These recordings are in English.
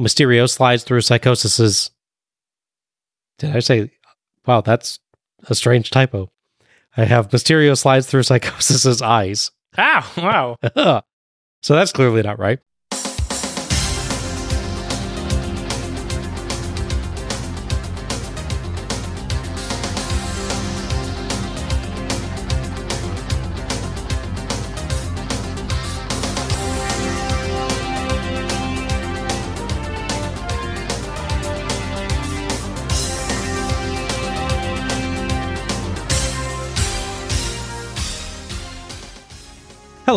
Mysterio slides through Psicosis's. Did I say? Wow, that's a strange typo. I have Mysterio slides through Psicosis's eyes. Ow, wow. so that's clearly not right.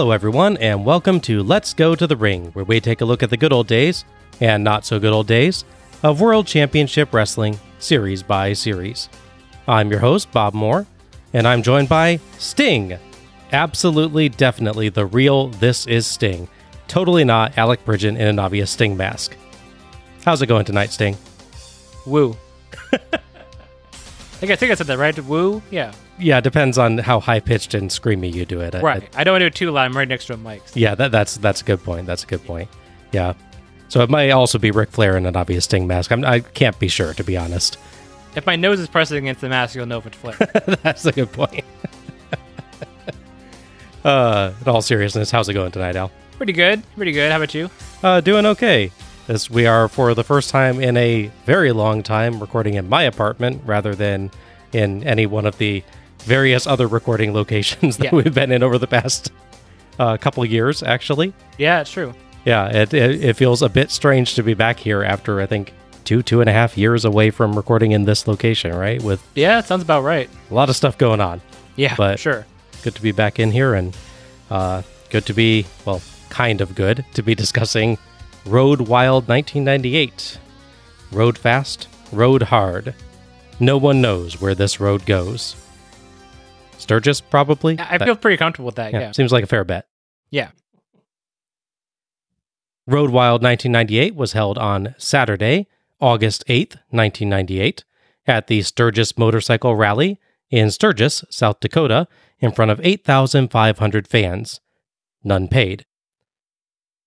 Hello, everyone, and welcome to Let's Go to the Ring, where we take a look at the good old days and not so good old days of World Championship Wrestling series by series. I'm your host, Bob Moore, and I'm joined by Sting. Absolutely, definitely the real This Is Sting. Totally not Alec Bridget in an obvious Sting mask. How's it going tonight, Sting? Woo. I think I think I said that right. Woo. Yeah. Yeah, it depends on how high pitched and screamy you do it. I- Right. I don't want to do it too loud. I'm right next to a mic. Yeah, that, that's that's a good point. That's a good point. Yeah. So it might also be Ric Flair in an obvious Sting mask. I'm, I can't be sure, to be honest. If my nose is pressing against the mask, you'll know if it's Flair. that's a good point. uh, in all seriousness, how's it going tonight, Al? Pretty good. Pretty good. How about you? Uh, doing okay. As we are for the first time in a very long time recording in my apartment rather than in any one of the various other recording locations that Yeah. we've been in over the past uh, couple of years, actually. Yeah, it's true. Yeah, it, it it feels a bit strange to be back here after I think two two and a half years away from recording in this location, right? With Yeah, it sounds about right. a lot of stuff going on. Yeah, But- sure. Good to be back in here, and uh, good to be well, kind of good to be discussing Road Wild 1998. Road fast, road hard. No one knows where this road goes. Sturgis, probably. I feel pretty comfortable with that. yeah, Yeah. seems like a fair bet. Yeah. Road Wild 1998 was held on Saturday, August 8th, 1998, at the Sturgis Motorcycle Rally in Sturgis, South Dakota, in front of 8,500 fans. None paid.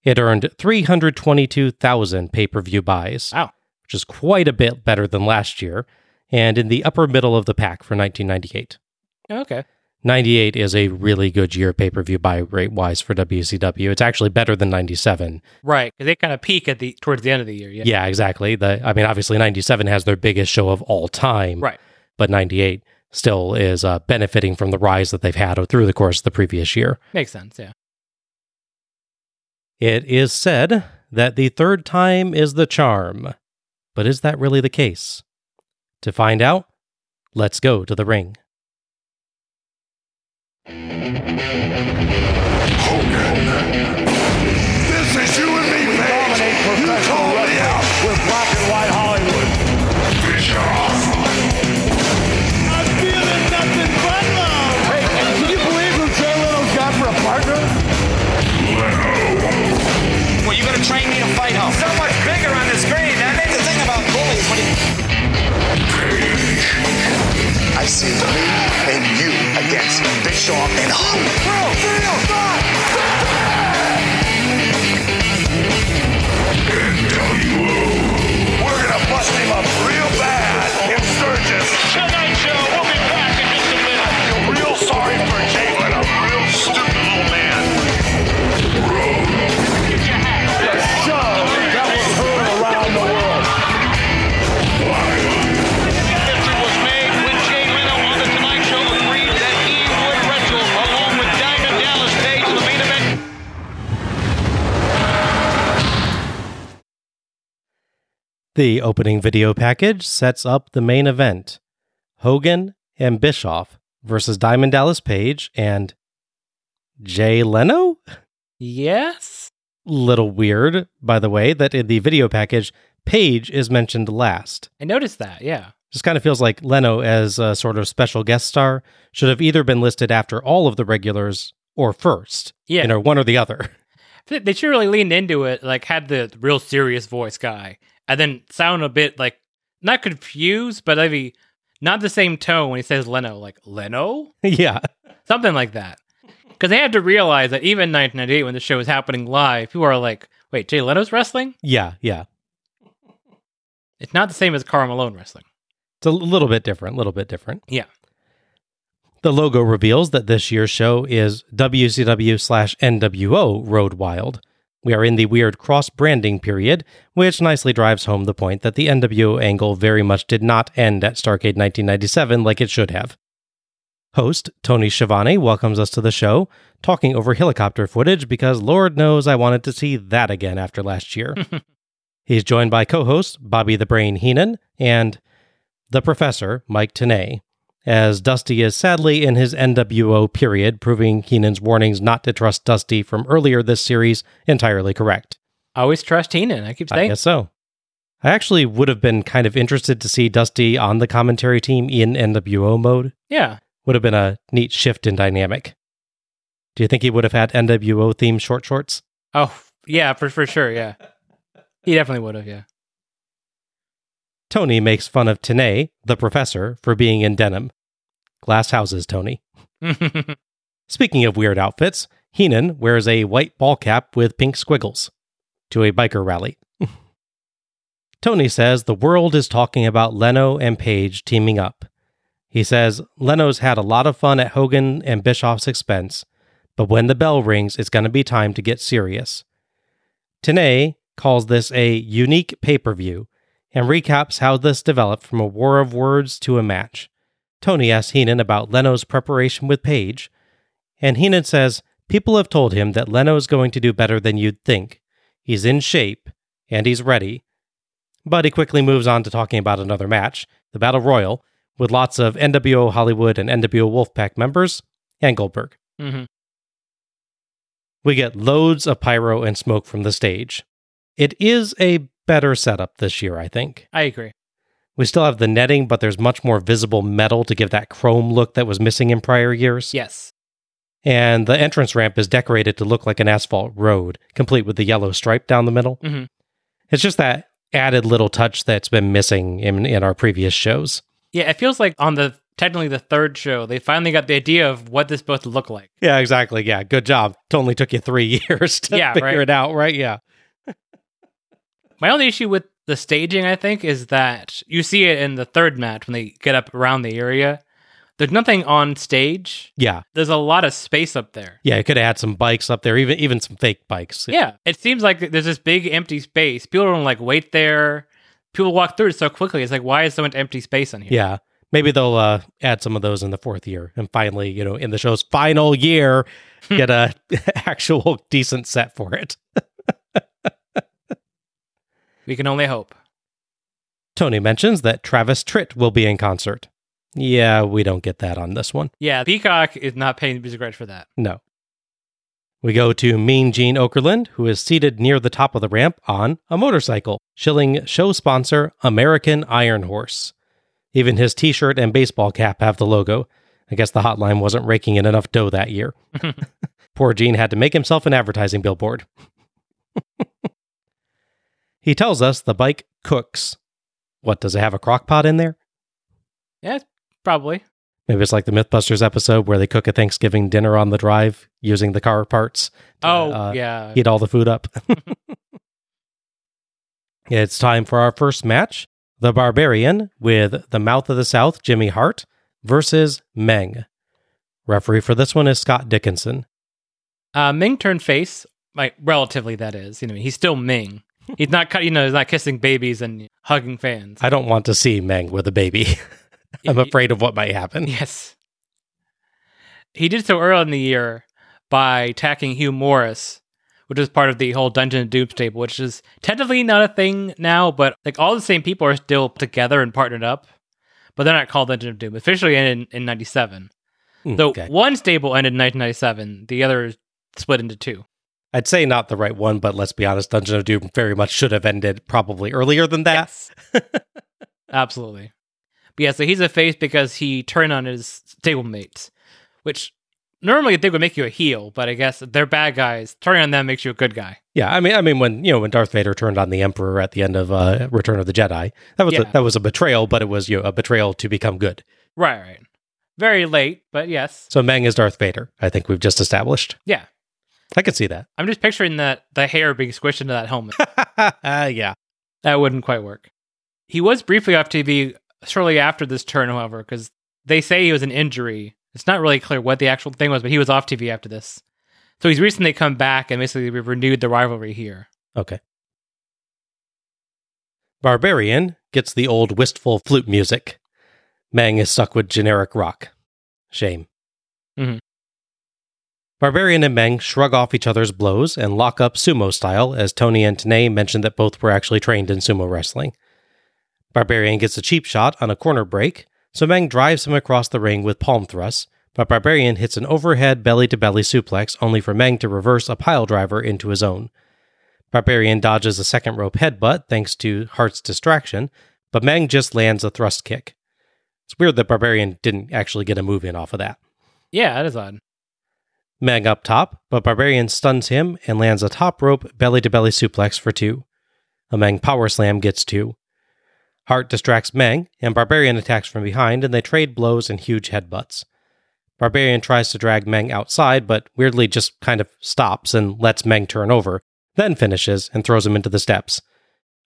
It earned 322,000 pay per view buys, Wow. which is quite a bit better than last year, and in the upper middle of the pack for 1998. Okay. 98 is a really good year pay per view buy rate wise for WCW. It's actually better than 97. Right. Because they kind of peak at the towards the end of the year. Yeah. Yeah, exactly. The I mean, obviously, ninety seven has their biggest show of all time, Right. But ninety eight still is uh, benefiting from the rise that they've had through the course of the previous year. Makes sense. Yeah. It is said that the third time is the charm, but is that really the case? To find out, let's go to the ring. This is you and me, Paige. You called me out. with black and white Hollywood. Bischoff. I see me and you against Bischoff and Hogan. Bro, feel, stop. We're gonna bust him up The opening video package sets up the main event Hogan and Bischoff versus Diamond Dallas Page and Jay Leno? Yes. Little weird, by the way, that in the video package, Page is mentioned last. I noticed that. Yeah. Just kind of feels like Leno, as a sort of special guest star, should have either been listed after all of the regulars or first. Yeah. You know, one or the other. They- should really leaned into it. Like had the real serious voice guy, and then sound a bit like not confused, but maybe not the same tone when he says Leno. Like Leno, yeah. something like that. Because they had to realize that even in 1998, when the show was happening live, people are like, "Wait, Jay Leno's wrestling?" Yeah. Yeah. It's not the same as Karl Malone wrestling. It's a little bit different, a little bit different. Yeah. The logo reveals that this year's show is WCW slash NWO Road Wild. We are in the weird cross branding period, which nicely drives home the point that the NWO angle very much did not end at Starcade 1997 like it should have. Host Tony Schiavone welcomes us to the show, talking over helicopter footage because Lord knows I wanted to see that again after last year. He's joined by co hosts Bobby the Brain Heenan and the Professor, Mike Tenay, as Dusty is sadly in his NWO period, proving Heenan's warnings not to trust Dusty from earlier this series entirely correct. I always trust Heenan. I keep saying. I guess so. I actually would have been kind of interested to see Dusty on the commentary team in NWO mode. Yeah. Would have been a neat shift in dynamic. Do you think he would have had NWO themed short shorts? Oh, yeah, for for sure. Yeah. He definitely would have. Yeah. Tony makes fun of Tenay, the professor, for being in denim. Glass houses, Tony. Speaking of weird outfits, Heenan wears a white ball cap with pink squiggles to a biker rally. Tony says the world is talking about Leno and Page teaming up. He says Leno's had a lot of fun at Hogan and Bischoff's expense, but when the bell rings, it's going to be time to get serious. Tenay calls this a unique pay per view and recaps how this developed from a war of words to a match. Tony asks Heenan about Leno's preparation with Page, and Heenan says people have told him that Leno is going to do better than you'd think. He's in shape, and he's ready. But he quickly moves on to talking about another match, the Battle Royal, with lots of NWO Hollywood and NWO Wolfpack members, and Goldberg. Mm-hmm. We get loads of pyro and smoke from the stage. It is a better setup this year, I think. I agree. We still have the netting, but there's much more visible metal to give that chrome look that was missing in prior years. Yes. And the entrance ramp is decorated to look like an asphalt road, complete with the yellow stripe down the middle. Mhm. It's just that added little touch that's been missing in, in our previous shows. Yeah, it feels like on the technically the third show, they finally got the idea of what this is supposed to look like. Yeah, exactly. Yeah, good job. It only took you three years to Yeah, figure right. it out, right? Yeah. My only issue with the staging, I think, is that you see it in the third match when they get up around the area. There's nothing on stage. Yeah. There's a lot of space up there. Yeah, it could have had some bikes up there, even even some fake bikes. Yeah, it seems like there's this big empty space. People don't like wait there. People walk through it so quickly. It's like, why is so much empty space on here? Yeah. Maybe they'll uh, add some of those in the fourth year, and finally, you know, in the show's final year, get a actual decent set for it. We can only hope. Tony mentions that Travis Tritt will be in concert. Yeah, we don't get that on this one. Yeah, Peacock is not paying music rights for that. No. We go to Mean Gene Okerlund, who is seated near the top of the ramp on a motorcycle, shilling show sponsor American Iron Horse. Even his t shirt and baseball cap have the logo. I guess the hotline wasn't raking in enough dough that year. Poor Gene had to make himself an advertising billboard. he tells us the bike cooks. What, does it have a crock pot in there? Yeah, probably. Maybe it's like the Mythbusters episode where they cook a Thanksgiving dinner on the drive using the car parts. to, Oh, uh, yeah. Heat all the food up. it's time for our first match The Barbarian with the Mouth of the South, Jimmy Hart, versus Meng. Referee for this one is Scott Dickinson. Uh, Meng turned face, like relatively. That is, you know, he's still Meng. He's not, cut- you know, he's not kissing babies and hugging fans. I don't want to see Meng with a baby. I'm afraid of what might happen. Yes, he did so early in the year by attacking Hugh Morris, which is part of the whole Dungeon of Doom stable, which is technically not a thing now, but like all the same people are still together and partnered up, but they're not called Dungeon of Doom. Officially ended in, in '97. Mm, So okay. one stable ended in 1997. The other split into two. I'd say not the right one, but let's be honest, Dungeon of Doom very much should have ended probably earlier than that. Yes. Absolutely. But yeah, so he's a face because he turned on his stablemates, which normally I think would make you a heel, but I guess they're bad guys. Turning on them makes you a good guy. Yeah, I mean, I mean, when you know when Darth Vader turned on the Emperor at the end of uh, Return of the Jedi, that was Yeah. a, that was a betrayal, but it was you know, a betrayal to become good. Right, right. Very late, but yes. So Meng is Darth Vader. I think we've just established. Yeah. I could see that. I'm just picturing that the hair being squished into that helmet. uh, yeah, that wouldn't quite work. He was briefly off TV shortly after this turn, however, because they say he was an injury. It's not really clear what the actual thing was, but he was off TV after this. So he's recently come back and basically renewed the rivalry here. Okay. Barbarian gets the old wistful flute music. Meng is stuck with generic rock. Shame. Mhm. Barbarian and Meng shrug off each other's blows and lock up sumo style, as Tony and Tenay mentioned that both were actually trained in sumo wrestling. Barbarian gets a cheap shot on a corner break, so Meng drives him across the ring with palm thrusts, but Barbarian hits an overhead belly to belly suplex only for Meng to reverse a pile driver into his own. Barbarian dodges a second rope headbutt thanks to Hart's distraction, but Meng just lands a thrust kick. It's weird that Barbarian didn't actually get a move in off of that. Yeah, that is odd. Meng up top, but Barbarian stuns him and lands a top rope belly to belly suplex for two. A Meng power slam gets two. Hart distracts Meng, and Barbarian attacks from behind, and they trade blows and huge headbutts. Barbarian tries to drag Meng outside, but weirdly just kind of stops and lets Meng turn over, then finishes and throws him into the steps.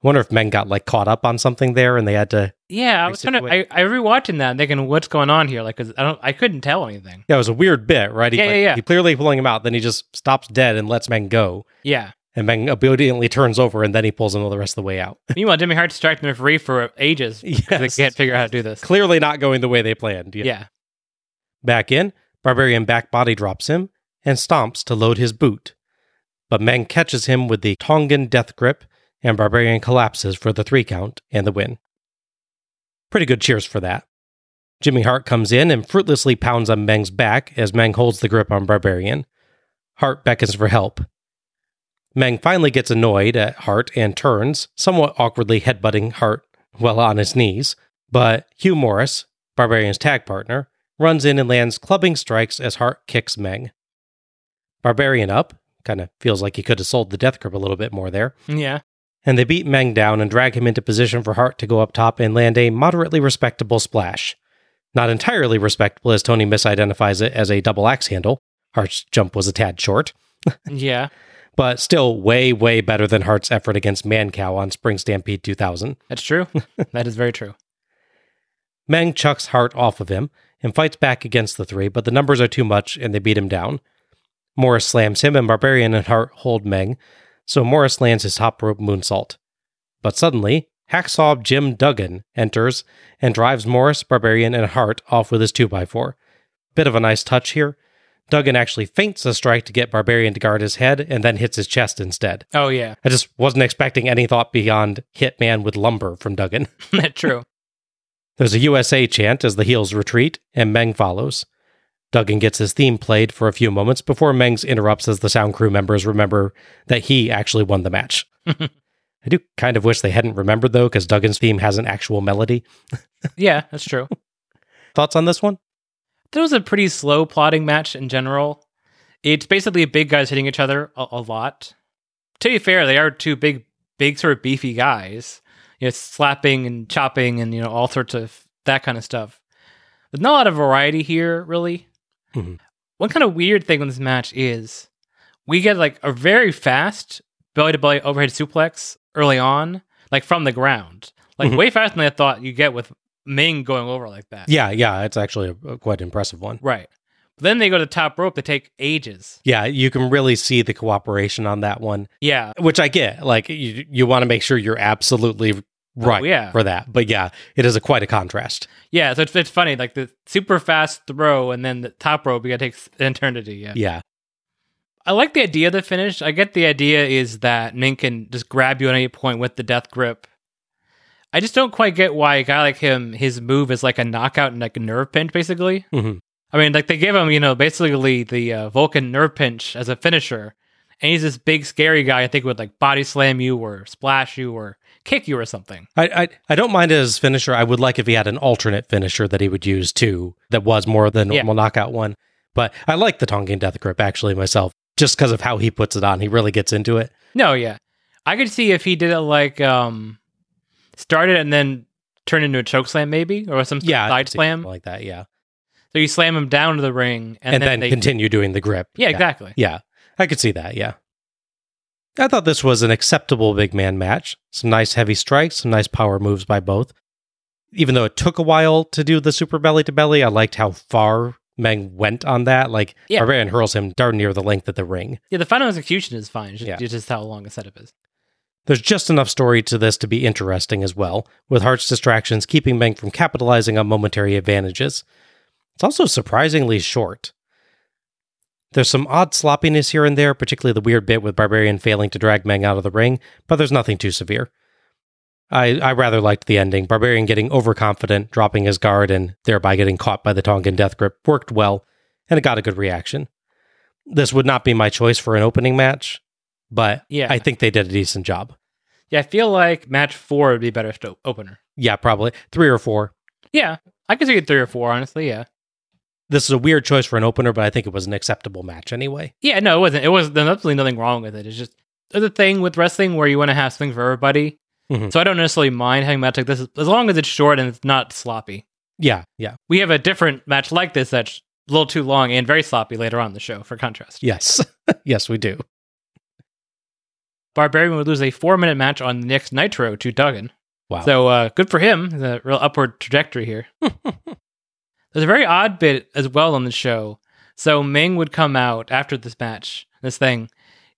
I wonder if Meng got like caught up on something there and they had to. Yeah, I was kind of I, I rewatching that, and thinking, what's going on here? Like, 'cause I don't, I couldn't tell anything. Yeah, it was a weird bit, right? He, Yeah, like, yeah, yeah. He clearly pulling him out, then he just stops dead and lets Meng go. Yeah. And Meng obediently turns over and then he pulls him the rest of the way out. Meanwhile, Jimmy Hart distracted the referee for ages because Yes. they can't figure out how to do this. Clearly not going the way they planned. Yeah. Back in, Barbarian back body drops him and stomps to load his boot. But Meng catches him with the Tongan death grip, and Barbarian collapses for the three count and the win. Pretty good cheers for that. Jimmy Hart comes in and fruitlessly pounds on Meng's back as Meng holds the grip on Barbarian. Hart beckons for help. Meng finally gets annoyed at Hart and turns, somewhat awkwardly headbutting Hart while on his knees, but Hugh Morris, Barbarian's tag partner, runs in and lands clubbing strikes as Hart kicks Meng. Barbarian up, kind of feels like he could have sold the death grip a little bit more there, Yeah. And they beat Meng down and drag him into position for Hart to go up top and land a moderately respectable splash. Not entirely respectable as Tony misidentifies it as a double axe handle. Hart's jump was a tad short, Yeah. but still way, way better than Hart's effort against Mancow on Spring Stampede 2000. That's true. that is very true. Meng chucks Hart off of him and fights back against the three, but the numbers are too much and they beat him down. Morris slams him, and Barbarian and Hart hold Meng, so Morris lands his top rope moonsault. But suddenly, Hacksaw Jim Duggan enters and drives Morris, Barbarian, and Hart off with his 2x4. Bit of a nice touch here. Duggan actually feints a strike to get Barbarian to guard his head and then hits his chest instead. Oh, yeah. I just wasn't expecting any thought beyond hit man with lumber from Duggan. True. There's a USA chant as the heels retreat, and Meng follows. Duggan gets his theme played for a few moments before Meng's interrupts as the sound crew members remember that he actually won the match. I do kind of wish they hadn't remembered though, because Duggan's theme has an actual melody. Yeah, that's true. Thoughts on this one? That was a pretty slow plotting match in general. It's basically big guys hitting each other a, a lot. To be fair, they are two big, big sort of beefy guys. You know, slapping and chopping and you know all sorts of that kind of stuff. There's not a lot of variety here, really. Mhm. One kind of weird thing with this match is we get like a very fast belly to belly overhead suplex early on, like from the ground, like Mhm. way faster than I thought you get with Meng going over like that. Yeah, yeah, it's actually a, a quite impressive one. Right. But then they go to top rope. They take ages. Yeah, you can really see the cooperation on that one, Yeah. which I get. Like you, you want to make sure you're absolutely right Oh, yeah. for that. But yeah, it is a quite a contrast. Yeah. So it's, it's funny. Like the super fast throw and then the top rope, you got to take an eternity. Yeah. Yeah, I like the idea of the finish. I get the idea is that Meng can just grab you at any point with the death grip. I just don't quite get why a guy like him, his move is like a knockout and like a nerve pinch, basically. Mhm. I mean, like they give him, you know, basically the uh, Vulcan nerve pinch as a finisher. And he's this big, scary guy, I think, would like body slam you or splash you or kick you or something. I, I I don't mind his finisher. I would like if he had an alternate finisher that he would use too, that was more the Yeah. normal knockout one. But I like the Tongan Death Grip actually myself, just because of how he puts it on. He really gets into it. No, yeah. I could see if he did it like um started and then turned into a choke slam maybe or some Yeah, side slam. like that. Yeah, So you slam him down to the ring and, and, then, they continue doing the grip. Yeah, exactly. Yeah, I could see that. Yeah, I thought this was an acceptable big man match. Some nice heavy strikes, some nice power moves by both. Even though it took a while to do the super belly to belly, I liked how far Meng went on that. Like, Yeah. Barbarian hurls him darn near the length of the ring. Yeah, the final execution is fine. It's just, Yeah. just how long a setup is. There's just enough story to this to be interesting as well, with Hart's distractions keeping Meng from capitalizing on momentary advantages. It's also surprisingly short. There's some odd sloppiness here and there, particularly the weird bit with Barbarian failing to drag Meng out of the ring, but there's nothing too severe. I, I rather liked the ending. Barbarian getting overconfident, dropping his guard, and thereby getting caught by the Tongan death grip worked well, and it got a good reaction. This would not be my choice for an opening match, but Yeah. I think they did a decent job. Yeah, I feel like match four would be better opener. Yeah, probably three or four. Yeah, I could see three or four, honestly. Yeah. This is a weird choice for an opener, but I think it was an acceptable match anyway. Yeah, no, it wasn't. It was there's absolutely nothing wrong with it. It's just there's a thing with wrestling where you want to have something for everybody. Mhm. So I don't necessarily mind having a match like this as long as it's short and it's not sloppy. Yeah, yeah, We have a different match like this that's a little too long and very sloppy later on in the show. For contrast, yes, yes, we do. Barbarian would lose a four minute match on the next Nitro to Duggan. Wow. So uh, good for him. The real upward trajectory here. There's a very odd bit as well on the show. So Meng would come out after this match, this thing.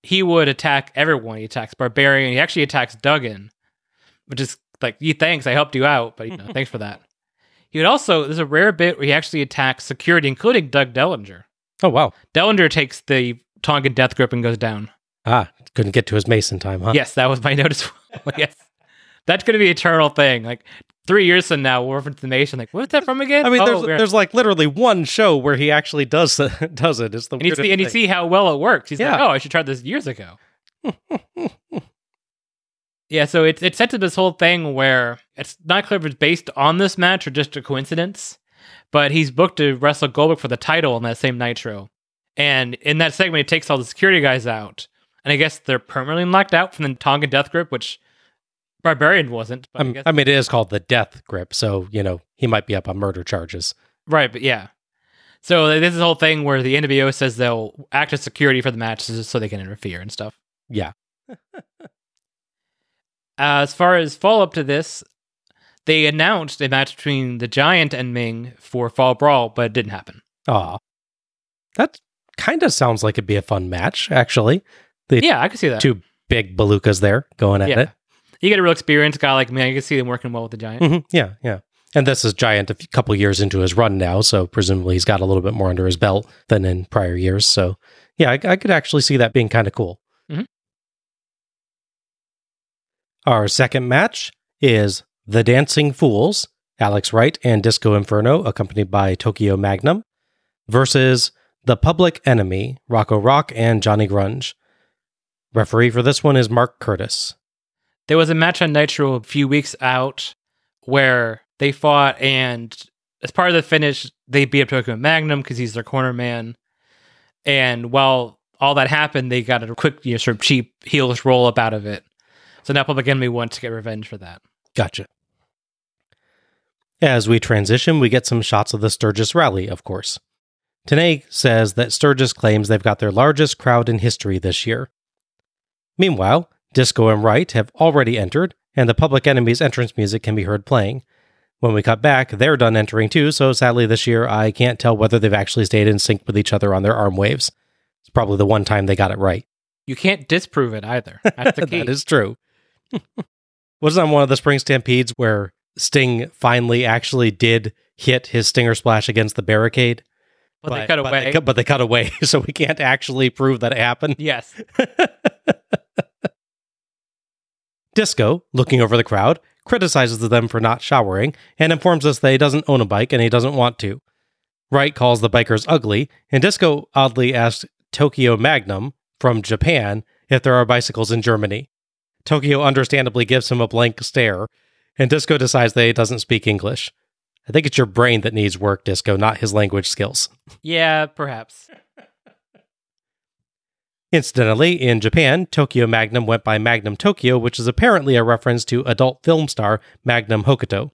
He would attack everyone. He attacks Barbarian. He actually attacks Duggan, which is like, "You thanks, I helped you out, but you know, thanks for that." He would also. There's a rare bit where he actually attacks security, including Doug Dellinger. oh wow. Dellinger takes the Tongan death grip and goes down. Ah, couldn't get to his mason time, huh? Yes, that was my notice. yes, that's going to be an eternal thing. Like three years from now, we'll reference the nation. Like, where's that from again? I mean, Oh, there's, we're- there's like literally one show where he actually does does it. It's the and you see, and you see how well it works. He's like, oh, I should try this years ago. yeah, so it's it's set to this whole thing where it's not clear if it's based on this match or just a coincidence, but he's booked to wrestle Goldberg for the title on that same Nitro, and in that segment, he takes all the security guys out, and I guess they're permanently locked out from the Tongan Death Grip, which Barbarian wasn't. But I guess, I mean, it is called the death grip, so you know he might be up on murder charges. Right, but yeah. So this is the whole thing where the NWO says they'll act as security for the match so they can interfere and stuff. Yeah, Uh, as far as follow up to this, they announced a match between the Giant and Meng for Fall Brawl, but it didn't happen. Aw. That kind of sounds like it'd be a fun match, actually. The Yeah, I could see that. two big balukas there going at yeah. it. You get a real experienced guy like me. I can see them working well with the Giant. hmm Yeah, yeah. And this is Giant a couple years into his run now, so presumably he's got a little bit more under his belt than in prior years. So, yeah, I, I could actually see that being kind of cool. Mhm. Our second match is The Dancing Fools, Alex Wright and Disco Inferno, accompanied by Tokyo Magnum, versus The Public Enemy, Rocco Rock and Johnny Grunge. Referee for this one is Mark Curtis. There was a match on Nitro a few weeks out where they fought, and as part of the finish, they beat up Tokyo Magnum because he's their corner man. And while all that happened, they got a quick, you know, sort of cheap heelish roll up out of it. So now Public Enemy wants to get revenge for that. Gotcha. As we transition, we get some shots of the Sturgis rally, of course. Tenay says that Sturgis claims they've got their largest crowd in history this year. Meanwhile, Disco and Wright have already entered, and the Public Enemy's entrance music can be heard playing. When we cut back, they're done entering too, so sadly this year I can't tell whether they've actually stayed in sync with each other on their arm waves. It's probably the one time they got it right. You can't disprove it either. That's the key. that is true. Was it on one of the spring stampedes where Sting finally actually did hit his stinger splash against the barricade? but, they cut but away. cut- but they cut away, so we can't actually prove that it happened. yes. Disco, looking over the crowd, criticizes them for not showering and informs us that he doesn't own a bike and he doesn't want to. Wright calls the bikers ugly, and Disco oddly asks Tokyo Magnum from Japan if there are bicycles in Germany. Tokyo understandably gives him a blank stare, and Disco decides that he doesn't speak English. I think it's your brain that needs work, Disco, not his language skills. Yeah, perhaps. Incidentally, in Japan, Tokyo Magnum went by Magnum Tokyo, which is apparently a reference to adult film star Magnum Hokuto.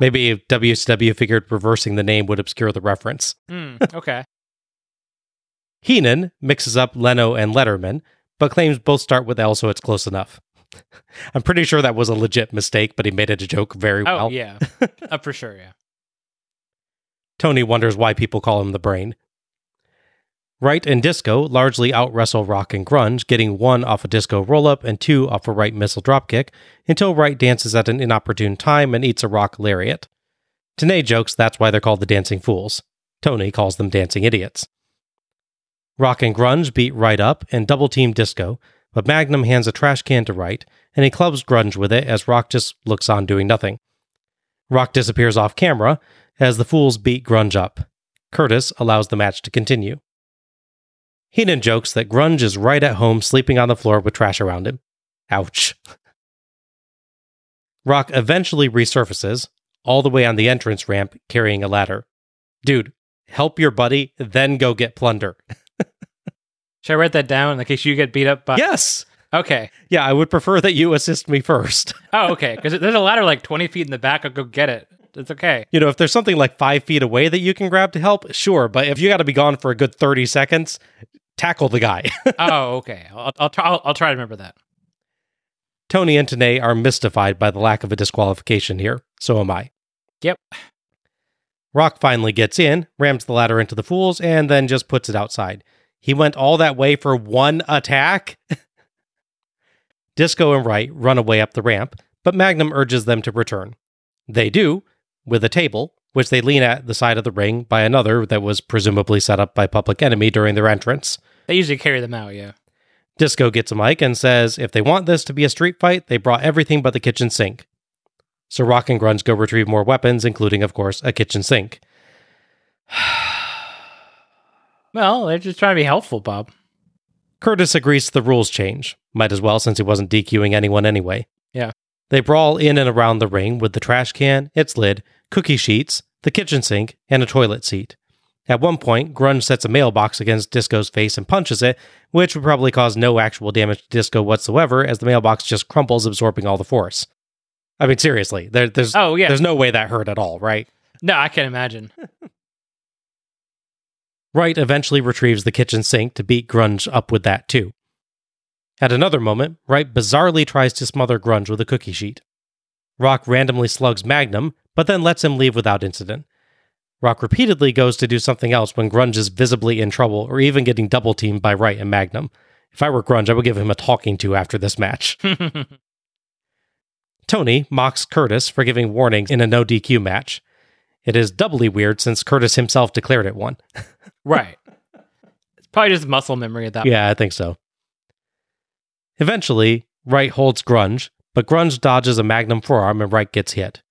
Maybe if WCW figured reversing the name would obscure the reference. Hmm, okay. Heenan mixes up Leno and Letterman, but claims both start with L, so it's close enough. I'm pretty sure that was a legit mistake, but he made it a joke very Oh well. yeah, uh, for sure. Yeah. Tony wonders why people call him the brain. Wright and Disco largely out wrestle Rock and Grunge, getting one off a Disco roll up and two off a Wright missile dropkick, until Wright dances at an inopportune time and eats a Rock lariat. Tenay jokes that's why they're called the Dancing Fools. Tony calls them Dancing Idiots. Rock and Grunge beat Wright up and double team Disco, but Magnum hands a trash can to Wright, and he clubs Grunge with it as Rock just looks on doing nothing. Rock disappears off camera as the Fools beat Grunge up. Curtis allows the match to continue. Heenan jokes that Grunge is right at home sleeping on the floor with trash around him. Ouch. Rock eventually resurfaces, all the way on the entrance ramp carrying a ladder. Dude, help your buddy, then go get plunder. Should I write that down in case you get beat up by? yes! Okay. Yeah, I would prefer that you assist me first. Oh, okay. Because there's a ladder like 20 feet in the back. I'll go get it. It's okay. You know, if there's something like five feet away that you can grab to help, sure. But if you got to be gone for a good 30 seconds, tackle the guy. oh, okay. I'll, I'll try. I'll, I'll try to remember that. Tony and Tenay are mystified by the lack of a disqualification here. So am I. Yep. Rock finally gets in, rams the ladder into the fools, and then just puts it outside. He went all that way for one attack? Disco and Wright run away up the ramp, but Magnum urges them to return. They do, with a table, which they lean at the side of the ring by another that was presumably set up by Public Enemy during their entrance. They usually carry them out. Yeah. Disco gets a mic and says if they want this to be a street fight, they brought everything but the kitchen sink. So Rock and Grunge go retrieve more weapons, including, of course, a kitchen sink. Well, they're just trying to be helpful, Bob. Curtis agrees to the rules change. Might as well, since he wasn't DQing anyone anyway. Yeah. They brawl in and around the ring with the trash can, its lid, cookie sheets, the kitchen sink, and a toilet seat. At one point, Grunge sets a mailbox against Disco's face and punches it, which would probably cause no actual damage to Disco whatsoever, as the mailbox just crumples, absorbing all the force. I mean, seriously, there, there's Oh, yeah. there's no way that hurt at all, right? No, I can't imagine. Wright eventually retrieves the kitchen sink to beat Grunge up with that too. At another moment, Wright bizarrely tries to smother Grunge with a cookie sheet. Rock randomly slugs Magnum, but then lets him leave without incident. Rock repeatedly goes to do something else when Grunge is visibly in trouble or even getting double teamed by Wright and Magnum. If I were Grunge, I would give him a talking to after this match. Tony mocks Curtis for giving warnings in a no DQ match. It is doubly weird since Curtis himself declared it one. right. It's probably just muscle memory at that Yeah, I think so. Eventually, Wright holds Grunge, but Grunge dodges a Magnum forearm and Wright gets hit.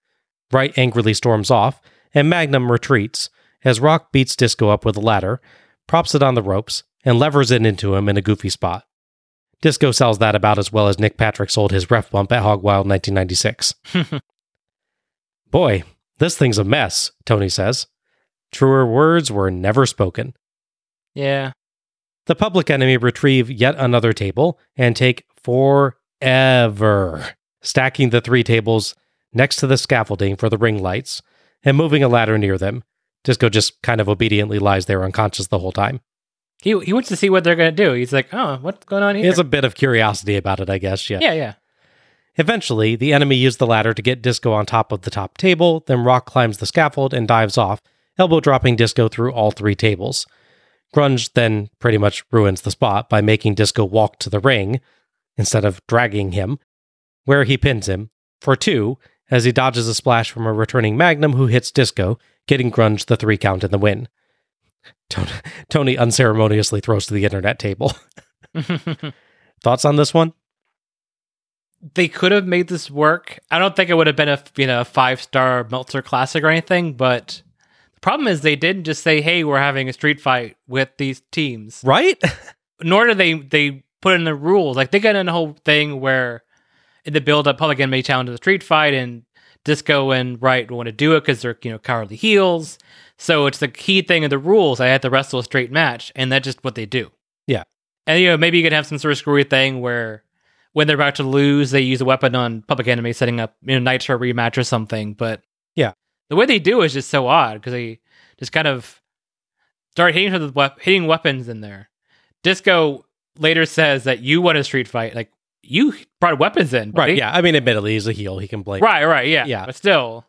Wright angrily storms off, and Magnum retreats as Rock beats Disco up with a ladder, props it on the ropes, and levers it into him in a goofy spot. Disco sells that about as well as Nick Patrick sold his ref bump at Hog Wild 1996. Boy, this thing's a mess, Tony says. Truer words were never spoken. Yeah. The public enemy retrieve yet another table and take forever, stacking the three tables next to the scaffolding for the ring lights and moving a ladder near them. Disco just kind of obediently lies there unconscious the whole time. He he wants to see what they're gonna do. He's like, oh, what's going on here? He has a bit of curiosity about it, I guess. Yeah. yeah, yeah. Eventually, the enemy use the ladder to get Disco on top of the top table, then Rock climbs the scaffold and dives off, elbow dropping Disco through all three tables. Grunge then pretty much ruins the spot by making Disco walk to the ring instead of dragging him, where he pins him for two as he dodges a splash from a returning Magnum who hits Disco, getting Grunge the three count in the win. Tony, Tony unceremoniously throws to the internet table. Thoughts on this one? they could have made this work. I don't think it would have been a you know five star Meltzer classic or anything, but the problem is they didn't just say, "Hey, we're having a street fight with these teams." Right? Nor did they they put in the rules. Like they got in a whole thing where in the build up, Public Enemy challenge the street fight, and Disco and Wright want to do it because they're you know cowardly heels. So it's the key thing of the rules. I had to wrestle a straight match, and that's just what they do. Yeah. And you know maybe you could have some sort of screwy thing where when they're about to lose, they use a weapon on Public Enemy, setting up you know Nitro rematch or something. But Yeah. the way they do is just so odd because they just kind of start hitting each with wep- hitting weapons in there. Disco later says that you won a street fight, like you brought weapons in, Right. Yeah. I mean, admittedly, he's a heel. He can blame. Right, right, yeah. Yeah. But still.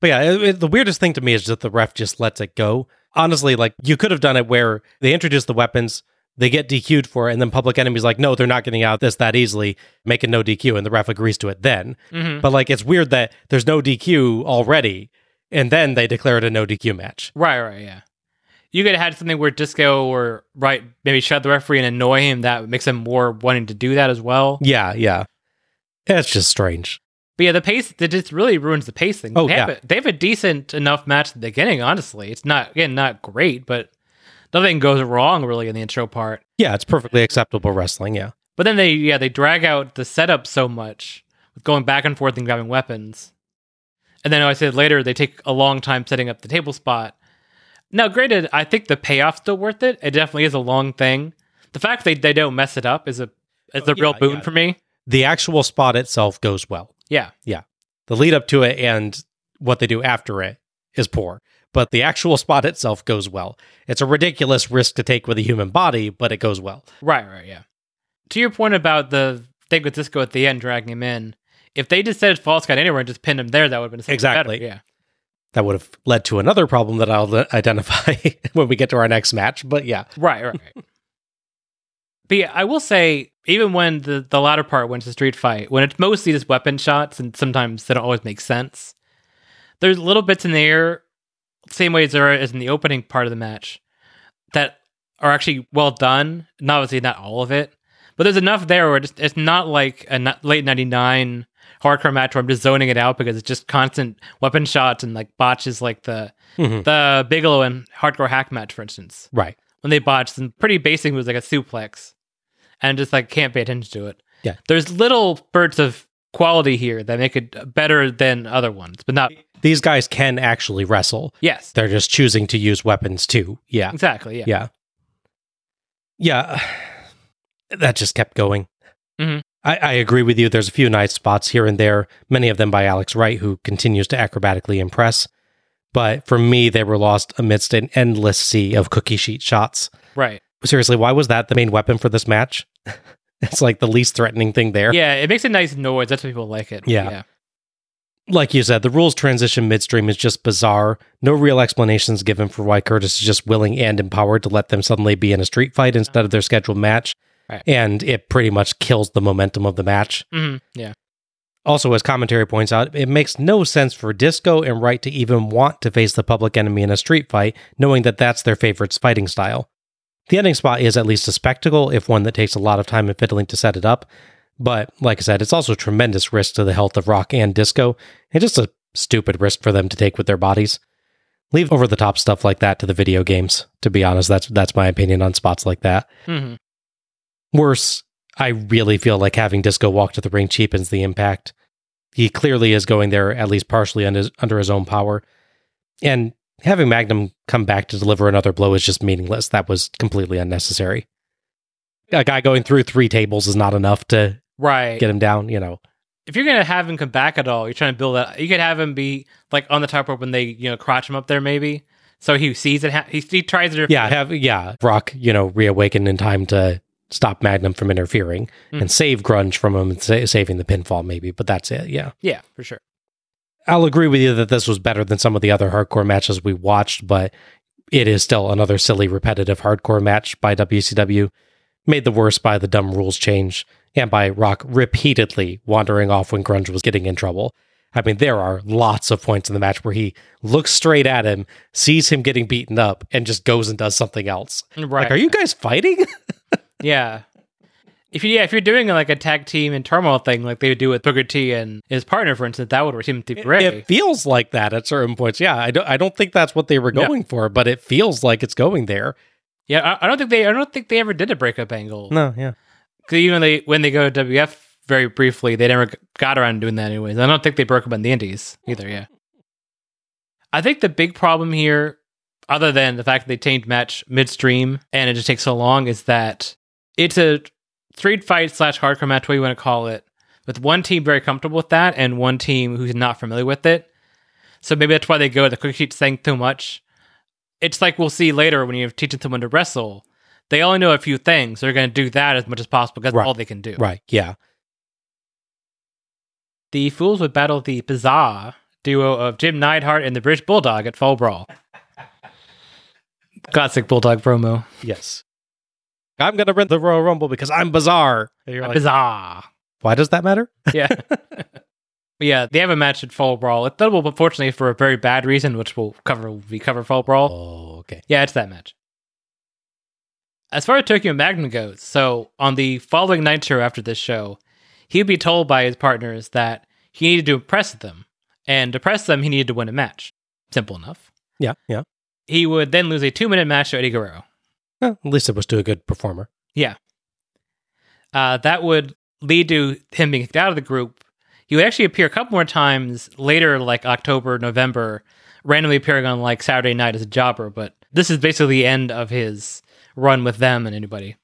But yeah, it, it- the weirdest thing to me is that the ref just lets it go. Honestly, like you could have done it where they introduce the weapons, they get DQ'd for it, and then Public Enemy's like, no, they're not getting out this that easily. making no DQ, and the ref agrees to it then. Mhm. But like, it's weird that there's no DQ already, and then they declare it a no DQ match. Right, right, yeah. You could have had something where Disco or Wright maybe shut the referee and annoy him. That makes him more wanting to do that as well. Yeah, yeah. That's just strange. But yeah, the pace that just really ruins the pacing. Oh, they have yeah. a, they have a decent enough match at the beginning. Honestly, it's not again not great, but nothing goes wrong really in the intro part. Yeah, it's perfectly acceptable wrestling. Yeah. But then they yeah they drag out the setup so much with going back and forth and grabbing weapons, and then I said later they take a long time setting up the table spot. Now, granted, I think the payoff's still worth it. It definitely is a long thing. The fact they they don't mess it up is a is a Oh, real boon yeah. for me. The actual spot itself goes well. Yeah, Yeah. The lead up to it and what they do after it is poor. But the actual spot itself goes well. It's a ridiculous risk to take with a human body, but it goes well. right, right, yeah. To your point about the thing with Disco at the end dragging him in, if they just said false count anywhere and just pinned him there, that would have been Exactly. Better. Yeah, That would have led to another problem that I'll identify when we get to our next match. But yeah, Right, right. right. but yeah, I will say, even when the, the latter part went to street fight, when it's mostly just weapon shots and sometimes they don't always make sense, there's little bits in the air, same way as there is in the opening part of the match, that are actually well done. And obviously, not all of it, but there's enough there where it's, it's not like a late 99 hardcore match where I'm just zoning it out because it's just constant weapon shots and like botches like the Mhm. the Bigelow and Hardcore Hak match, for instance right. when they botch some pretty basic moves like a suplex and just like can't pay attention to it. Yeah. There's little spurts of quality here that make it better than other ones, but not These guys can actually wrestle. yes. They're just choosing to use weapons too. Yeah. Exactly. Yeah. Yeah. Yeah. That just kept going. Mhm. I, I agree with you. There's a few nice spots here and there, many of them by Alex Wright, who continues to acrobatically impress. But for me, they were lost amidst an endless sea of cookie sheet shots. Right. Seriously, why was that the main weapon for this match? it's like the least threatening thing there. Yeah, it makes a nice noise. That's why people like it. Yeah. Like you said, the rules transition midstream is just bizarre. No real explanations given for why Curtis is just willing and empowered to let them suddenly be in a street fight instead of their scheduled match. Right. And it pretty much kills the momentum of the match. hmm Yeah. Also, as commentary points out, it makes no sense for Disco and Wright to even want to face the public enemy in a street fight, knowing that that's their favorite fighting style. The ending spot is at least a spectacle, if one that takes a lot of time and fiddling to set it up. But like I said, it's also a tremendous risk to the health of Rock and Disco, and just a stupid risk for them to take with their bodies. Leave over the top stuff like that to the video games. To be honest, that's that's my opinion on spots like that. hmm Worse, I really feel like having Disco walk to the ring cheapens the impact. He clearly is going there at least partially under, under his own power. And having Magnum come back to deliver another blow is just meaningless. That was completely unnecessary. A guy going through three tables is not enough to Right. get him down, you know. if you're gonna have him come back at all, you're trying to build that. You could have him be like on the top rope when they you know crotch him up there, maybe. So he sees it. Ha- he, he tries it. Yeah, have yeah, Rock, you know, reawaken in time to stop Magnum from interfering mm. and save Grunge from him sa- saving the pinfall maybe, but that's it. Yeah. yeah, for sure. I'll agree with you that this was better than some of the other hardcore matches we watched, but it is still another silly, repetitive hardcore match by WCW, made the worse by the dumb rules change and by Rock repeatedly wandering off when Grunge was getting in trouble. I mean, there are lots of points in the match where he looks straight at him, sees him getting beaten up, and just goes and does something else. Right. Like, are you guys fighting? Yeah. If you yeah, if you're doing like a tag team and turmoil thing like they would do with Booker T and his partner, for instance, that would seem to be great. It feels like that at certain points. Yeah, I don't, I don't think that's what they were going for, but it feels like it's going there. yeah, I, I don't think they I don't think they ever did a breakup angle. No, yeah. Because even they when they go to WF very briefly, they never got around doing that anyways. I don't think they broke up in the Indies either. Yeah. I think the big problem here, other than the fact that they changed match midstream and it just takes so long, is that it's a street fight slash hardcore match, what you want to call it, with one team very comfortable with that and one team who's not familiar with it. So maybe that's why they go the quick sheet saying too much. It's like we'll see later when you're teaching someone to wrestle they only know a few things. They're going to do that as much as possible because Right. that's all they can do. Right. Yeah. The Fools would battle the bizarre duo of Jim Neidhart and the British Bulldog at Fall Brawl. Classic Bulldog promo. Yes. I'm going to win the Royal Rumble because I'm bizarre. And you're like, bizarre. why does that matter? Yeah. Yeah, they have a match at Fall Brawl. It's notable, but fortunately for a very bad reason, which we'll cover when we cover Fall Brawl. Oh, okay. Yeah, it's that match. As far as Tokyo Magnum goes, so on the following night show after this show, he'd be told by his partners that he needed to impress them. And to impress them, he needed to win a match. Simple enough. Yeah. Yeah. He would then lose a two minute match to Eddie Guerrero. Well, at least it was to a good performer. Yeah. Uh, that would lead to him being kicked out of the group. He would actually appear a couple more times later, like October, November, randomly appearing on like Saturday night as a jobber. But this is basically the end of his run with them and anybody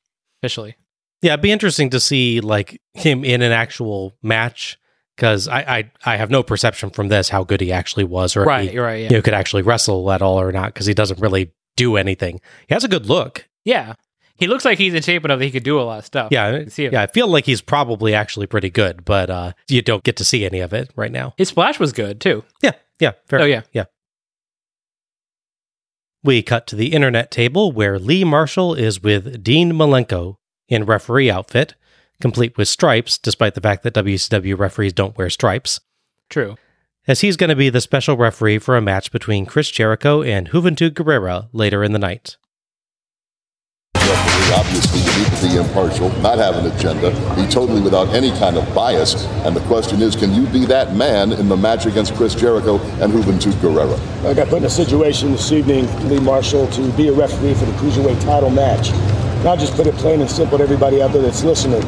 officially. Yeah, it'd be interesting to see like him in an actual match because I, I I have no perception from this how good he actually was or if Right, he, right. Yeah. you know, could actually wrestle at all or not because he doesn't really do anything. He has a good look. Yeah. He looks like he's in shape enough that he could do a lot of stuff. Yeah, yeah. I feel like he's probably actually pretty good, but uh, you don't get to see any of it right now. His splash was good too. Yeah, yeah, fair. Oh, yeah. yeah. We cut to the internet table where Lee Marshall is with Dean Malenko in referee outfit, complete with stripes, despite the fact that WCW referees don't wear stripes, True. as he's going to be the special referee for a match between Chris Jericho and Juventud Guerrera later in the night. Referee. Obviously, you need to be impartial, not have an agenda, be totally without any kind of bias. And the question is, can you be that man in the match against Chris Jericho and Juventud Guerrera? I got put in a situation this evening, Lee Marshall, to be a referee for the Cruiserweight title match. And I'll just put it plain and simple to everybody out there that's listening.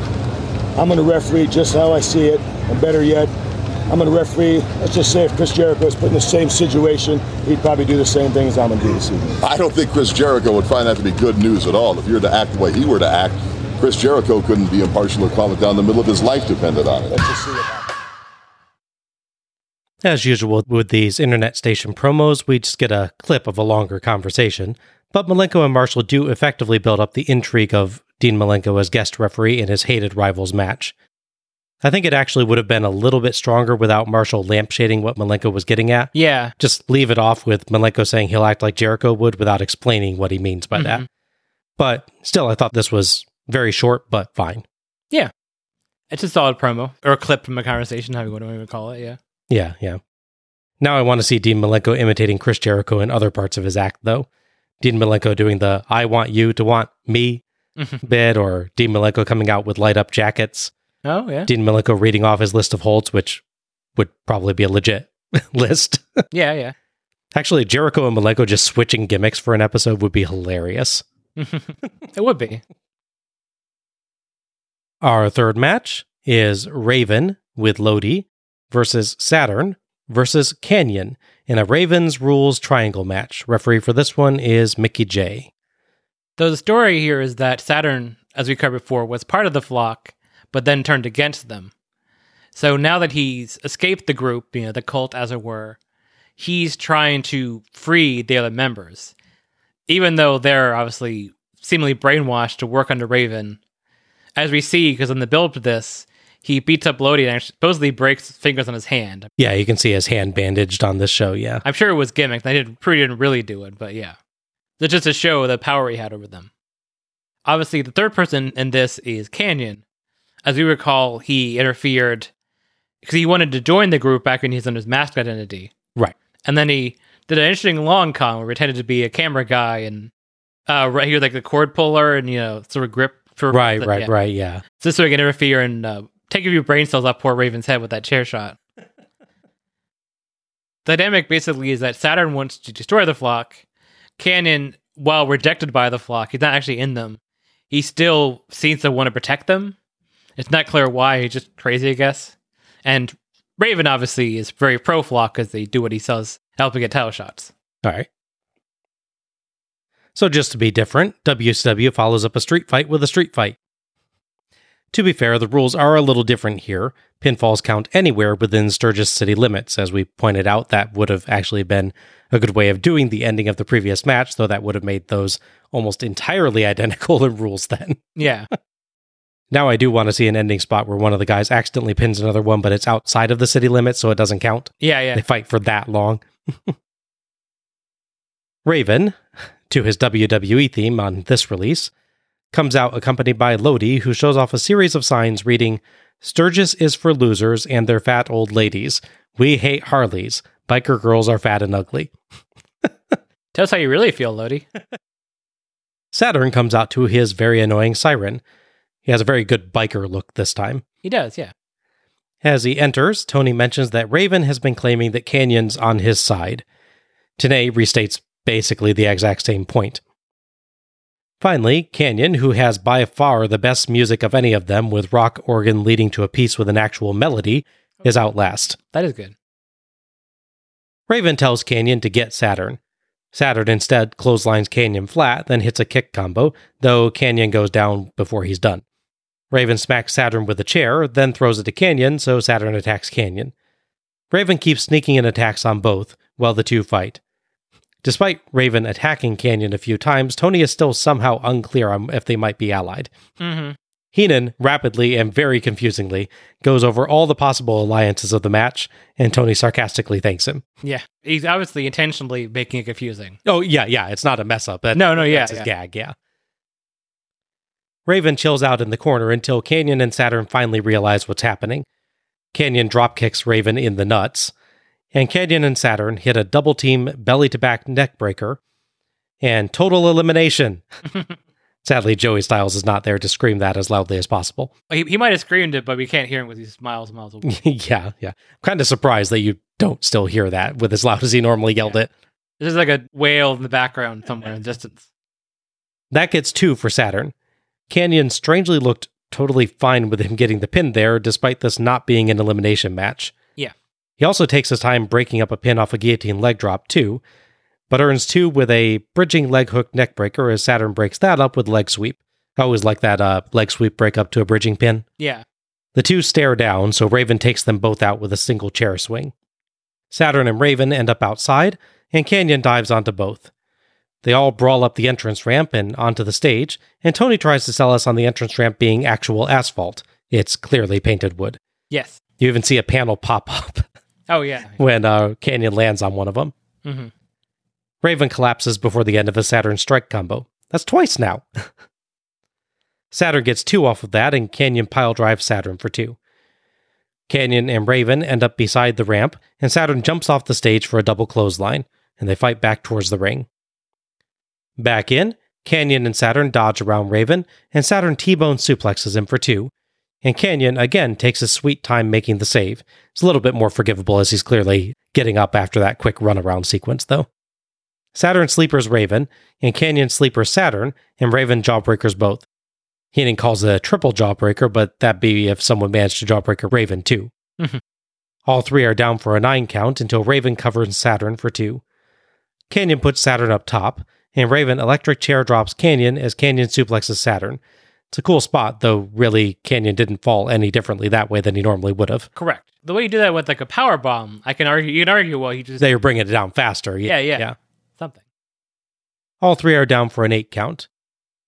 I'm going to referee just how I see it, and better yet, I'm going to referee, let's just say if Chris Jericho was put in the same situation, he'd probably do the same thing as I'm going to do this evening. I don't think Chris Jericho would find that to be good news at all. If you were to act the way he were to act, Chris Jericho couldn't be impartial or calm it down. The middle of his life depended on it. Let's just see what happens. As usual with these internet station promos, we just get a clip of a longer conversation. But Malenko and Marshall do effectively build up the intrigue of Dean Malenko as guest referee in his hated rivals match. I think it actually would have been a little bit stronger without Marshall lampshading what Malenko was getting at. Yeah. Just leave it off with Malenko saying he'll act like Jericho would without explaining what he means by that. Mm-hmm. But still, I thought this was very short, but fine. Yeah. It's a solid promo or a clip from a conversation, however you want to call it. Yeah. Yeah, yeah. Now I want to see Dean Malenko imitating Chris Jericho in other parts of his act, though. Dean Malenko doing the I want you to want me mm-hmm. bit, or Dean Malenko coming out with light up jackets. Oh, yeah. Dean Malenko reading off his list of holds, which would probably be a legit list. Yeah, yeah. Actually, Jericho and Malenko just switching gimmicks for an episode would be hilarious. It would be. Our third match is Raven with Lodi versus Saturn versus Canyon in a Ravens rules triangle match. Referee for this one is Mickey J. Though the story here is that Saturn, as we covered before, was part of the flock, but then turned against them. So now that he's escaped the group, you know, the cult as it were, he's trying to free the other members. Even though they're obviously seemingly brainwashed to work under Raven. As we see, because in the build to this, he beats up Lodi and supposedly breaks fingers on his hand. Yeah, you can see his hand bandaged on this show. Yeah. I'm sure it was gimmick. They didn't, Prudy didn't really do it, but yeah. It's just to show the power he had over them. Obviously, the third person in this is Canyon. As we recall, he interfered because he wanted to join the group back when he was under his mask identity. Right. And then he did an interesting long con where he pretended to be a camera guy and uh, right here, like the cord puller and, you know, sort of grip for. Right, right, yeah. right. Yeah. So this way he can interfere and uh, take a few brain cells off poor Raven's head with that chair shot. the dynamic basically is that Saturn wants to destroy the flock. Canyon, while rejected by the flock, he's not actually in them. He still seems to want to protect them. It's not clear why. He's just crazy, I guess. And Raven obviously is very pro flock because they do what he says, helping get title shots. All right. So just to be different, WCW follows up a street fight with a street fight. To be fair, the rules are a little different here. Pinfalls count anywhere within Sturgis city limits. As we pointed out, that would have actually been a good way of doing the ending of the previous match, though that would have made those almost entirely identical in rules then. Yeah. Now I do want to see an ending spot where one of the guys accidentally pins another one, but it's outside of the city limits, so it doesn't count. Yeah, yeah. They fight for that long. Raven, to his WWE theme on this release, comes out accompanied by Lodi, who shows off a series of signs reading Sturgis is for losers and their fat old ladies. We hate Harleys. Biker girls are fat and ugly. Tell us how you really feel, Lodi. Saturn comes out to his very annoying siren. He has a very good biker look this time. He does, yeah. As he enters, Tony mentions that Raven has been claiming that Canyon's on his side. Tenay restates basically the exact same point. Finally, Canyon, who has by far the best music of any of them, with rock organ leading to a piece with an actual melody, is out last. That is good. Raven tells Canyon to get Saturn. Saturn instead clotheslines Canyon flat, then hits a kick combo, though Canyon goes down before he's done. Raven smacks Saturn with a chair, then throws it to Canyon, so Saturn attacks Canyon. Raven keeps sneaking in attacks on both while the two fight. Despite Raven attacking Canyon a few times, Tony is still somehow unclear on if they might be allied. Mm-hmm. Heenan, rapidly and very confusingly, goes over all the possible alliances of the match, and Tony sarcastically thanks him. Yeah. He's obviously intentionally making it confusing. Oh, yeah, yeah, it's not a mess up. That- No, no, yeah, That's his yeah. gag, yeah. Raven chills out in the corner until Canyon and Saturn finally realize what's happening. Canyon drop kicks Raven in the nuts, and Canyon and Saturn hit a double team belly to back neck breaker and total elimination. Sadly, Joey Styles is not there to scream that as loudly as possible. He, he might have screamed it, but we can't hear him because he's miles and miles away. yeah, yeah. I'm kind of surprised that you don't still hear that with as loud as he normally yelled it. There's like a wail in the background somewhere in the distance. That gets two for Saturn. Canyon strangely looked totally fine with him getting the pin there, despite this not being an elimination match. Yeah. He also takes his time breaking up a pin off a guillotine leg drop, too, but earns two with a bridging leg hook neck breaker as Saturn breaks that up with leg sweep. I always like that uh, leg sweep break up to a bridging pin. Yeah. The two stare down, so Raven takes them both out with a single chair swing. Saturn and Raven end up outside, and Canyon dives onto both. They all brawl up the entrance ramp and onto the stage, and Tony tries to sell us on the entrance ramp being actual asphalt. It's clearly painted wood. Yes. You even see a panel pop up Oh, yeah. when uh, Canyon lands on one of them. hmm Raven collapses before the end of a Saturn strike combo. That's twice now. Saturn gets two off of that, and Canyon pile drives Saturn for two. Canyon and Raven end up beside the ramp, and Saturn jumps off the stage for a double clothesline, and they fight back towards the ring. Back in, Canyon and Saturn dodge around Raven, and Saturn T bone suplexes him for two, and Canyon again takes his sweet time making the save. It's a little bit more forgivable as he's clearly getting up after that quick runaround sequence, though. Saturn sleepers Raven, and Canyon sleepers Saturn, and Raven jawbreakers both. Heenan calls it a triple jawbreaker, but that'd be if someone managed to jawbreaker Raven too. Mhm. All three are down for a nine count until Raven covers Saturn for two. Canyon puts Saturn up top, and Raven electric chair drops Canyon as Canyon suplexes Saturn. It's a cool spot, though really Canyon didn't fall any differently that way than he normally would have. Correct. The way you do that with like a power bomb, I can argue. You can argue. Well, he just They were bringing it down faster. yeah, yeah, yeah. something. All three are down for an eight count.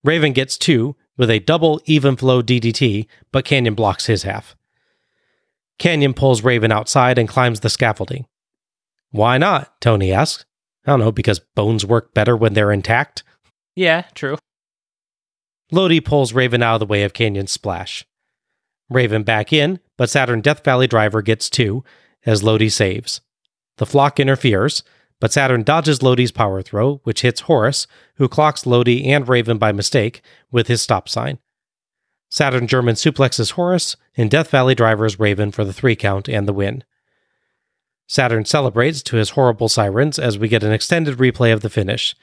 Raven gets two with a double even flow DDT, but Canyon blocks his half. Canyon pulls Raven outside and climbs the scaffolding. Why not? Tony asks. I don't know, because bones work better when they're intact. Yeah, true. Lodi pulls Raven out of the way of Canyon's splash. Raven back in, but Saturn Death Valley Driver gets two as Lodi saves. The flock interferes, but Saturn dodges Lodi's power throw, which hits Horace, who clocks Lodi and Raven by mistake with his stop sign. Saturn German suplexes Horace, and Death Valley drivers Raven for the three count and the win. Saturn celebrates to his horrible sirens as we get an extended replay of the finish.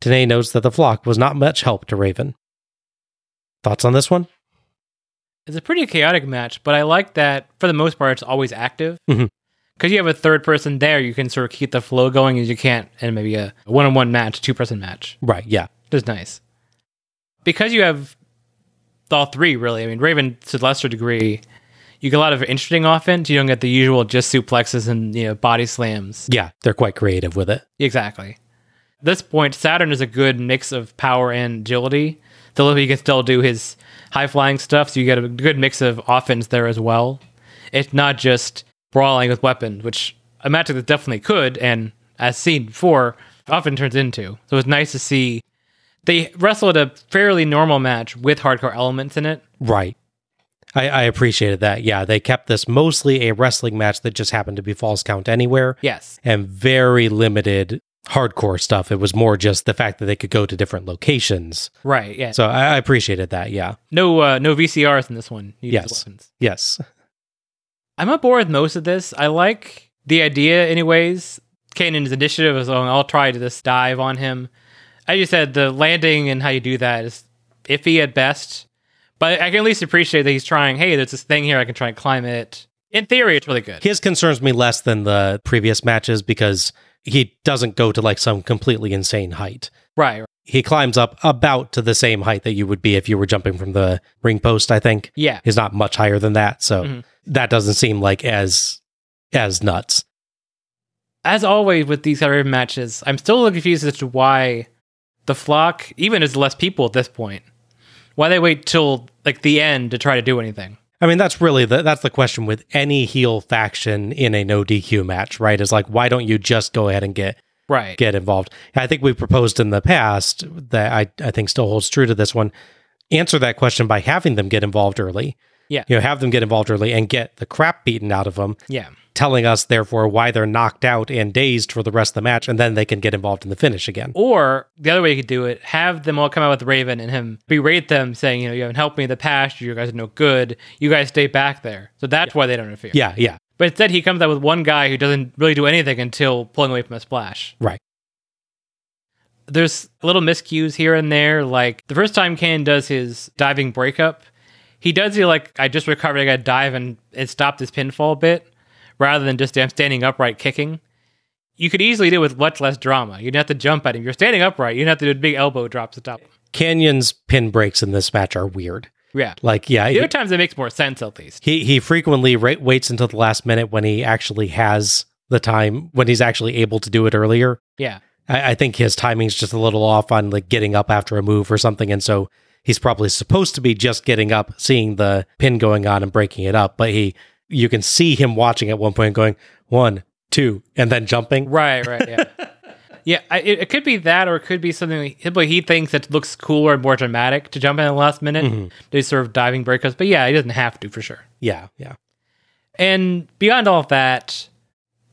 Tenay notes that the flock was not much help to Raven. Thoughts on this one? It's a pretty chaotic match, but I like that for the most part it's always active. Mm-hmm. Because you have a third person there, you can sort of keep the flow going as you can't, and maybe a one on one match, two person match. Right, yeah. Which is nice. Because you have all three really. I mean, Raven to a lesser degree, you get a lot of interesting offense. You don't get the usual just suplexes and you know body slams. Yeah, they're quite creative with it. Exactly. At this point, Saturn is a good mix of power and agility. So he can still do his high flying stuff, so you get a good mix of offense there as well. It's not just brawling with weapons, which a match that definitely could, and as seen before, often turns into. So it's nice to see they wrestled a fairly normal match with hardcore elements in it. Right. I, I appreciated that. Yeah, they kept this mostly a wrestling match that just happened to be false count anywhere. Yes. And very limited hardcore stuff. It was more just the fact that they could go to different locations. Right. Yeah. So I, I appreciated that. Yeah. no uh, no VCRs in this one. You Yes. Yes. I'm on board with most of this. I like the idea, anyways. Canyon's initiative is, oh, I'll try to just dive on him. As you said, the landing and how you do that is iffy at best. But I can at least appreciate that he's trying, hey, there's this thing here, I can try and climb it. In theory, it's really good. His concerns me less than the previous matches because he doesn't go to like some completely insane height. Right. right. He climbs up about to the same height that you would be if you were jumping from the ring post, I think. Yeah. He's not much higher than that. So Mhm. that doesn't seem like as as nuts. As always with these kind of matches, I'm still a little confused as to why the flock, even as less people at this point, why they wait till like the end to try to do anything. I mean, that's really the that's the question with any heel faction in a no DQ match, right? Is like, why don't you just go ahead and get Right. get involved? I think we proposed in the past that I I think still holds true to this one. Answer that question by having them get involved early. Yeah. You know, have them get involved early and get the crap beaten out of them, Yeah. telling us therefore why they're knocked out and dazed for the rest of the match, and then they can get involved in the finish again. Or the other way you could do it, have them all come out with Raven and him berate them, saying, you know, you haven't helped me in the past, you guys are no good, you guys stay back there. So that's why they don't interfere. Yeah, yeah, But instead, he comes out with one guy who doesn't really do anything until pulling away from a splash. right. There's little miscues here and there. Like the first time Kane does his diving breakup, he does it like, I just recovered, I got to dive and it stopped his pinfall bit rather than just I'm standing upright kicking. You could easily do it with much less drama. You'd have to jump at him. You're standing upright. You'd have to do a big elbow drop to stop him. Canyon's pin breaks in this match are weird. Yeah. Like, yeah, The other times it makes more sense, at least. he he frequently ra- waits until the last minute when he actually has the time when he's actually able to do it earlier. Yeah. I, I think his timing's just a little off on like getting up after a move or something, and so he's probably supposed to be just getting up, seeing the pin going on and breaking it up. But he, you can see him watching at one point, going one, two, and then jumping. Right, right, yeah. yeah, I, it, it could be that, or it could be something but he thinks it looks cooler and more dramatic to jump in at the last minute. Mm-hmm. Do sort of diving breakups. But yeah, he doesn't have to for sure. Yeah, yeah, And beyond all of that,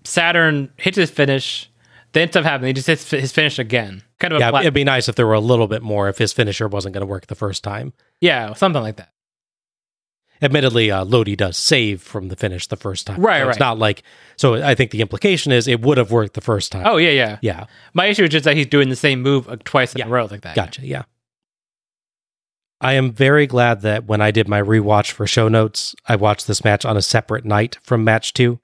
Saturn hits his finish. Then stuff happens. He just hits his finish again. Kind of yeah. flat- It'd be nice if there were a little bit more if his finisher wasn't going to work the first time. yeah, something like that. Admittedly, uh, Lodi does save from the finish the first time. Right, So It's right. not like so. I think the implication is it would have worked the first time. Oh yeah, yeah. yeah. My issue is just that he's doing the same move uh, twice in Yeah. a row like that. Gotcha. Yeah. I am very glad that when I did my rewatch for show notes, I watched this match on a separate night from match two.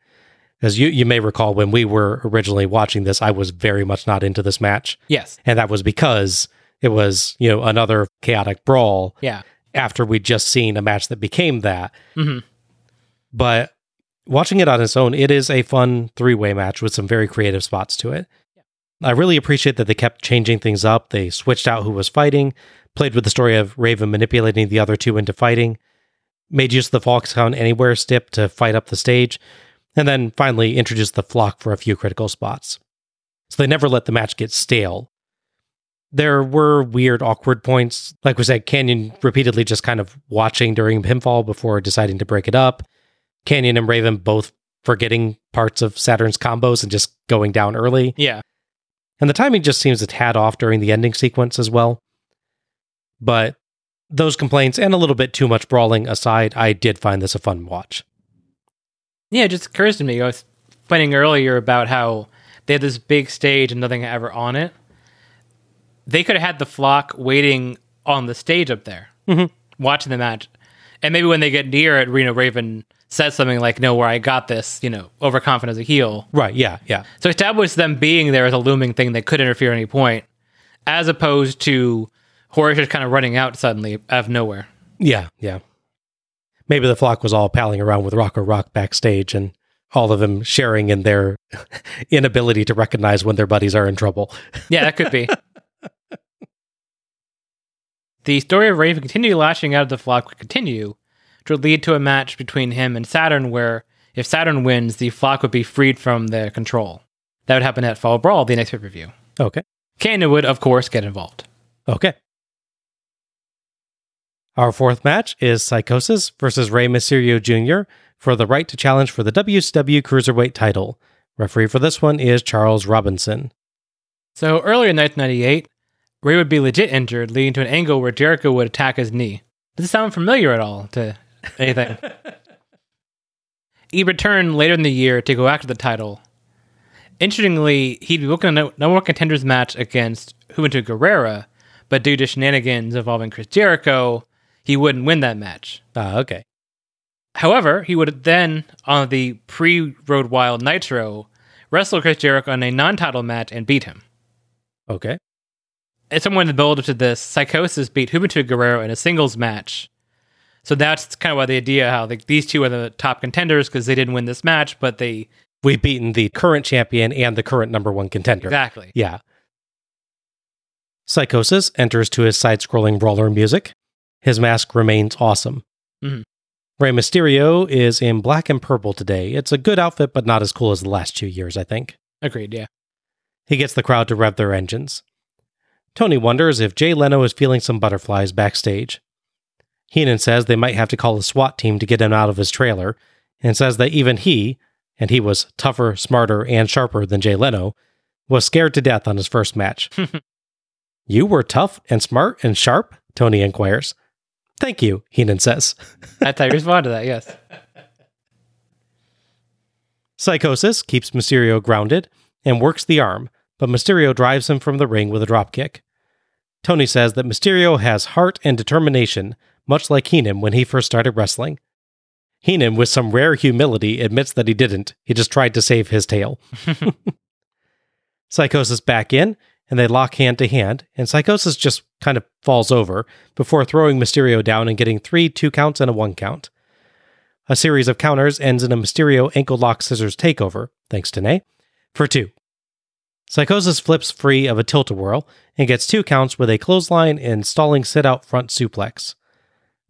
As you, you may recall, when we were originally watching this, I was very much not into this match. Yes. And that was because it was, you know, another chaotic brawl Yeah. after we'd just seen a match that became that. Mhm. But watching it on its own, it is a fun three way match with some very creative spots to it. I really appreciate that they kept changing things up. They switched out who was fighting, played with the story of Raven manipulating the other two into fighting, made use of the Count Anywhere stip to fight up the stage, and then finally introduced the flock for a few critical spots. So they never let the match get stale. There were weird, awkward points. Like we said, Canyon repeatedly just kind of watching during pinfall before deciding to break it up. Canyon and Raven both forgetting parts of Saturn's combos and just going down early. Yeah. And the timing just seems a tad off during the ending sequence as well. But those complaints and a little bit too much brawling aside, I did find this a fun watch. Yeah, it just occurs to me. I was pointing earlier about how they had this big stage and nothing ever on it. They could have had the flock waiting on the stage up there, mm-hmm. watching the match. And maybe when they get near it, Reno Raven says something like, No, where I got this, you know, overconfident as a heel. Right, yeah, yeah. So establish them being there as a looming thing that could interfere at any point, as opposed to Horace just kind of running out suddenly out of nowhere. Yeah, yeah. Maybe the flock was all palling around with Rocco Rock backstage and all of them sharing in their inability to recognize when their buddies are in trouble. Yeah, that could be. the story of Raven continue lashing out of the flock would continue, which would lead to a match between him and Saturn where if Saturn wins, the flock would be freed from their control. That would happen at Fall Brawl, the next pay per view. Okay. Canyon would, of course, get involved. Okay. Our fourth match is Psicosis versus Rey Mysterio Jr. for the right to challenge for the WCW Cruiserweight title. Referee for this one is Charles Robinson. So earlier in 1998, Rey would be legit injured, leading to an angle where Jericho would attack his knee. Does this sound familiar at all to anything? he returned later in the year to go after the title. Interestingly, he'd be booking a no- number one contenders match against Juventud Guerrera, but due to shenanigans involving Chris Jericho, he wouldn't win that match. Ah, okay. However, he would then, on the pre Road Wild Nitro, wrestle Chris Jericho in a non title match and beat him. Okay. As someone in the build up to this, Psicosis beat Juventud Guerrera in a singles match. So that's kind of why the idea how like these two are the top contenders because they didn't win this match, but they We've beaten the current champion and the current number one contender. exactly. Yeah. Psicosis enters to his side scrolling brawler music. His mask remains awesome. Mhm. Rey Mysterio is in black and purple today. It's a good outfit, but not as cool as the last two years, I think. Agreed. Yeah. He gets the crowd to rev their engines. Tony wonders if Jay Leno is feeling some butterflies backstage. Heenan says they might have to call a SWAT team to get him out of his trailer, and says that even he, and he was tougher, smarter, and sharper than Jay Leno, was scared to death on his first match. you were tough and smart and sharp? Tony inquires. Thank you, Heenan says. That's how you respond to that. Yes. Psicosis keeps Mysterio grounded and works the arm, but Mysterio drives him from the ring with a dropkick. Tony says that Mysterio has heart and determination, much like Heenan when he first started wrestling. Heenan, with some rare humility, admits that he didn't. He just tried to save his tail. Psicosis back in, and they lock hand to hand, and Psicosis just kind of falls over before throwing Mysterio down and getting three two counts and a one count. A series of counters ends in a Mysterio ankle lock scissors takeover, thanks to Nay, for two. Psicosis flips free of a tilt a whirl and gets two counts with a clothesline and stalling sit out front suplex.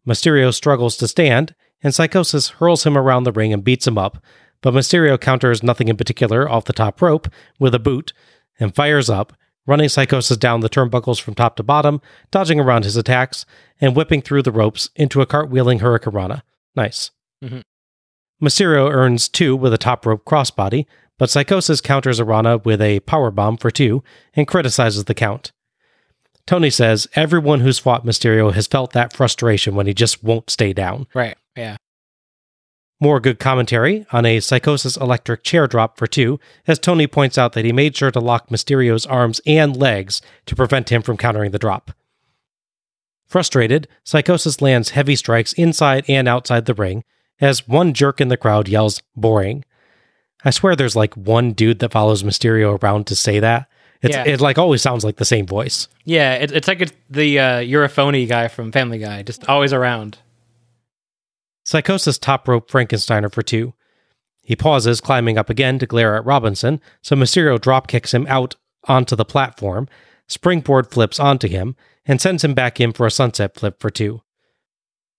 Mysterio struggles to stand, and Psicosis hurls him around the ring and beats him up, but Mysterio counters nothing in particular off the top rope with a boot and fires up, running Psicosis down the turnbuckles from top to bottom, dodging around his attacks, and whipping through the ropes into a cartwheeling Hurricanrana. Nice. Mhm. Mysterio earns two with a top rope crossbody, but Psicosis counters Arana with a power bomb for two and criticizes the count. Tony says everyone who's fought Mysterio has felt that frustration when he just won't stay down. Right. Yeah. More good commentary on a Psicosis electric chair drop for two, as Tony points out that he made sure to lock Mysterio's arms and legs to prevent him from countering the drop. Frustrated, Psicosis lands heavy strikes inside and outside the ring, as one jerk in the crowd yells, boring. I swear there's like one dude that follows Mysterio around to say that. It's, Yeah. It like always sounds like the same voice. Yeah. It, it's like it's the uh, you're a phony guy from Family Guy, just always around. Psicosis top rope Frankensteiner for two. He pauses, climbing up again to glare at Robinson, so Mysterio drop kicks him out onto the platform, springboard flips onto him, and sends him back in for a sunset flip for two.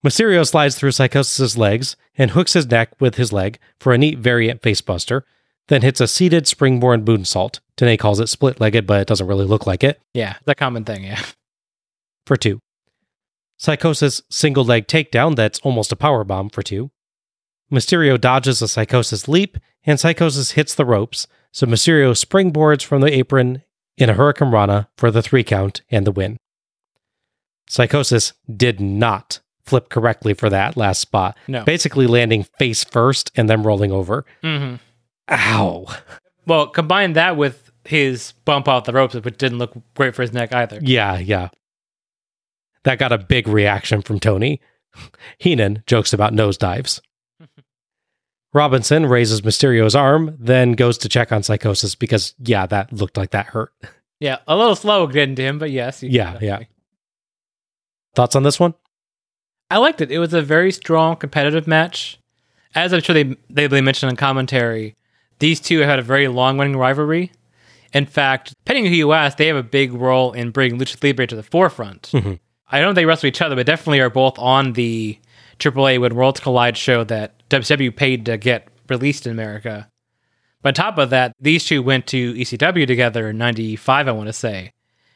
Mysterio slides through Psicosis's legs and hooks his neck with his leg for a neat variant facebuster, then hits a seated springboard moonsault. Tenay calls it split legged, but it doesn't really look like it Yeah. It's a common thing. Yeah. for two. Psicosis single leg takedown that's almost a power bomb for two. Mysterio dodges a Psicosis leap, and Psicosis hits the ropes, so Mysterio springboards from the apron in a Hurricanrana for the three count and the win. Psicosis did not flip correctly for that last spot, No. basically landing face first and then rolling over. hmm Ow. Well, combine that with his bump off the ropes, which didn't look great for his neck either. Yeah, yeah. That got a big reaction from Tony. Heenan jokes about nosedives. Robinson raises Mysterio's arm, then goes to check on Psicosis because, yeah, that looked like that hurt. Yeah, a little slow getting to him, but yes. Yeah, yeah. Thoughts on this one? I liked it. It was a very strong competitive match. As I'm sure they they, they mentioned in commentary, these two have had a very long running rivalry. In fact, depending on who you ask, they have a big role in bringing Lucha Libre to the forefront. Mm-hmm. I don't think they wrestle each other, but definitely are both on the AAA When Worlds Collide show that WCW paid to get released in America. But on top of that, these two went to ECW together in 95, I want to say.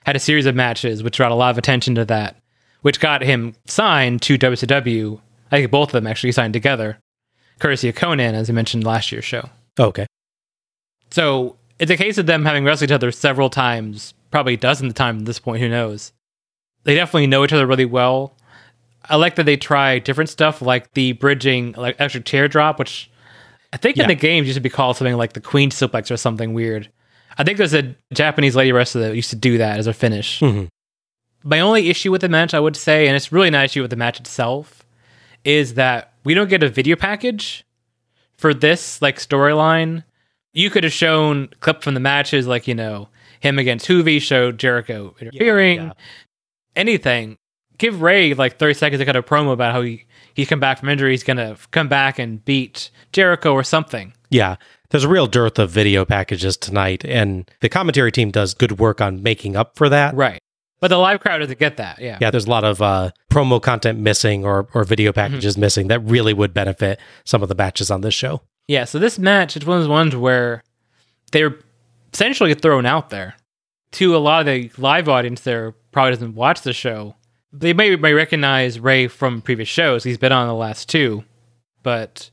Had a series of matches, which brought a lot of attention to that, which got him signed to WCW. I think both of them actually signed together, courtesy of Konnan, as I mentioned last year's show. Okay. So it's a case of them having wrestled each other several times, probably dozens of times at this point, who knows. They definitely know each other really well. I like that they try different stuff like the bridging like extra teardrop, which I think Yeah. in the games used to be called something like the Queen Suplex or something weird. I think there's a Japanese lady wrestler that used to do that as a finish. Mhm. My only issue with the match, I would say, and it's really not an issue with the match itself, is that we don't get a video package for this like storyline. You could have shown clip from the matches, like you know him against Juvi, showed Jericho interfering, yeah. Anything. Give Rey like thirty seconds to cut a promo about how he he's come back from injury, he's gonna come back and beat Jericho or something. Yeah. There's a real dearth of video packages tonight, and the commentary team does good work on making up for that. Right. But the live crowd doesn't get that. Yeah. Yeah, there's a lot of uh, promo content missing or, or video packages missing that really would benefit some of the matches on this show. Yeah, so this match it's one of those ones where they're essentially thrown out there to a lot of the live audience there probably doesn't watch the show. They may, may recognize Rey from previous shows. He's been on the last two, but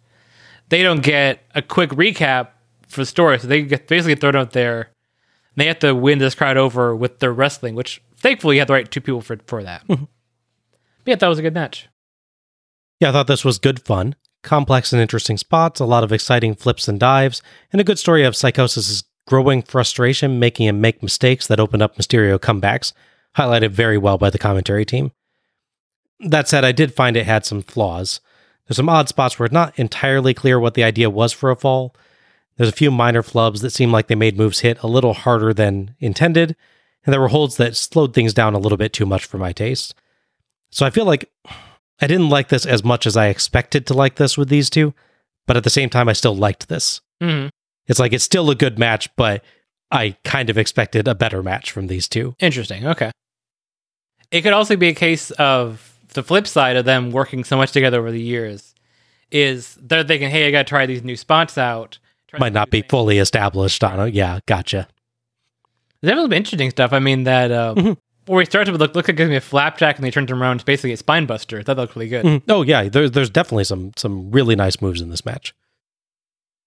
they don't get a quick recap for the story. So they get basically thrown out there. They have to win this crowd over with their wrestling, which thankfully you had the right two people for for that. Mhm. But yeah, that was a good match. Yeah, I thought this was good fun, complex and interesting spots, a lot of exciting flips and dives, and a good story of Psicosis's growing frustration making him make mistakes that opened up Mysterio comebacks, highlighted very well by the commentary team. That said, I did find it had some flaws. There's some odd spots where it's not entirely clear what the idea was for a fall. There's a few minor flubs that seem like they made moves hit a little harder than intended, and there were holds that slowed things down a little bit too much for my taste. So I feel like I didn't like this as much as I expected to like this with these two, but at the same time, I still liked this. hmm It's like it's still a good match, but I kind of expected a better match from these two. Interesting. Okay. It could also be a case of the flip side of them working so much together over the years is they're thinking, hey, I got to try these new spots out. Try Might not be things. fully established on it. Yeah, gotcha. There's definitely been interesting stuff. I mean, that uh, Mhm. where we started with look, look like it's gonna be a flapjack and they turned him around. It's basically a spine buster. That looked really good. Mhm. Oh yeah, there's there's definitely some some really nice moves in this match.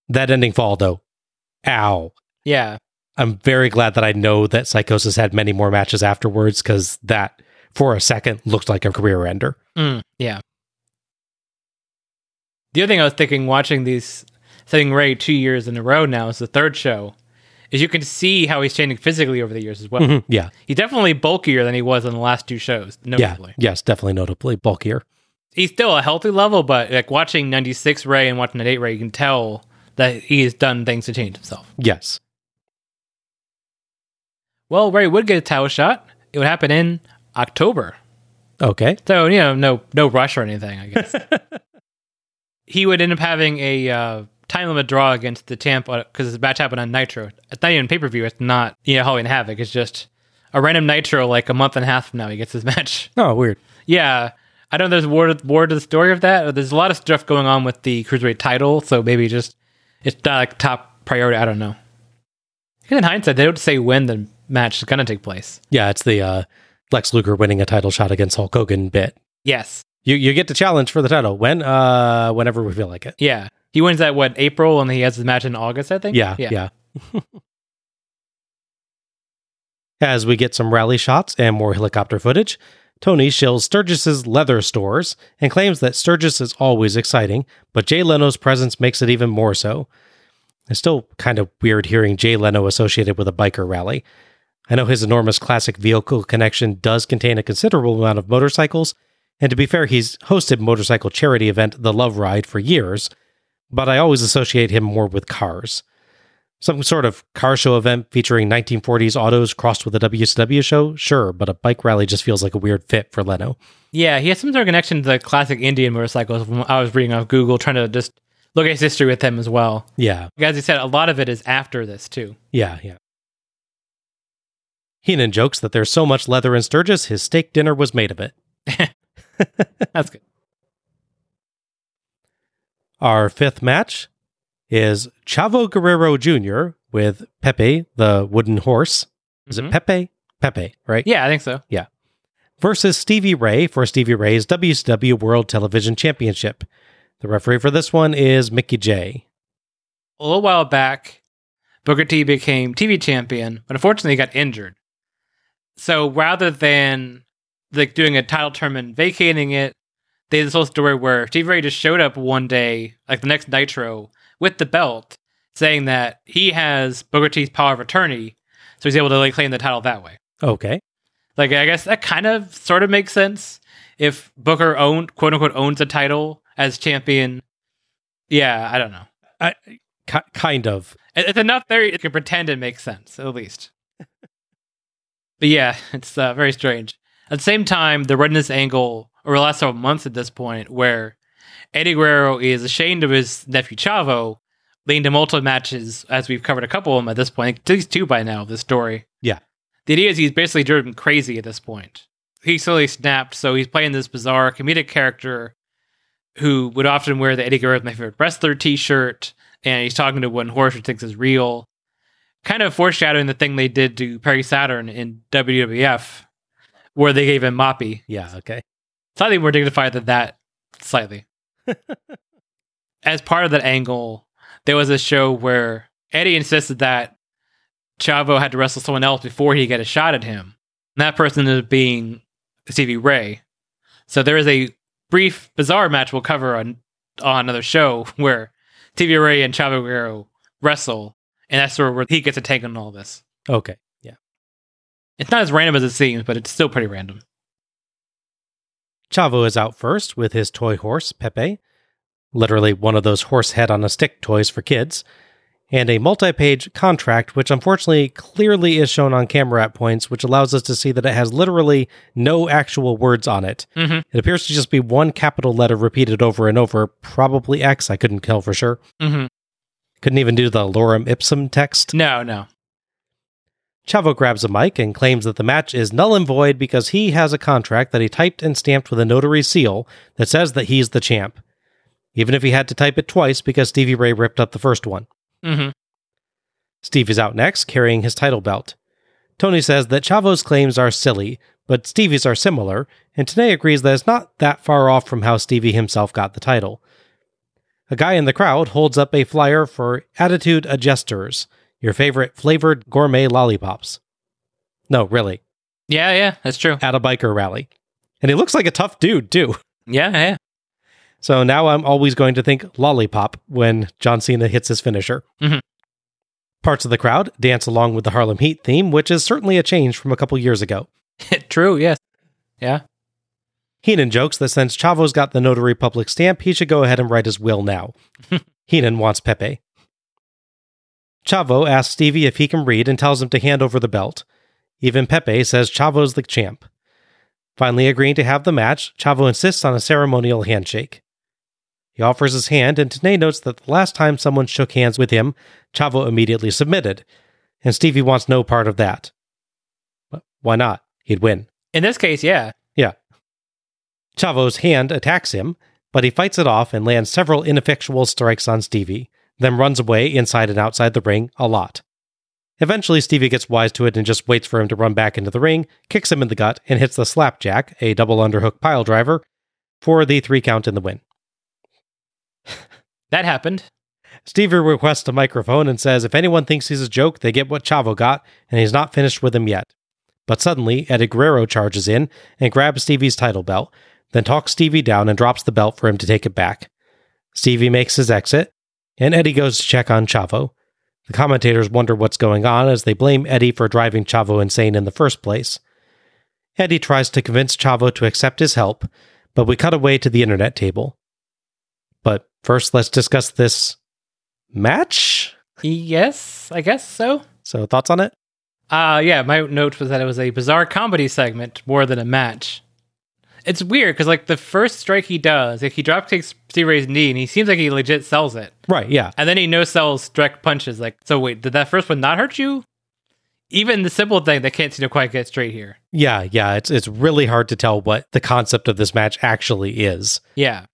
That ending fall though, ow! Yeah. I'm very glad that I know that Psicosis had many more matches afterwards because that for a second looked like a career ender. Mm, yeah. The other thing I was thinking watching these setting Rey two years in a row now is the third show. Is you can see how he's changing physically over the years as well. Mhm. Yeah, He's definitely bulkier than he was in the last two shows, yeah, notably. yes, definitely notably bulkier. He's still a healthy level, but like watching 96 Rey and watching 8 Rey, you can tell that he has done things to change himself. Yes. Well, Rey would get a title shot. It would happen in October. Okay. So, you know, no no rush or anything, I guess. he would end up having a uh, time limit draw against the Tampa because the match happened on Nitro. It's not even pay per view. It's not, you know, Halloween Havoc. It's just a random Nitro like a month and a half from now. He gets his match. Oh, weird. Yeah. I don't know if there's more, more to the story of that. There's a lot of stuff going on with the Cruiserweight title, so maybe just it's not like top priority. I don't know. 'Cause in hindsight, they don't say when the match is going to take place. Yeah, it's the uh, Lex Luger winning a title shot against Hulk Hogan bit. Yes. You you get to challenge for the title when uh whenever we feel like it. Yeah. He wins that, what, April, and he has his match in August, I think? Yeah, yeah. As we get some rally shots and more helicopter footage, Tony shills Sturgis's leather stores and claims that Sturgis is always exciting, but Jay Leno's presence makes it even more so. It's still kind of weird hearing Jay Leno associated with a biker rally. I know his enormous classic vehicle connection does contain a considerable amount of motorcycles, and to be fair, he's hosted motorcycle charity event The Love Ride for years, but I always associate him more with cars. Some sort of car show event featuring 1940s autos crossed with a WCW show? Sure, but a bike rally just feels like a weird fit for Leno. Yeah, he has some sort of connection to the classic Indian motorcycles. I was reading off Google, trying to just look at his history with them as well. Yeah, As you said, a lot of it is after this too. yeah, yeah. Heenan jokes that there's so much leather in Sturgis, his steak dinner was made of it. That's good. Our fifth match is Chavo Guerrero Jr. with Pepe, the wooden horse. Is Mhm. it Pepe? Pepe, right? Yeah, I think so. Yeah. Versus Stevie Ray for Stevie Ray's WCW World Television Championship. The referee for this one is Mickey J. A little while back, Booker T became TV champion, but unfortunately he got injured. So rather than like doing a title term and vacating it, they did this whole story where Steve Ray just showed up one day, like the next Nitro, with the belt, saying that he has Booker T's power of attorney, so he's able to like claim the title that way. Okay. Like I guess that kind of sort of makes sense if Booker owned quote unquote owns a title as champion. Yeah, I don't know. I, kind of. It's enough there you can pretend it makes sense, at least. But yeah, it's uh, very strange. At the same time, the redness angle over the last several months at this point where Eddie Guerrero is ashamed of his nephew Chavo, leading to multiple matches, as we've covered a couple of them at this point, at least two by now, of this story. Yeah. The idea is he's basically driven crazy at this point. He slowly snapped, so he's playing this bizarre comedic character who would often wear the Eddie Guerrero my favorite wrestler t shirt, and he's talking to one horse, which thinks is real. Kind of foreshadowing the thing they did to Perry Saturn in WWF, where they gave him Moppy. Yeah, okay. Slightly more dignified than that, slightly. As part of that angle, there was a show where Eddie insisted that Chavo had to wrestle someone else before he get a shot at him. And that person ended up being Stevie Ray. So there is a brief, bizarre match we'll cover on on another show where Stevie Ray and Chavo Guerrero wrestle, and that's sort of where he gets a take on all this. Okay. Yeah. It's not as random as it seems, but it's still pretty random. Chavo is out first with his toy horse, Pepe, literally one of those horse head on a stick toys for kids, and a multi page contract, which unfortunately clearly is shown on camera at points, which allows us to see that it has literally no actual words on it. Mhm. It appears to just be one capital letter repeated over and over, probably X, I couldn't tell for sure. Mm-hmm. Couldn't even do the lorem ipsum text. No, no. Chavo grabs a mic and claims that the match is null and void because he has a contract that he typed and stamped with a notary seal that says that he's the champ. Even if he had to type it twice because Stevie Ray ripped up the first one. Mm-hmm. Steve is out next, carrying his title belt. Tony says that Chavo's claims are silly, but Stevie's are similar, and Tenay agrees that it's not that far off from how Stevie himself got the title. A guy in the crowd holds up a flyer for Attitude Adjusters, your favorite flavored gourmet lollipops. No, really, Yeah, yeah, that's true. at a biker rally. And he looks like a tough dude, too. Yeah, yeah. So now I'm always going to think lollipop when John Cena hits his finisher. Mhm. Parts of the crowd dance along with the Harlem Heat theme, which is certainly a change from a couple years ago. True, yes. Yeah. Heenan jokes that since Chavo's got the notary public stamp, he should go ahead and write his will now. Heenan wants Pepe. Chavo asks Stevie if he can read and tells him to hand over the belt. Even Pepe says Chavo's the champ. Finally agreeing to have the match, Chavo insists on a ceremonial handshake. He offers his hand, and Tenay notes that the last time someone shook hands with him, Chavo immediately submitted, and Stevie wants no part of that. But why not? He'd win. In this case, yeah. Chavo's hand attacks him, but he fights it off and lands several ineffectual strikes on Stevie, then runs away inside and outside the ring a lot. Eventually, Stevie gets wise to it and just waits for him to run back into the ring, kicks him in the gut, and hits the slapjack, a double underhook pile driver, for the three count in the win. That happened. Stevie requests a microphone and says if anyone thinks he's a joke, they get what Chavo got, and he's not finished with him yet. But suddenly, Eddie Guerrero charges in and grabs Stevie's title belt, then talks Stevie down and drops the belt for him to take it back. Stevie makes his exit, and Eddie goes to check on Chavo. The commentators wonder what's going on as they blame Eddie for driving Chavo insane in the first place. Eddie tries to convince Chavo to accept his help, but we cut away to the internet table. But first, let's discuss this match. Yes, I guess so. So, thoughts on it? Uh yeah, my note was that it was a bizarre comedy segment more than a match. It's weird because like the first strike he does, like he drop kicks Steve Ray's knee and he seems like he legit sells it. Right, yeah. And then he no sells direct punches. Like, so wait, did that first one not hurt you? Even the simple thing they can't seem to quite get straight here. Yeah, yeah. It's it's really hard to tell what the concept of this match actually is. Yeah.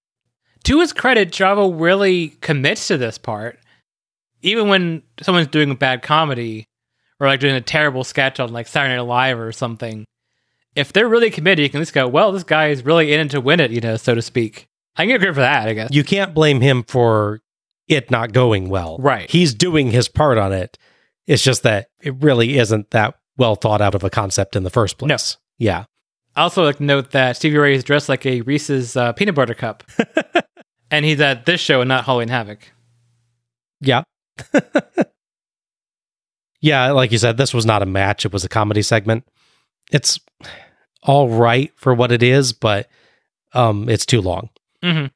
To his credit, Chavo really commits to this part. Even when someone's doing a bad comedy or like doing a terrible sketch on like Saturday Night Live or something, if they're really committed, you can at least go, well, this guy is really in it to win it, you know, so to speak. I can get credit for that, I guess. You can't blame him for it not going well. Right. He's doing his part on it. It's just that it really isn't that well thought out of a concept in the first place. Yes. Yeah. I also like note that Stevie Ray is dressed like a Reese's uh, peanut butter cup. and he's at this show and not Halloween Havoc. Yeah. yeah, like you said, this was not a match. It was a comedy segment. It's all right for what it is, but um, it's too long. Mm-hmm.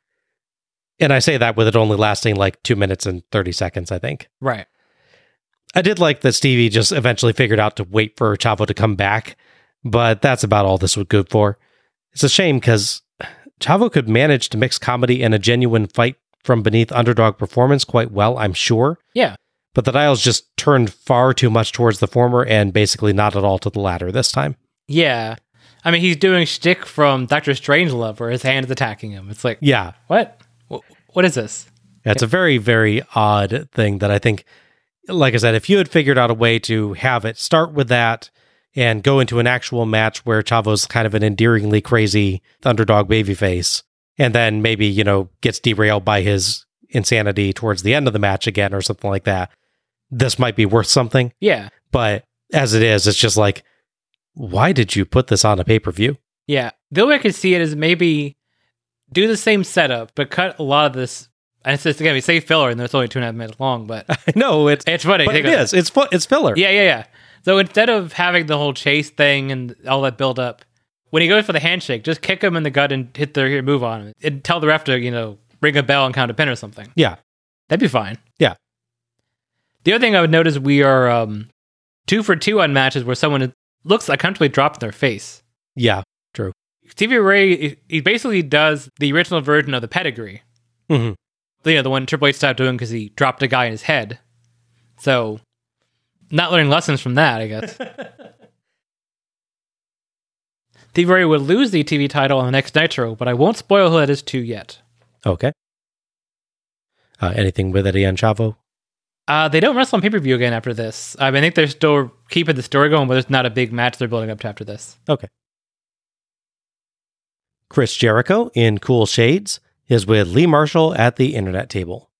And I say that with it only lasting like two minutes and 30 seconds, I think. Right. I did like that Stevie just eventually figured out to wait for Chavo to come back, but that's about all this was good for. It's a shame because Chavo could manage to mix comedy and a genuine fight from beneath underdog performance quite well, I'm sure. Yeah. But the dials just turned far too much towards the former and basically not at all to the latter this time. Yeah. I mean, he's doing shtick from Doctor Strangelove where his hand is attacking him. It's like, Yeah. what? What is this? It's a very, very odd thing that I think, like I said, if you had figured out a way to have it start with that and go into an actual match where Chavo's kind of an endearingly crazy underdog babyface, and then maybe, you know, gets derailed by his insanity towards the end of the match again or something like that, this might be worth something. Yeah. But as it is, it's just like, why did you put this on a pay per view? Yeah. The only way I could see it is maybe do the same setup, but cut a lot of this. And it's just, again, we say filler and it's only two and a half minutes long, but no, it's it's funny. but it is. It's fu- it's filler. Yeah, yeah, yeah. So instead of having the whole chase thing and all that build up, when he goes for the handshake, just kick him in the gut and hit the move on him. And tell the ref to, you know, ring a bell and count a pin or something. Yeah. That'd be fine. Yeah. The other thing I would note is we are um, two for two on matches where someone looks uncomfortably dropped in their face. Yeah. True. Stevie Ray, he- basically does the original version of the pedigree. hmm You know, the one Triple H stopped doing because he dropped a guy in his head. So, not learning lessons from that, I guess. Stevie Ray would lose the TV title on the next Nitro, but I won't spoil who that is to yet. Okay. Uh, anything with Eddie and Chavo? Uh, they don't wrestle on pay per view again after this. I, mean, I think they're still keeping the story going, but there's not a big match they're building up to after this. Okay. Chris Jericho in Cool Shades is with Lee Marshall at the internet table.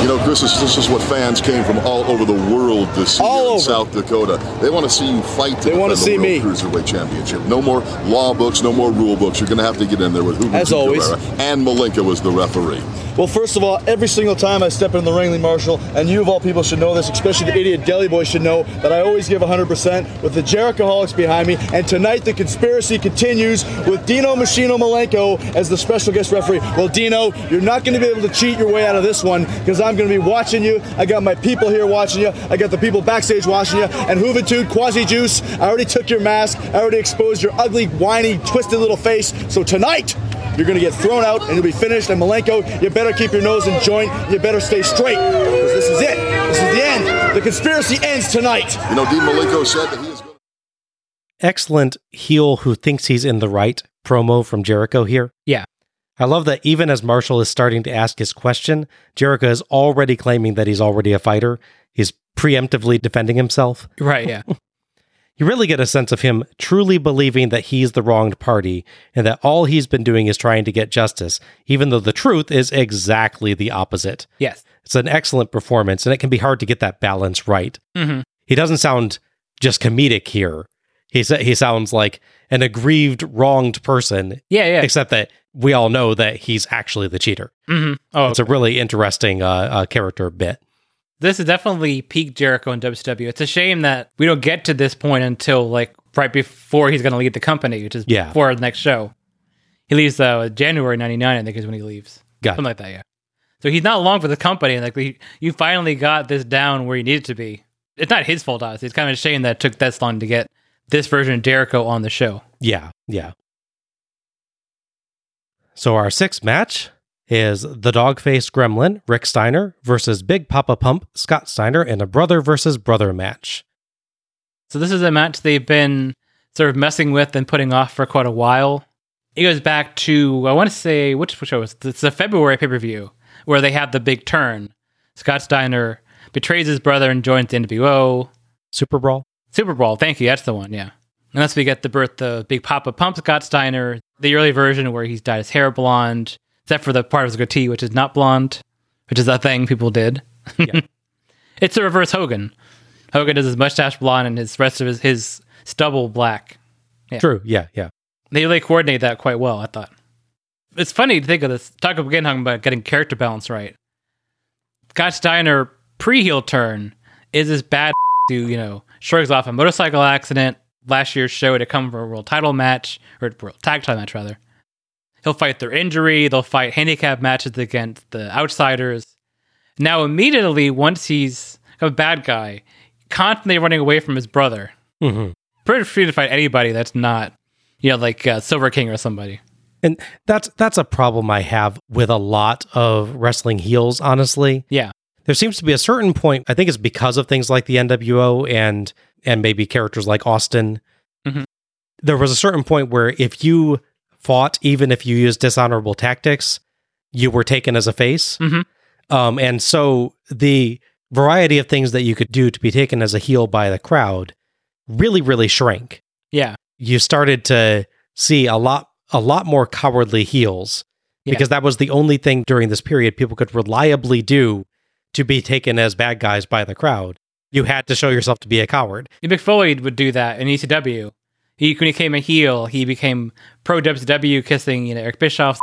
You know, Chris, this, this is what fans came from all over the world to see All in over. South Dakota. They want to see you fight to They wanna defend see the me. Cruiserweight Championship. No more law books, no more rule books. You're going to have to get in there with Juventud As always. And Malenko was the referee. Well, first of all, every single time I step in the ring, Lee Marshall, and you of all people should know this, especially the idiot Deli Boy should know that I always give 100% with the Jerichoholics behind me. And tonight the conspiracy continues with Dino Machino Malenko as the special guest referee. Well, Dino, you're not going to be able to cheat your way out of this one because I'm going to be watching you. I got my people here watching you. I got the people backstage watching you. And Juventud, Quasi Juice, I already took your mask. I already exposed your ugly, whiny, twisted little face. So tonight, you're going to get thrown out and you'll be finished. And Malenko, you better keep your nose in joint. You better stay straight because this is it. This is the end. The conspiracy ends tonight. You know, Dean Malenko said that he is going Excellent heel who thinks he's in the right promo from Jericho here. Yeah. I love that even as Marshall is starting to ask his question, Jericho is already claiming that he's already a fighter. He's preemptively defending himself. Right, yeah. You really get a sense of him truly believing that he's the wronged party and that all he's been doing is trying to get justice, even though the truth is exactly the opposite. yes. It's an excellent performance, and it can be hard to get that balance right. hmm He doesn't sound just comedic here. He sa- he sounds like an aggrieved, wronged person, Yeah, yeah. except that we all know that he's actually the cheater. hmm Oh, It's a really interesting uh, uh, character bit. this is definitely peak Jericho in WCW. It's a shame that we don't get to this point until like right before he's going to leave the company, which is Yeah. before the next show. He leaves uh, January '99, I think, is when he leaves. Got it. Something like that, yeah. So he's not long for the company, and like we, you finally got this down where you needed to be. It's not his fault, honestly. It's kind of a shame that it took this long to get this version of Jericho on the show. Yeah, yeah. So our sixth match is the dog-faced gremlin, Rick Steiner, versus Big Papa Pump, Scott Steiner, in a brother versus brother match. So this is a match they've been sort of messing with and putting off for quite a while. It goes back to I want to say which show was it's the February pay per view where they have the big turn. Scott Steiner betrays his brother and joins the NWO Super Brawl? Super Bowl. Thank you, that's the one. Yeah, and that's we get the birth of Big Papa Pump Scott Steiner, the early version where he's dyed his hair blonde, except for the part of his goatee which is not blonde, which is a thing people did. Yeah. it's a reverse Hogan. Hogan does his mustache blonde and his rest of his, his stubble black. Yeah. True, yeah, yeah. They really coordinate that quite well, I thought. It's funny to think of this. Talk again talking about getting character balance right. Scott Steiner pre heel turn is this bad who, you know, shrugs off a motorcycle accident last year's show to come for a world title match, or world tag title match rather. He'll fight their injury, they'll fight handicap matches against the outsiders. Now immediately once he's a bad guy, constantly running away from his brother. hmm Pretty free to fight anybody that's not, you know, like uh, Silver King or somebody. And that's that's a problem I have with a lot of wrestling heels, honestly. Yeah. There seems to be a certain point, I think it's because of things like the NWO and and maybe characters like Austin. Mhm. There was a certain point where if you fought, even if you used dishonorable tactics, you were taken as a face. Mhm. Um, and so the variety of things that you could do to be taken as a heel by the crowd really, really shrank. Yeah. You started to see a lot a lot more cowardly heels Yeah. because that was the only thing during this period people could reliably do to be taken as bad guys by the crowd. You had to show yourself to be a coward. Mick Foley would do that in ECW. He when he became a heel, he became pro WCW, kissing you know Eric Bischoff,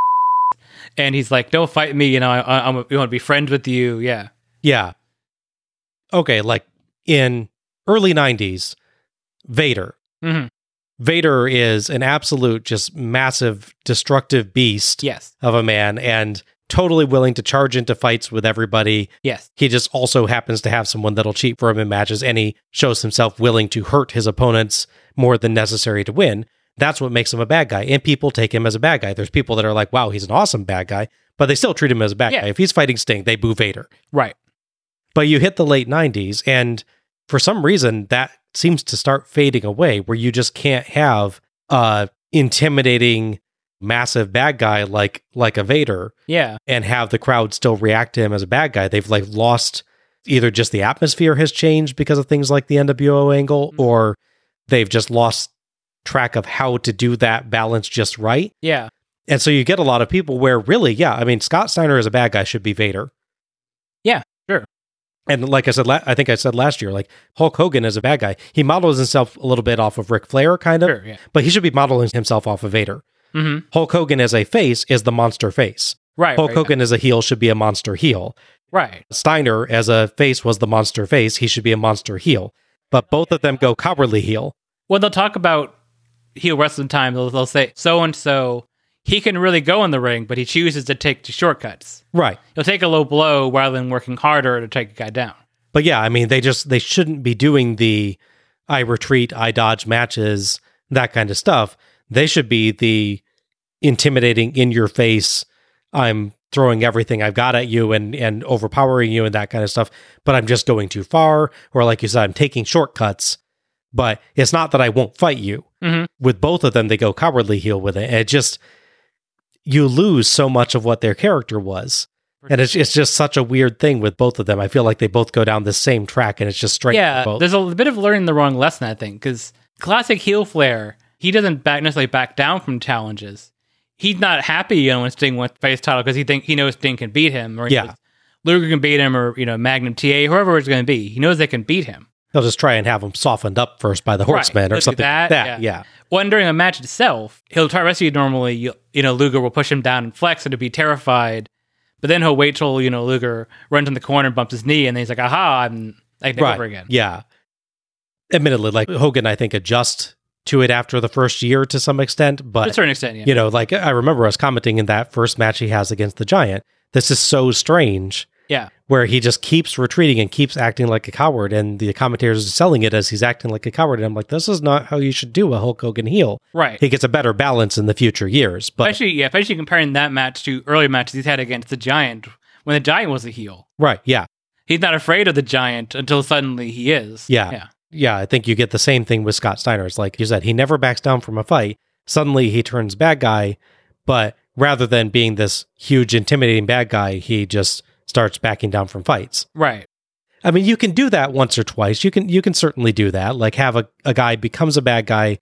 and he's like, "Don't fight me, you know. I, I, I want to be friends with you." Yeah, Yeah. Okay, like in early 90s, Vader. Mhm. Vader is an absolute just massive destructive beast yes, of a man and totally willing to charge into fights with everybody. yes, He just also happens to have someone that'll cheat for him in matches and he shows himself willing to hurt his opponents more than necessary to win. That's what makes him a bad guy. And people take him as a bad guy. There's people that are like, wow, he's an awesome bad guy, but they still treat him as a bad Yeah. guy. If he's fighting Sting, they boo Vader. right. But you hit the late 90s, and for some reason, that seems to start fading away where you just can't have a intimidating, massive bad guy like like a Vader Yeah, and have the crowd still react to him as a bad guy. They've like lost either just the atmosphere has changed because of things like the NWO angle, mm-hmm. or they've just lost track of how to do that balance just right. yeah, And so you get a lot of people where really, yeah, I mean, Scott Steiner as a bad guy should be Vader. Yeah, sure. And like I said, la- I think I said last year, like Hulk Hogan is a bad guy. He models himself a little bit off of Ric Flair, kind of, sure. Yeah, but he should be modeling himself off of Vader. Hmm Hulk Hogan as a face is the monster face. right. Hulk right, Hogan as a heel should be a monster heel. right. Steiner as a face was the monster face. He should be a monster heel. But both of them go cowardly heel. When they'll talk about heel wrestling time, they'll, they'll say so and so he can really go in the ring, but he chooses to take the shortcuts. Right. He'll take a low blow rather than working harder to take a guy down. But yeah, I mean, they just they shouldn't be doing the I retreat, I dodge matches, that kind of stuff. They should be the intimidating in your face. I'm throwing everything I've got at you and and overpowering you and that kind of stuff. But I'm just going too far, or like you said, I'm taking shortcuts. But it's not that I won't fight you. Mhm. With both of them, they go cowardly heel with it. It just you lose so much of what their character was. And it's it's just such a weird thing with both of them. I feel like they both go down the same track, and it's just straight. yeah, both. there's a bit of learning the wrong lesson, I think, because classic heel Flair, he doesn't back necessarily back down from challenges. He's not happy, you know, when Sting wins face title because he think he knows Sting can beat him, or Yeah. Luger can beat him, or you know, Magnum TA, whoever it's going to be. He knows they can beat him. They'll just try and have them softened up first by the horseman or Look at something that, like that. yeah. Yeah. When during a match itself, he'll try to rescue you normally. You, you know, Luger will push him down and flex and to be terrified. But then he'll wait till, you know, Luger runs in the corner and bumps his knee and then he's like, aha, I'm like right. over again. Yeah. Admittedly, like Hogan, I think adjust to it after the first year to some extent, But To a certain extent, yeah. you know, like I remember us commenting in that first match he has against the Giant this is so strange. Yeah. Where he just keeps retreating and keeps acting like a coward, and the commentators are selling it as he's acting like a coward. And I'm like, this is not how you should do a Hulk Hogan heel. Right. He gets a better balance in the future years. But especially yeah, especially comparing that match to earlier matches he's had against the Giant when the Giant was a heel. right, yeah, He's not afraid of the Giant until suddenly he is. Yeah. Yeah. Yeah, I think you get the same thing with Scott Steiner. It's like you said, he never backs down from a fight. Suddenly he turns bad guy, but rather than being this huge, intimidating bad guy, he just starts backing down from fights. Right. I mean, you can do that once or twice. You can you can certainly do that. Like have a, a guy becomes a bad guy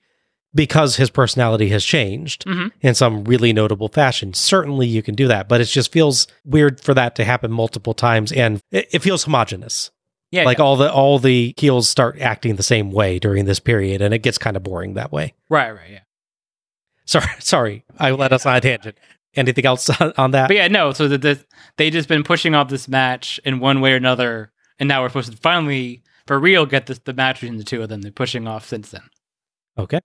because his personality has changed Mhm. in some really notable fashion. Certainly you can do that, but it just feels weird for that to happen multiple times and it, it feels homogenous. Yeah. like yeah. all the all the heels start acting the same way during this period and it gets kind of boring that way. right, right, yeah. Sorry, sorry. I led us on a tangent. Anything else on that? But yeah, no. So that the, they just been pushing off this match in one way or another, and now we're supposed to finally, for real, get this the match between the two of them. They're pushing off since then. Okay.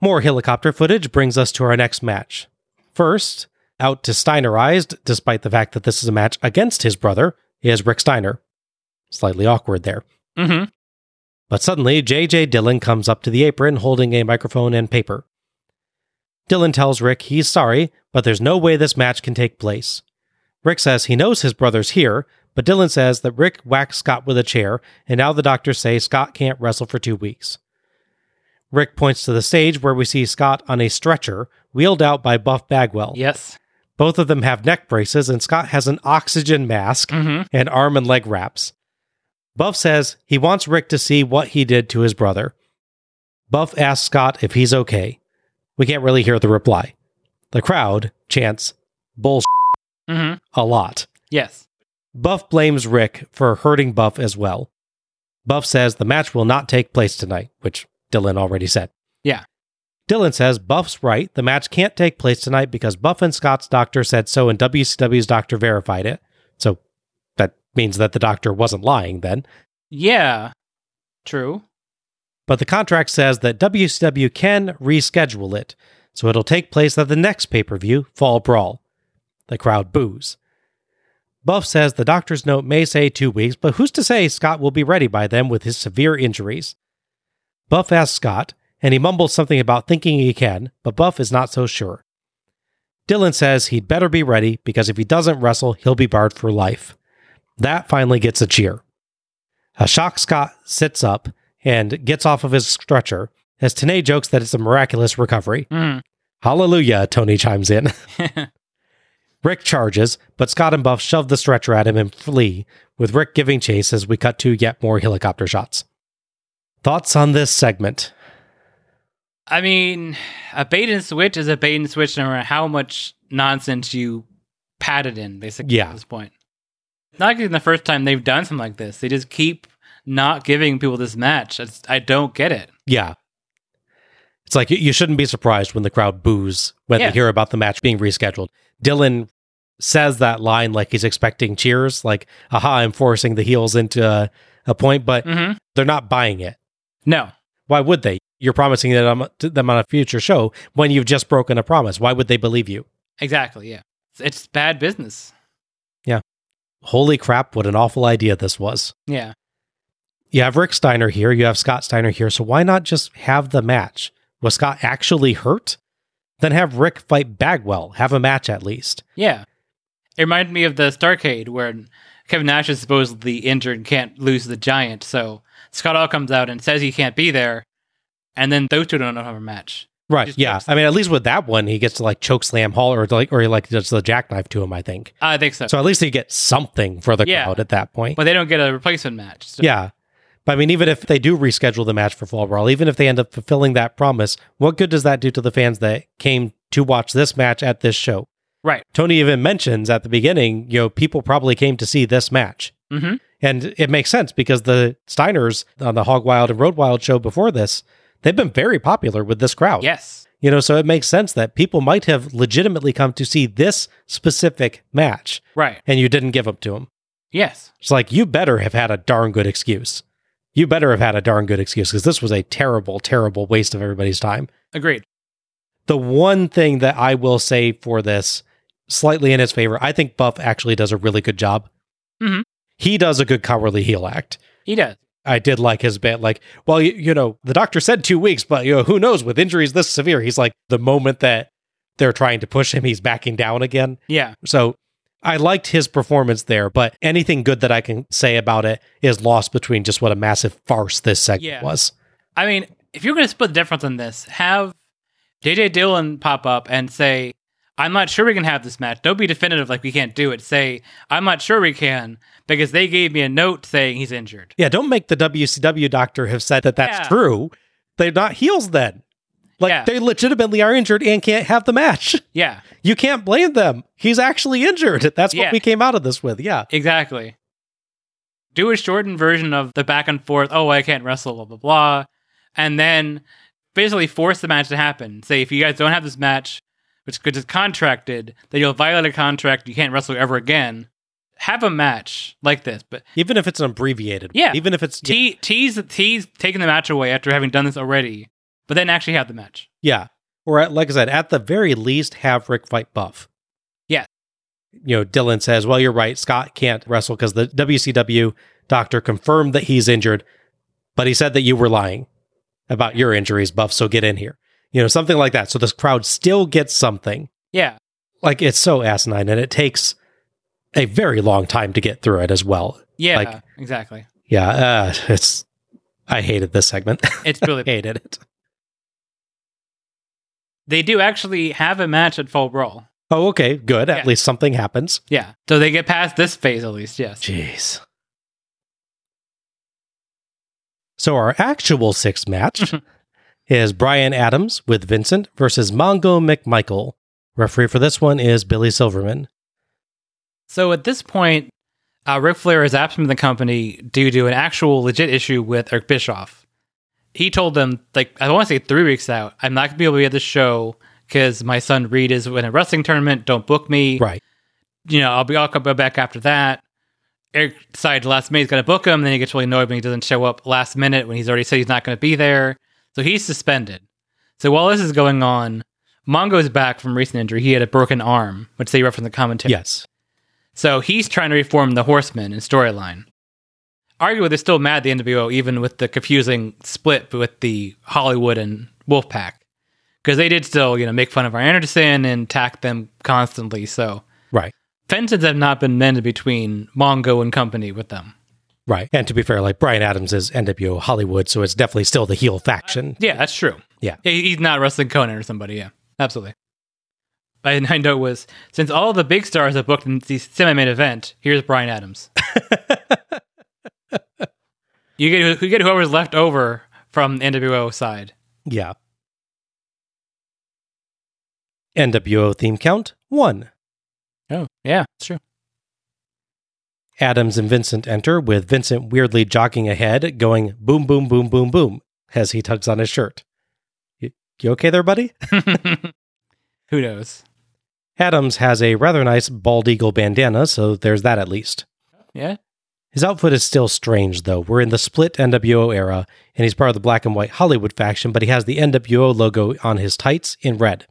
More helicopter footage brings us to our next match. First, out to Steinerized, despite the fact that this is a match against his brother, is Rick Steiner. Slightly awkward there. Mm-hmm. But suddenly, J.J. Dillon comes up to the apron holding a microphone and paper. Dillon tells Rick he's sorry, but there's no way this match can take place. Rick says he knows his brother's here, but Dillon says that Rick whacked Scott with a chair, and now the doctors say Scott can't wrestle for two weeks. Rick points to the stage where we see Scott on a stretcher, wheeled out by Buff Bagwell. Yes. Both of them have neck braces, and Scott has an oxygen mask Mm-hmm. and arm and leg wraps. Buff says he wants Rick to see what he did to his brother. Buff asks Scott if he's okay. We can't really hear the reply. The crowd chants bullshit Mm-hmm. a lot. Yes. Buff blames Rick for hurting Buff as well. Buff says the match will not take place tonight, which Dillon already said. Yeah. Dillon says Buff's right. The match can't take place tonight because Buff and Scott's doctor said so, and WCW's doctor verified it. So that means that the doctor wasn't lying then. Yeah. True. But the contract says that WCW can reschedule it, so it'll take place at the next pay per view, Fall Brawl. The crowd boos. Buff says the doctor's note may say two weeks, but who's to say Scott will be ready by then with his severe injuries? Buff asks Scott, and he mumbles something about thinking he can, but Buff is not so sure. Dillon says he'd better be ready because if he doesn't wrestle, he'll be barred for life. That finally gets a cheer. A shocked Scott sits up and gets off of his stretcher as Tenay jokes that it's a miraculous recovery. Mm. Hallelujah, Tony chimes in. Rick charges, but Scott and Buff shove the stretcher at him and flee, with Rick giving chase as we cut to yet more helicopter shots. Thoughts on this segment? I mean, a bait and switch is a bait and switch no matter how much nonsense you pat it in, basically, Yeah. at this point. Not even the first time they've done something like this. They just keep not giving people this match. It's, I don't get it. Yeah. It's like you- you shouldn't be surprised when the crowd boos when Yeah. they hear about the match being rescheduled. Dillon says that line like he's expecting cheers, like, aha, I'm forcing the heels into a, a point, but Mm-hmm. they're not buying it. No. Why would they? You're promising them, them on a future show when you've just broken a promise. Why would they believe you? Exactly. Yeah. It's, it's bad business. Yeah. Holy crap, what an awful idea this was. Yeah. You have Rick Steiner here, you have Scott Steiner here, so why not just have the match? Was Scott actually hurt? Then have Rick fight Bagwell, have a match at least. Yeah. It reminded me of the Starcade where Kevin Nash is supposedly injured and can't lose the Giant. So Scott Hall comes out and says he can't be there. And then those two don't have a match. Right. Yeah. I mean, at least with that one, he gets to like choke slam Hall or like, or he like does the jackknife to him, I think. I think so. So at least he gets something for the Yeah. crowd at that point. but they don't get a replacement match. So- yeah. But I mean, even if they do reschedule the match for Fall Brawl, even if they end up fulfilling that promise, what good does that do to the fans that came to watch this match at this show? Right. Tony even mentions at the beginning, you know, people probably came to see this match. Mm-hmm. And it makes sense because the Steiners on the Hog Wild and Road Wild show before this, they've been very popular with this crowd. Yes. You know, so it makes sense that people might have legitimately come to see this specific match Right. and you didn't give them to them. Yes. It's like, you better have had a darn good excuse. You better have had a darn good excuse because this was a terrible, terrible waste of everybody's time. Agreed. The one thing that I will say for this slightly in his favor. I think Buff actually does a really good job. Mhm. He does a good cowardly heel act. He does. I did like his bit. Like, well, you, you know, the doctor said two weeks, but you know, who knows with injuries this severe? He's like, the moment that they're trying to push him, he's backing down again. Yeah. So I liked his performance there, but anything good that I can say about it is lost between just what a massive farce this segment Yeah. was. I mean, if you're going to split the difference on this, have JJ Dillon pop up and say, I'm not sure we can have this match. Don't be definitive like we can't do it. Say, I'm not sure we can because they gave me a note saying he's injured. Yeah, don't make the WCW doctor have said that that's Yeah. true. They're not heels then. Like Yeah. they legitimately are injured and can't have the match. Yeah, You can't blame them. He's actually injured. That's what Yeah. we came out of this with. Yeah. exactly. Do a shortened version of the back and forth, oh, I can't wrestle, blah, blah, blah. And then basically force the match to happen. Say, if you guys don't have this match, which is contracted, that you'll violate a contract. You can't wrestle ever again. Have a match like this, but Even if it's an abbreviated. Yeah. Even if it's Te- tease tease taking the match away after having done this already, but then actually have the match. Yeah. Or at, like I said, at the very least, have Rick fight Buff. Yeah. You know, Dillon says, well, you're right. Scott can't wrestle because the WCW doctor confirmed that he's injured, but he said that you were lying about your injuries, Buff. So get in here. You know, something like that. So this crowd still gets something. Yeah, Like it's so asinine and it takes a very long time to get through it as well. yeah, Like- exactly. Yeah. Uh, it's, I hated this segment. It's really hated it. they do actually have a match at Fall Brawl. Oh, okay. Good. At Yeah. least something happens. Yeah, so they get past this phase at least. Yes. Jeez. So our actual sixth match is Brian Adams with Vincent versus Mongo McMichael. Referee for this one is Billy Silverman. So at this point, uh, Ric Flair is absent from the company due to an actual legit issue with Eric Bischoff. He told them, like, I want to say three weeks out, I'm not going to be able to be at the show because my son Reid is in a wrestling tournament. Don't book me. Right. You know, I'll be I'll come back after that. Eric decided last minute he's going to book him. Then he gets really annoyed when he doesn't show up last minute when he's already said he's not going to be there. So he's suspended. So while this is going on, Mongo's back from recent injury. He had a broken arm, which they reference in the commentary. Yes. So he's trying to reform the Horsemen in storyline. Arguably, they're still mad at the NWO, even with the confusing split with the Hollywood and Wolfpack, because they did still, you know, make fun of Arn Anderson and attack them constantly. So Right. fences have not been mended between Mongo and company with them. Right. And to be fair, like Brian Adams is NWO Hollywood, so it's definitely still the heel faction. Yeah, that's true. Yeah. He's not wrestling Konnan or somebody. Yeah, absolutely. My, my note was since all the big stars are booked in the semi-main event, here's Brian Adams. you get you get whoever's left over from the NWO side. Yeah. NWO theme count one. Oh, yeah, it's true. Adams and Vincent enter, with Vincent weirdly jogging ahead, going boom, boom, boom, boom, boom, as he tugs on his shirt. You, you okay there, buddy? Who knows? Adams has a rather nice bald eagle bandana, so there's that at least. Yeah, His outfit is still strange, though. We're in the split NWO era, and he's part of the black and white Hollywood faction, but he has the NWO logo on his tights in red.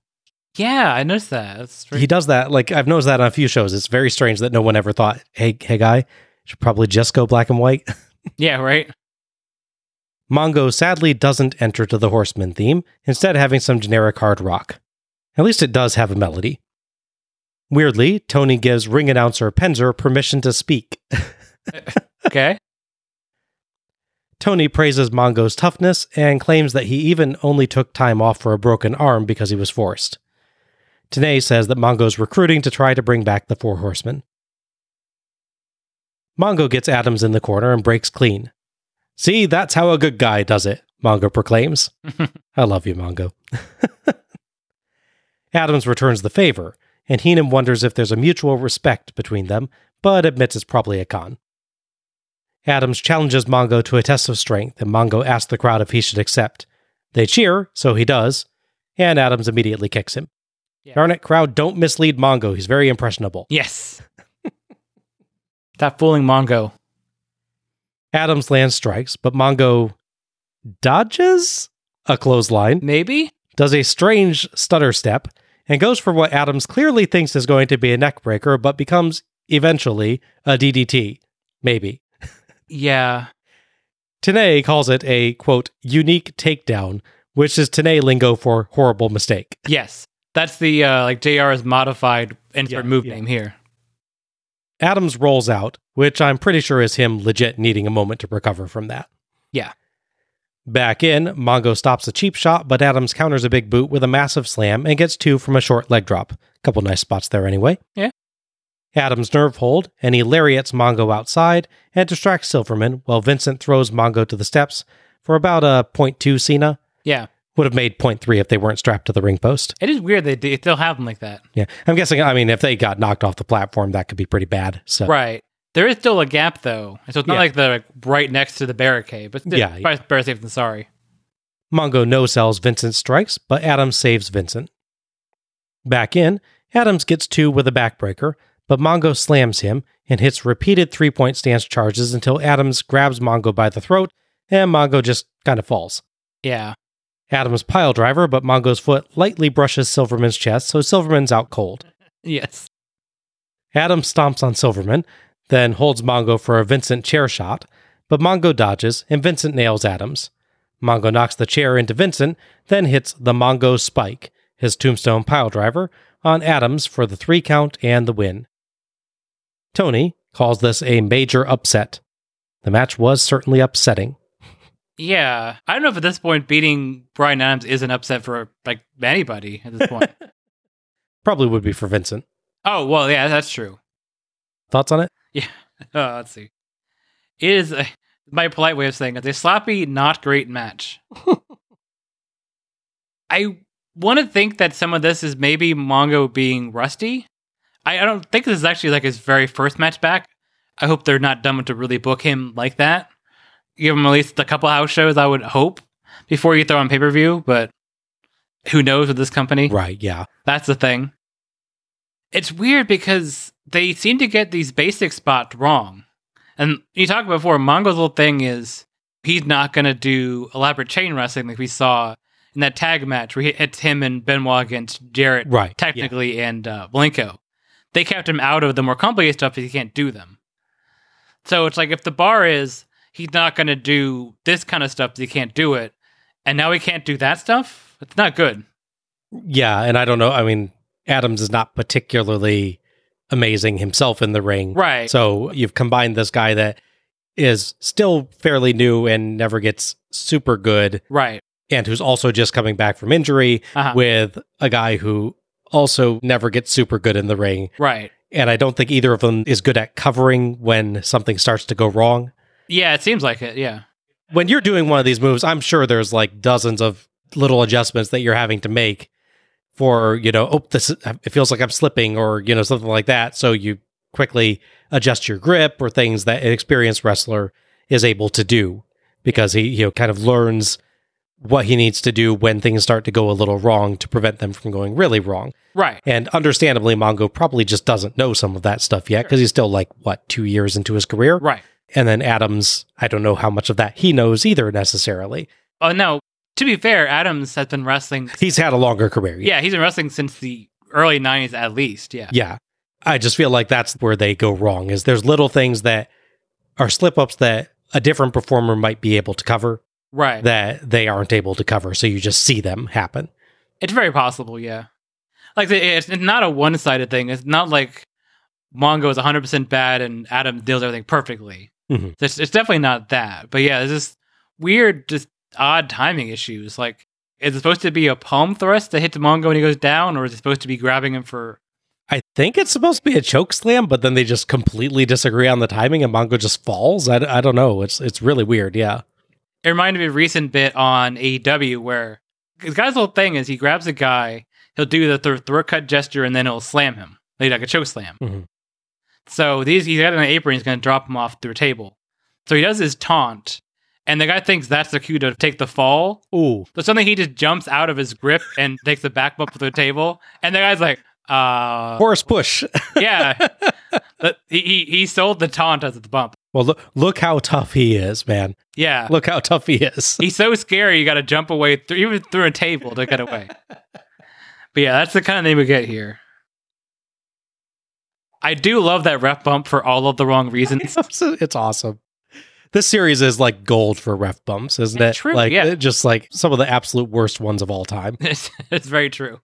Yeah, I noticed that. Very- He does that, like, I've noticed that on a few shows. It's very strange that no one ever thought, hey, hey, guy, should probably just go black and white. yeah, right. Mongo sadly doesn't enter to the Horseman theme, instead having some generic hard rock. At least it does have a melody. Weirdly, Tony gives ring announcer Penzer permission to speak. Okay. Tony praises Mongo's toughness and claims that he even only took time off for a broken arm because he was forced. Tenay says that Mongo's recruiting to try to bring back the Four Horsemen. Mongo gets Adams in the corner and breaks clean. See, that's how a good guy does it, Mongo proclaims. I love you, Mongo. Adams returns the favor, and Heenan wonders if there's a mutual respect between them, but admits it's probably a con. Adams challenges Mongo to a test of strength, and Mongo asks the crowd if he should accept. They cheer, so he does, and Adams immediately kicks him. Yeah. Darn it, crowd, don't mislead Mongo. He's very impressionable. Yes. Stop fooling Mongo. Adams lands strikes, but Mongo dodges a clothesline, Maybe. does a strange stutter step, and goes for what Adams clearly thinks is going to be a neck breaker, but becomes eventually a DDT. Maybe. Yeah. Tenay calls it a quote unique takedown, which is Tenay lingo for horrible mistake. Yes. That's the uh like JR's modified insert Yeah, move yeah. name here. Adams rolls out, which I'm pretty sure is him legit needing a moment to recover from that. Yeah. Back in, Mongo stops a cheap shot, but Adams counters a big boot with a massive slam and gets two from a short leg drop. Couple nice spots there anyway. Yeah. Adams nerve hold, and he lariats Mongo outside and distracts Silverman while Vincent throws Mongo to the steps for about a 0.2 Cena. Yeah. Would have made 0.3 if they weren't strapped to the ring post. It is weird they, they still have them like that. Yeah. I'm guessing, I mean, if they got knocked off the platform, that could be pretty bad. So, Right. There is still a gap though. So it's not Yeah. like they're like right next to the barricade, but Yeah. probably better safe than sorry. Mongo no sells Vincent's strikes, but Adams saves Vincent. Back in, Adams gets two with a backbreaker, but Mongo slams him and hits repeated three point stance charges until Adams grabs Mongo by the throat and Mongo just kind of falls. Yeah. Adams pile driver, but Mongo's foot lightly brushes Silverman's chest, so Silverman's out cold. Yes. Adam stomps on Silverman, then holds Mongo for a Vincent chair shot, but Mongo dodges and Vincent nails Adams. Mongo knocks the chair into Vincent, then hits the Mongo spike, his tombstone pile driver, on Adams for the three count and the win. Tony calls this a major upset. The match was certainly upsetting. Yeah. I don't know if at this point beating Brian Adams is an upset for like anybody at this point. Probably would be for Vincent. oh, well, yeah, that's true. Thoughts on it? Yeah. Uh, let's see. It is a, my polite way of saying it. It's a sloppy, not great match. I want to think that some of this is maybe Mongo being rusty. I, I don't think this is actually like his very first match back. I hope they're not dumb to really book him like that. Give him at least a couple house shows, I would hope, before you throw on pay per view. But who knows with this company? Right, yeah. That's the thing. It's weird because they seem to get these basic spots wrong. And you talked before, Mongo's little thing is he's not going to do elaborate chain wrestling like we saw in that tag match where he hits him and Benoit against Jarrett, Right, yeah. technically, and uh, Blanco. They kept him out of the more complicated stuff because he can't do them. So it's like if the bar is he's not going to do this kind of stuff he can't do it, and now he can't do that stuff, it's not good. Yeah, and I don't know. I mean, Adams is not particularly amazing himself in the ring. Right. So you've combined this guy that is still fairly new and never gets super good, Right. and who's also just coming back from injury Uh-huh. with a guy who also never gets super good in the ring. Right. And I don't think either of them is good at covering when something starts to go wrong. Yeah, it seems like it. Yeah. When you're doing one of these moves, I'm sure there's like dozens of little adjustments that you're having to make for, you know, oh, this it feels like I'm slipping or, you know, something like that. So you quickly adjust your grip or things that an experienced wrestler is able to do because he, you know, kind of learns what he needs to do when things start to go a little wrong to prevent them from going really wrong. Right. And understandably, Mongo probably just doesn't know some of that stuff yet because he's still like, what, two years into his career? Right. And then Adams, I don't know how much of that he knows either necessarily. Oh no. To be fair, Adams has been wrestling. He's had a longer career. Yeah, he's been wrestling since the early '90s at least. Yeah. Yeah. I just feel like that's where they go wrong is there's little things that are slip ups that a different performer might be able to cover Right. that they aren't able to cover. So you just see them happen. It's very possible. Yeah. Like it's it's not a one-sided thing. It's not like Mongo is 100% bad and Adam deals everything perfectly. Mhm. It's, it's definitely not that. But yeah, it's just weird, just odd timing issues. Like, is it supposed to be a palm thrust to hit the Mongo when he goes down, or is it supposed to be grabbing him for? I think it's supposed to be a choke slam, but then they just completely disagree on the timing and Mongo just falls. I, I don't know. It's it's really weird. Yeah. It reminded me of a recent bit on AEW where the guy's whole thing is he grabs a guy, he'll do the th- throat cut gesture, and then he'll slam him, like, like a choke slam. Mhm. So these he's got an apron, he's going to drop him off through a table. So he does his taunt, and the guy thinks that's the cue to take the fall. Ooh. So suddenly he just jumps out of his grip and takes the back bump to the table, and the guy's like, uh, Horse push. yeah. But he, he he sold the taunt as the bump. well, look, look how tough he is, man. Yeah. Look how tough he is. He's so scary, you got to jump away through, even through a table to get away. But yeah, that's the kind of name we get here. I do love that ref bump for all of the wrong reasons. it's awesome. This series is like gold for ref bumps, isn't it? True, like yeah. just like some of the absolute worst ones of all time. it's, it's very true.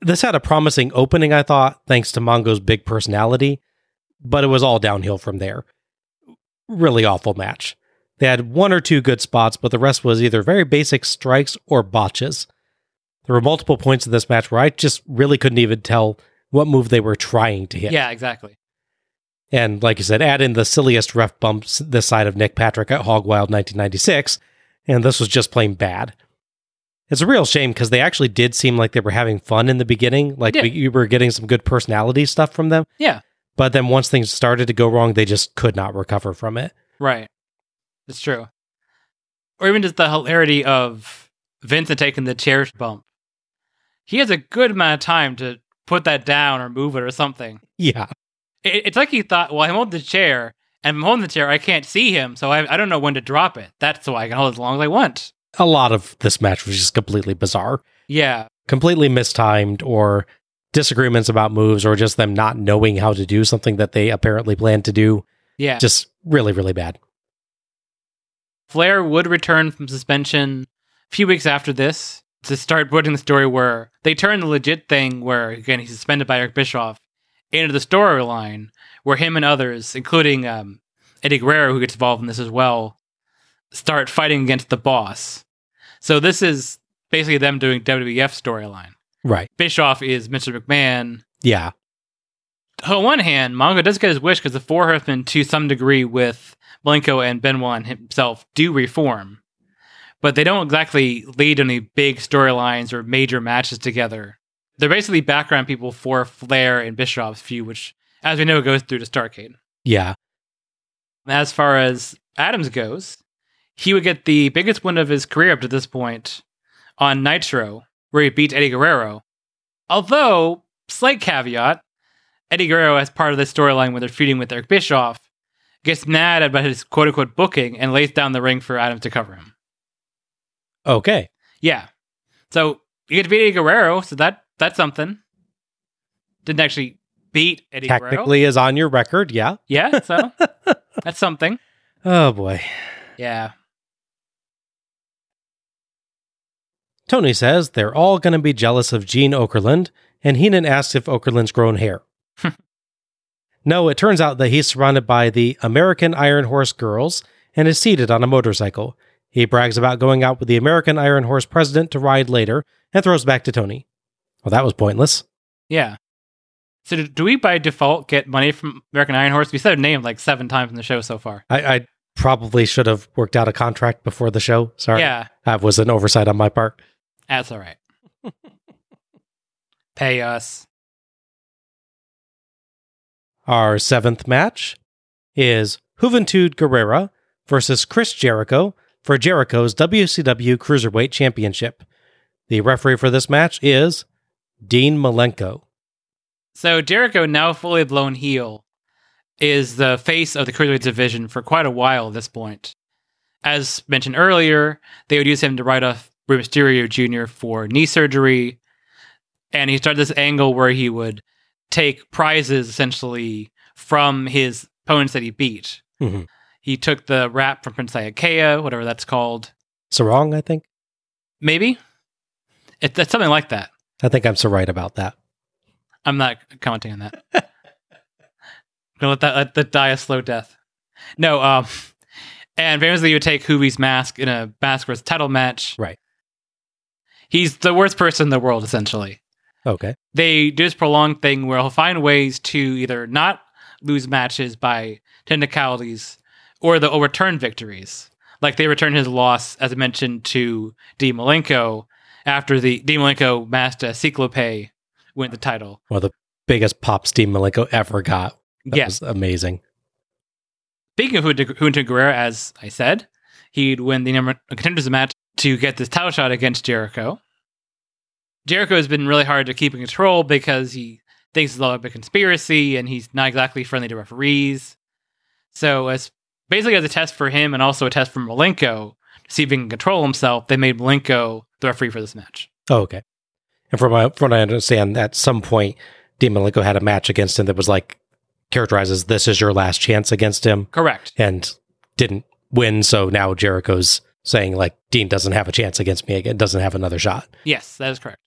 This had a promising opening, I thought, thanks to Mongo's big personality, but it was all downhill from there. Really awful match. They had one or two good spots, but the rest was either very basic strikes or botches. There were multiple points in this match where I just really couldn't even tell what move they were trying to hit. Yeah, exactly. And like you said, add in the silliest ref bumps this side of Nick Patrick at Hog Wild 1996, and this was just plain bad. It's a real shame because they actually did seem like they were having fun in the beginning. Like Yeah. we, you were getting some good personality stuff from them. Yeah, But then once things started to go wrong, they just could not recover from it. right. It's true. Or even just the hilarity of Vincent taking the chair bump. He has a good amount of time to put that down or move it or something. Yeah. It, it's like he thought, well, I'm holding the chair, and I'm holding the chair, I can't see him, so I, I don't know when to drop it. That's why I can hold it as long as I want. A lot of this match was just completely bizarre, Yeah, completely mistimed, or disagreements about moves, or just them not knowing how to do something that they apparently planned to do. yeah. Just really, really bad. Flair would return from suspension a few weeks after this to start putting the story where they turn the legit thing where again he's suspended by Eric Bischoff into the storyline where him and others, including um, Eddie Guerrero, who gets involved in this as well, start fighting against the boss. So this is basically them doing WWF storyline. Right. Bischoff is Mr. McMahon. Yeah. On one hand, Mongo does get his wish because the Four Horsemen, to some degree, with Malenko and Benoit himself, do reform. But they don't exactly lead any big storylines or major matches together. They're basically background people for Flair and Bischoff's feud, which, as we know, goes through to Starcade. Yeah. As far as Adams goes, he would get the biggest win of his career up to this point on Nitro, where he beat Eddie Guerrero. Although, slight caveat, Eddie Guerrero, as part of the storyline when they're feuding with Eric Bischoff, gets mad about his quote unquote booking and lays down the ring for Adams to cover him. Okay. Yeah. So you get to beat Eddie Guerrero, so that that's something. Didn't actually beat Eddie Guerrero. Technically is on your record. Yeah. Yeah, so that's something. Oh boy. Yeah. Tony says they're all going to be jealous of Gene Okerlund, and Heenan asks if Okerlund's grown hair. no, it turns out that he's surrounded by the American Iron Horse girls and is seated on a motorcycle. He brags about going out with the American Iron Horse president to ride later and throws back to Tony. Well, that was pointless. Yeah. So do, do we by default get money from American Iron Horse? We said a name like seven times in the show so far. I, I probably should have worked out a contract before the show. Sorry. Yeah. That was an oversight on my part. That's all right. Pay us. Our seventh match is Juventud Guerrera versus Chris Jericho for Jericho's WCW Cruiserweight Championship. The referee for this match is Dean Malenko. So Jericho, now fully blown heel, is the face of the Cruiserweight division for quite a while at this point. As mentioned earlier, they would use him to write off Rey Mysterio Jr. for knee surgery. And he started this angle where he would take prizes essentially from his opponents that he beat. Mhm. He took the wrap from Prince Iaukea, whatever that's called. Sarong, I think. Maybe? It, it's something like that. I think I'm so right about that. I'm not commenting on that. Gonna let that let that die a slow death. No, um, and famously, you would take Juvi's mask in a mask versus title match. Right. He's the worst person in the world, essentially. Okay. They do this prolonged thing where he'll find ways to either not lose matches by technicalities or they'll return victories. Like they returned his loss, as I mentioned, to D. Malenko after the D. Malenko masked uh, Cyclope win the title. One of the biggest pops Dean Malenko ever got. That Yeah. was amazing. Speaking of Juventud Guerrera, as I said, he'd win the number contenders match to get this title shot against Jericho. Jericho has been really hard to keep in control because he thinks it's all a big conspiracy and he's not exactly friendly to referees. So, as basically as a test for him and also a test for Malenko to see if he can control himself, they made Malenko the referee for this match. Oh, okay. And from, my, from what I understand, at some point, Dean Malenko had a match against him that was like characterizes this is your last chance against him Correct. and didn't win. So now Jericho's saying like Dean doesn't have a chance against me again, doesn't have another shot. Yes, that is correct.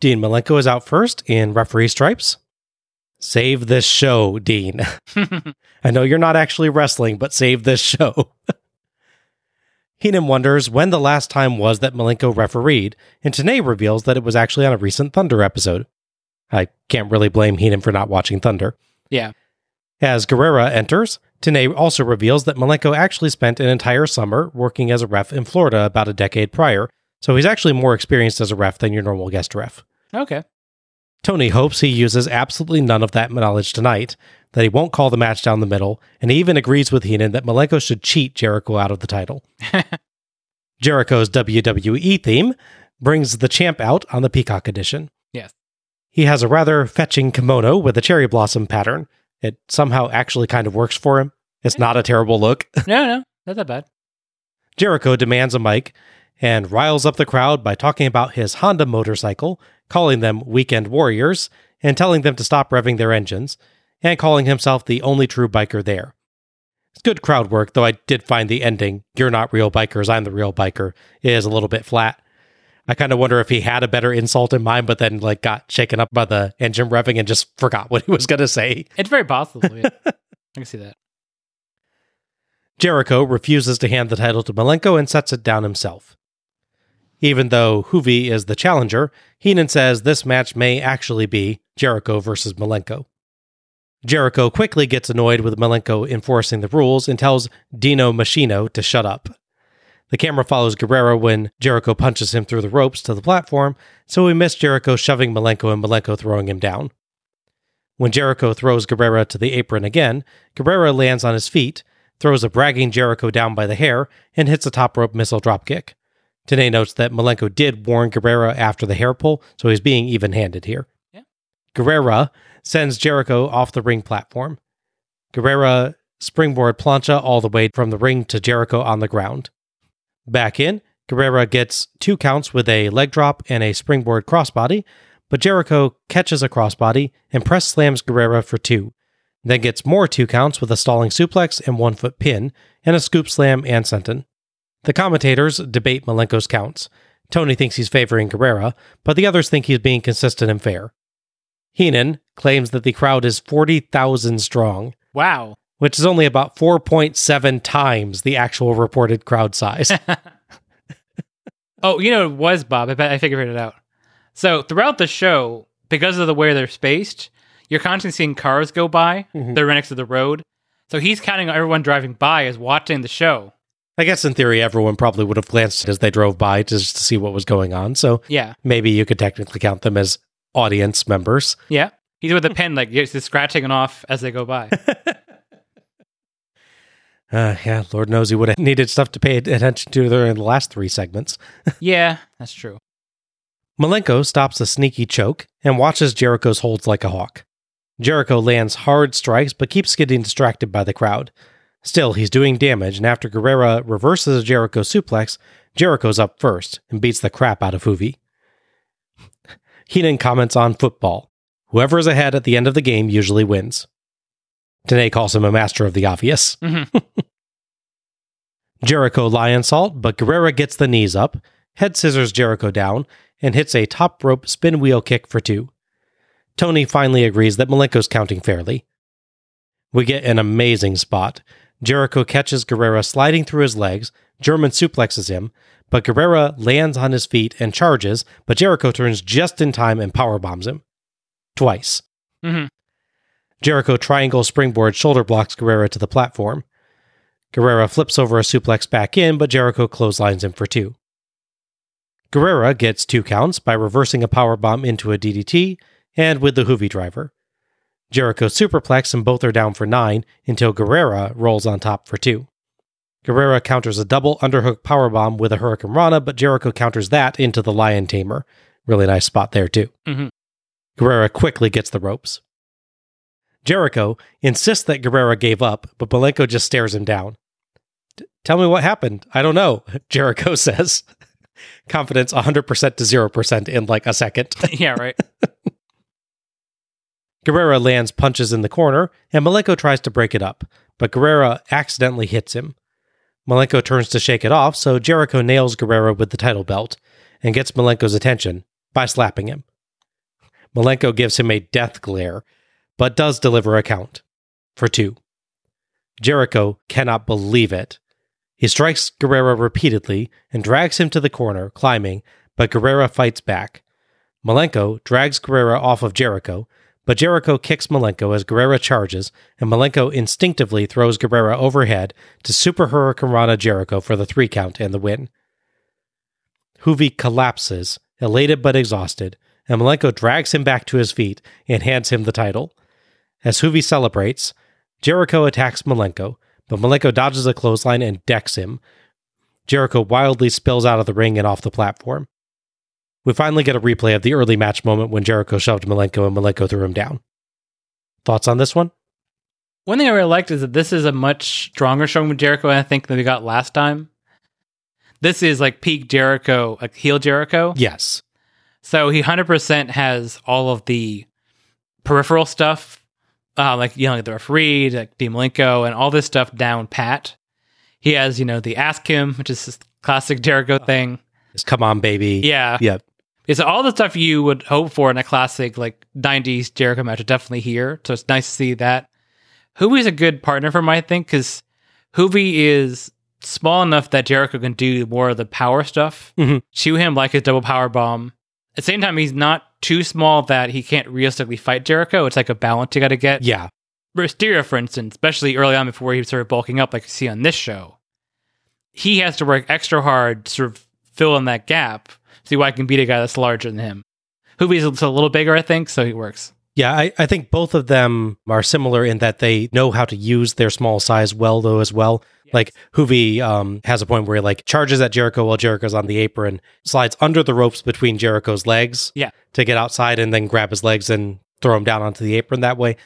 Dean Malenko is out first in referee stripes. Save this show, Dean. I know you're not actually wrestling, but save this show. Heenan wonders when the last time was that Malenko refereed, and Tenay reveals that it was actually on a recent Thunder episode. I can't really blame Heenan for not watching Thunder. Yeah. As Guerrera enters, Tenay also reveals that Malenko actually spent an entire summer working as a ref in Florida about a decade prior, so he's actually more experienced as a ref than your normal guest ref. Okay. Tony hopes he uses absolutely none of that knowledge tonight, that he won't call the match down the middle, and he even agrees with Heenan that Malenko should cheat Jericho out of the title. Jericho's WWE theme brings the champ out on the Peacock edition. Yes. He has a rather fetching kimono with a cherry blossom pattern. It somehow actually kind of works for him. It's not a terrible look. No, no, not that bad. Jericho demands a mic and riles up the crowd by talking about his Honda motorcycle, calling them weekend warriors, and telling them to stop revving their engines, and calling himself the only true biker there. It's good crowd work, though I did find the ending, You're not real bikers, I'm the real biker, is a little bit flat. I kind of wonder if he had a better insult in mind, but then like got shaken up by the engine revving and just forgot what he was going to say. It's very possible. Yeah. I can see that. Jericho refuses to hand the title to Malenko and sets it down himself. Even though Juvi is the challenger, Heenan says this match may actually be Jericho versus Malenko. Jericho quickly gets annoyed with Malenko enforcing the rules and tells Dino Machino to shut up. The camera follows Guerrera when Jericho punches him through the ropes to the platform, so we miss Jericho shoving Malenko and Malenko throwing him down. When Jericho throws Guerrera to the apron again, Guerrera lands on his feet, throws a bragging Jericho down by the hair, and hits a top rope missile dropkick. Tenay notes that Malenko did warn Guerrera after the hair pull, so he's being even handed here. Yeah. Guerrera sends Jericho off the ring platform. Guerrera springboard plancha all the way from the ring to Jericho on the ground. Back in, Guerrera gets two counts with a leg drop and a springboard crossbody, but Jericho catches a crossbody and press slams Guerrera for two, then gets more two counts with a stalling suplex and one foot pin, and a scoop slam and senton. The commentators debate Malenko's counts. Tony thinks he's favoring Guerrera, but the others think he's being consistent and fair. Heenan claims that the crowd is 40,000 strong, Wow. which is only about 4.7 times the actual reported crowd size. Oh, you know it was, Bob? I bet I figured it out. So throughout the show, because of the way they're spaced, you're constantly seeing cars go by. Mm-hmm. They're right next to the road. So he's counting everyone driving by as watching the show. I guess in theory, everyone probably would have glanced as they drove by just to see what was going on. So Yeah. maybe you could technically count them as audience members. Yeah. He's with a pen, like he's just scratching it off as they go by. Uh, yeah, Lord knows he would have needed stuff to pay attention to during the last three segments. yeah, that's true. Malenko stops a sneaky choke and watches Jericho's holds like a hawk. Jericho lands hard strikes but keeps getting distracted by the crowd. Still, he's doing damage, and after Guerrera reverses a Jericho suplex, Jericho's up first and beats the crap out of Juvi. Heenan comments on football. Whoever is ahead at the end of the game usually wins. Tenay calls him a master of the obvious. Mm-hmm. Jericho Lionsault, but Guerrera gets the knees up, head scissors Jericho down, and hits a top rope spin wheel kick for two. Tony finally agrees that Malenko's counting fairly. We get an amazing spot. Jericho catches Guerrera sliding through his legs, German suplexes him, but Guerrera lands on his feet and charges, but Jericho turns just in time and power bombs him. Twice. Mhm. Jericho triangle springboard shoulder blocks Guerrera to the platform. Guerrera flips over a suplex back in, but Jericho clotheslines him for two. Guerrera gets two counts by reversing a powerbomb into a DDT and with the Juvi driver. Jericho superplex and both are down for nine until Guerrera rolls on top for two. Guerrera counters a double underhook powerbomb with a Hurricanrana, but Jericho counters that into the Lion Tamer. Really nice spot there, too. Mhm. Guerrera quickly gets the ropes. Jericho insists that Guerrera gave up, but Malenko just stares him down. Tell me what happened. I don't know, Jericho says. confidence 100% to 0% in like a second. yeah, right. Guerrera lands punches in the corner, and Malenko tries to break it up, but Guerrera accidentally hits him. Malenko turns to shake it off, so Jericho nails Guerrera with the title belt and gets Malenko's attention by slapping him. Malenko gives him a death glare, but does deliver a count for two. Jericho cannot believe it. He strikes Guerrera repeatedly and drags him to the corner, climbing, but Guerrera fights back. Malenko drags Guerrera off of Jericho, but Jericho kicks Malenko as Guerrera charges, and Malenko instinctively throws Guerrera overhead to Super Hurricanrana Jericho for the three count and the win. Juvi collapses, elated but exhausted, and Malenko drags him back to his feet and hands him the title. As Juvi celebrates, Jericho attacks Malenko, but Malenko dodges a clothesline and decks him. Jericho wildly spills out of the ring and off the platform. We finally get a replay of the early match moment when Jericho shoved Malenko and Malenko threw him down. Thoughts on this one? One thing I really liked is that this is a much stronger showing with Jericho, I think, than we got last time. This is like peak Jericho, like heel Jericho. Yes. So he 100% has all of the peripheral stuff, uh, like, you know, like the referee, like Dean Malenko, and all this stuff down pat. He has, you know, the Ask Him, which is this classic Jericho thing. It's come on, baby. Yeah. Yep. It's all the stuff you would hope for in a classic like 90s Jericho match are definitely here. So it's nice to see that. Juvi's a good partner for him, I think, because Juvi is small enough that Jericho can do more of the power stuff. Mhm. Chew him like his double power bomb. At the same time, he's not too small that he can't realistically fight Jericho. It's like a balance you got to get. Yeah. Mysterio, for instance, especially early on before he started bulking up, like you see on this show, he has to work extra hard to sort of fill in that gap. See why I can beat a guy that's larger than him. Juvi's a little bigger, I think, so he works. Yeah, I, I think both of them are similar in that they know how to use their small size well, though, as well. Like Juvi um, has a point where he like charges at Jericho while Jericho's on the apron, slides under the ropes between Jericho's legs Yeah. to get outside and then grab his legs and throw him down onto the apron that way.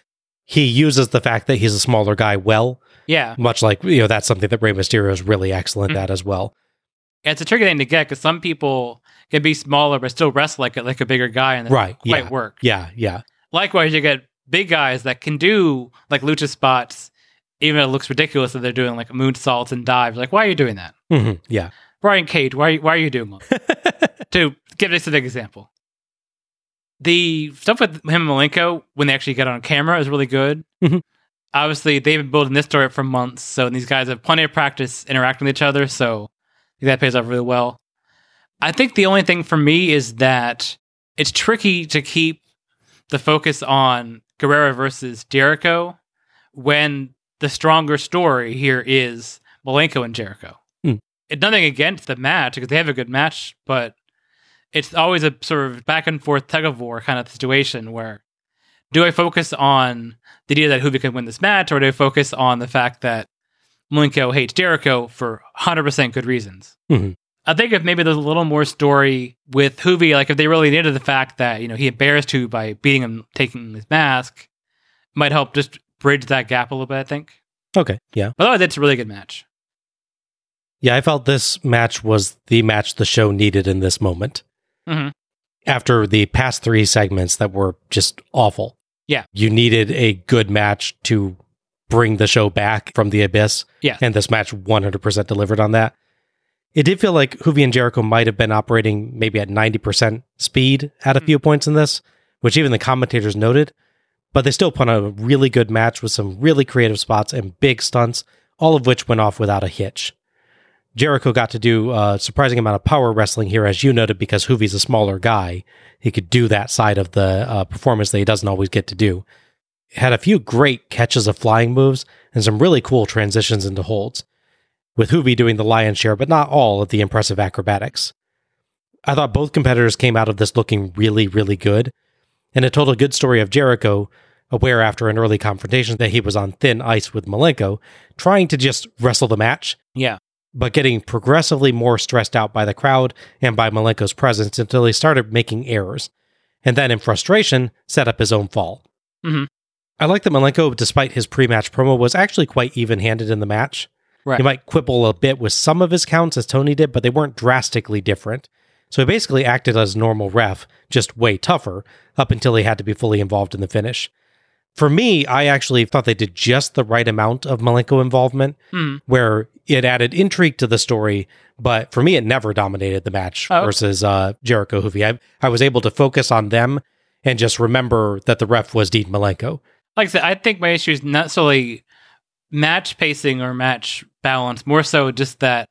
He uses the fact that he's a smaller guy well, Yeah. much like, you know, that's something that Rey Mysterio is really excellent Mm-hmm. at as well. It's a tricky thing to get because some people can be smaller but still wrestle like a, like a bigger guy and it Right. quite yeah. work. Yeah. Yeah. Likewise, you get big guys that can do like lucha spots, even if it looks ridiculous that they're doing like moonsaults and dives. Like, why are you doing that? hmm Yeah. Brian Cage, why, why are you doing that? to give this an example. The stuff with him and Malenko, when they actually get on camera, is really good. Mhm. Obviously, they've been building this story for months, so these guys have plenty of practice interacting with each other, so that pays off really well. I think the only thing for me is that it's tricky to keep the focus on Guerrera versus Jericho when the stronger story here is Malenko and Jericho. Hmm. It's nothing against the match because they have a good match, but it's always a sort of back and forth tug of war kind of situation where do I focus on the idea that Juvi can win this match or do I focus on the fact that Malenko hates Jericho for 100% good reasons? Mhm. I think if maybe there's a little more story with Juvi, like if they really needed the fact that, you know, he embarrassed Juvi by beating him, taking his mask, might help just bridge that gap a little bit, I think. Okay. Yeah. But otherwise, it's a really good match. Yeah. I felt this match was the match the show needed in this moment. Mhm. After the past three segments that were just awful. Yeah. You needed a good match to bring the show back from the abyss. Yeah. And this match 100% delivered on that. It did feel like Juvi and Jericho might have been operating maybe at 90% speed at a few points in this, which even the commentators noted. But they still put on a really good match with some really creative spots and big stunts, all of which went off without a hitch. Jericho got to do a surprising amount of power wrestling here, as you noted, because Juvi's a smaller guy. He could do that side of the uh, performance that he doesn't always get to do. Had a few great catches of flying moves and some really cool transitions into holds, with Juvi doing the lion's share, but not all of the impressive acrobatics. I thought both competitors came out of this looking really, really good, and it told a good story of Jericho, aware after an early confrontation that he was on thin ice with Malenko, trying to just wrestle the match Yeah. but getting progressively more stressed out by the crowd and by Malenko's presence until he started making errors, and then in frustration, set up his own fall. Mhm. I like that Malenko, despite his pre match promo, was actually quite even handed in the match. Right. You might quibble a bit with some of his counts as Tony did, but they weren't drastically different. So he basically acted as normal ref, just way tougher, up until he had to be fully involved in the finish. For me, I actually thought they did just the right amount of Malenko involvement, Hmm. where it added intrigue to the story, but for me, it never dominated the match Oh. versus uh, Jericho Juvi. I, I was able to focus on them and just remember that the ref was Dean Malenko. Like I said, I think my issue is not solely match pacing or match balance, more so just that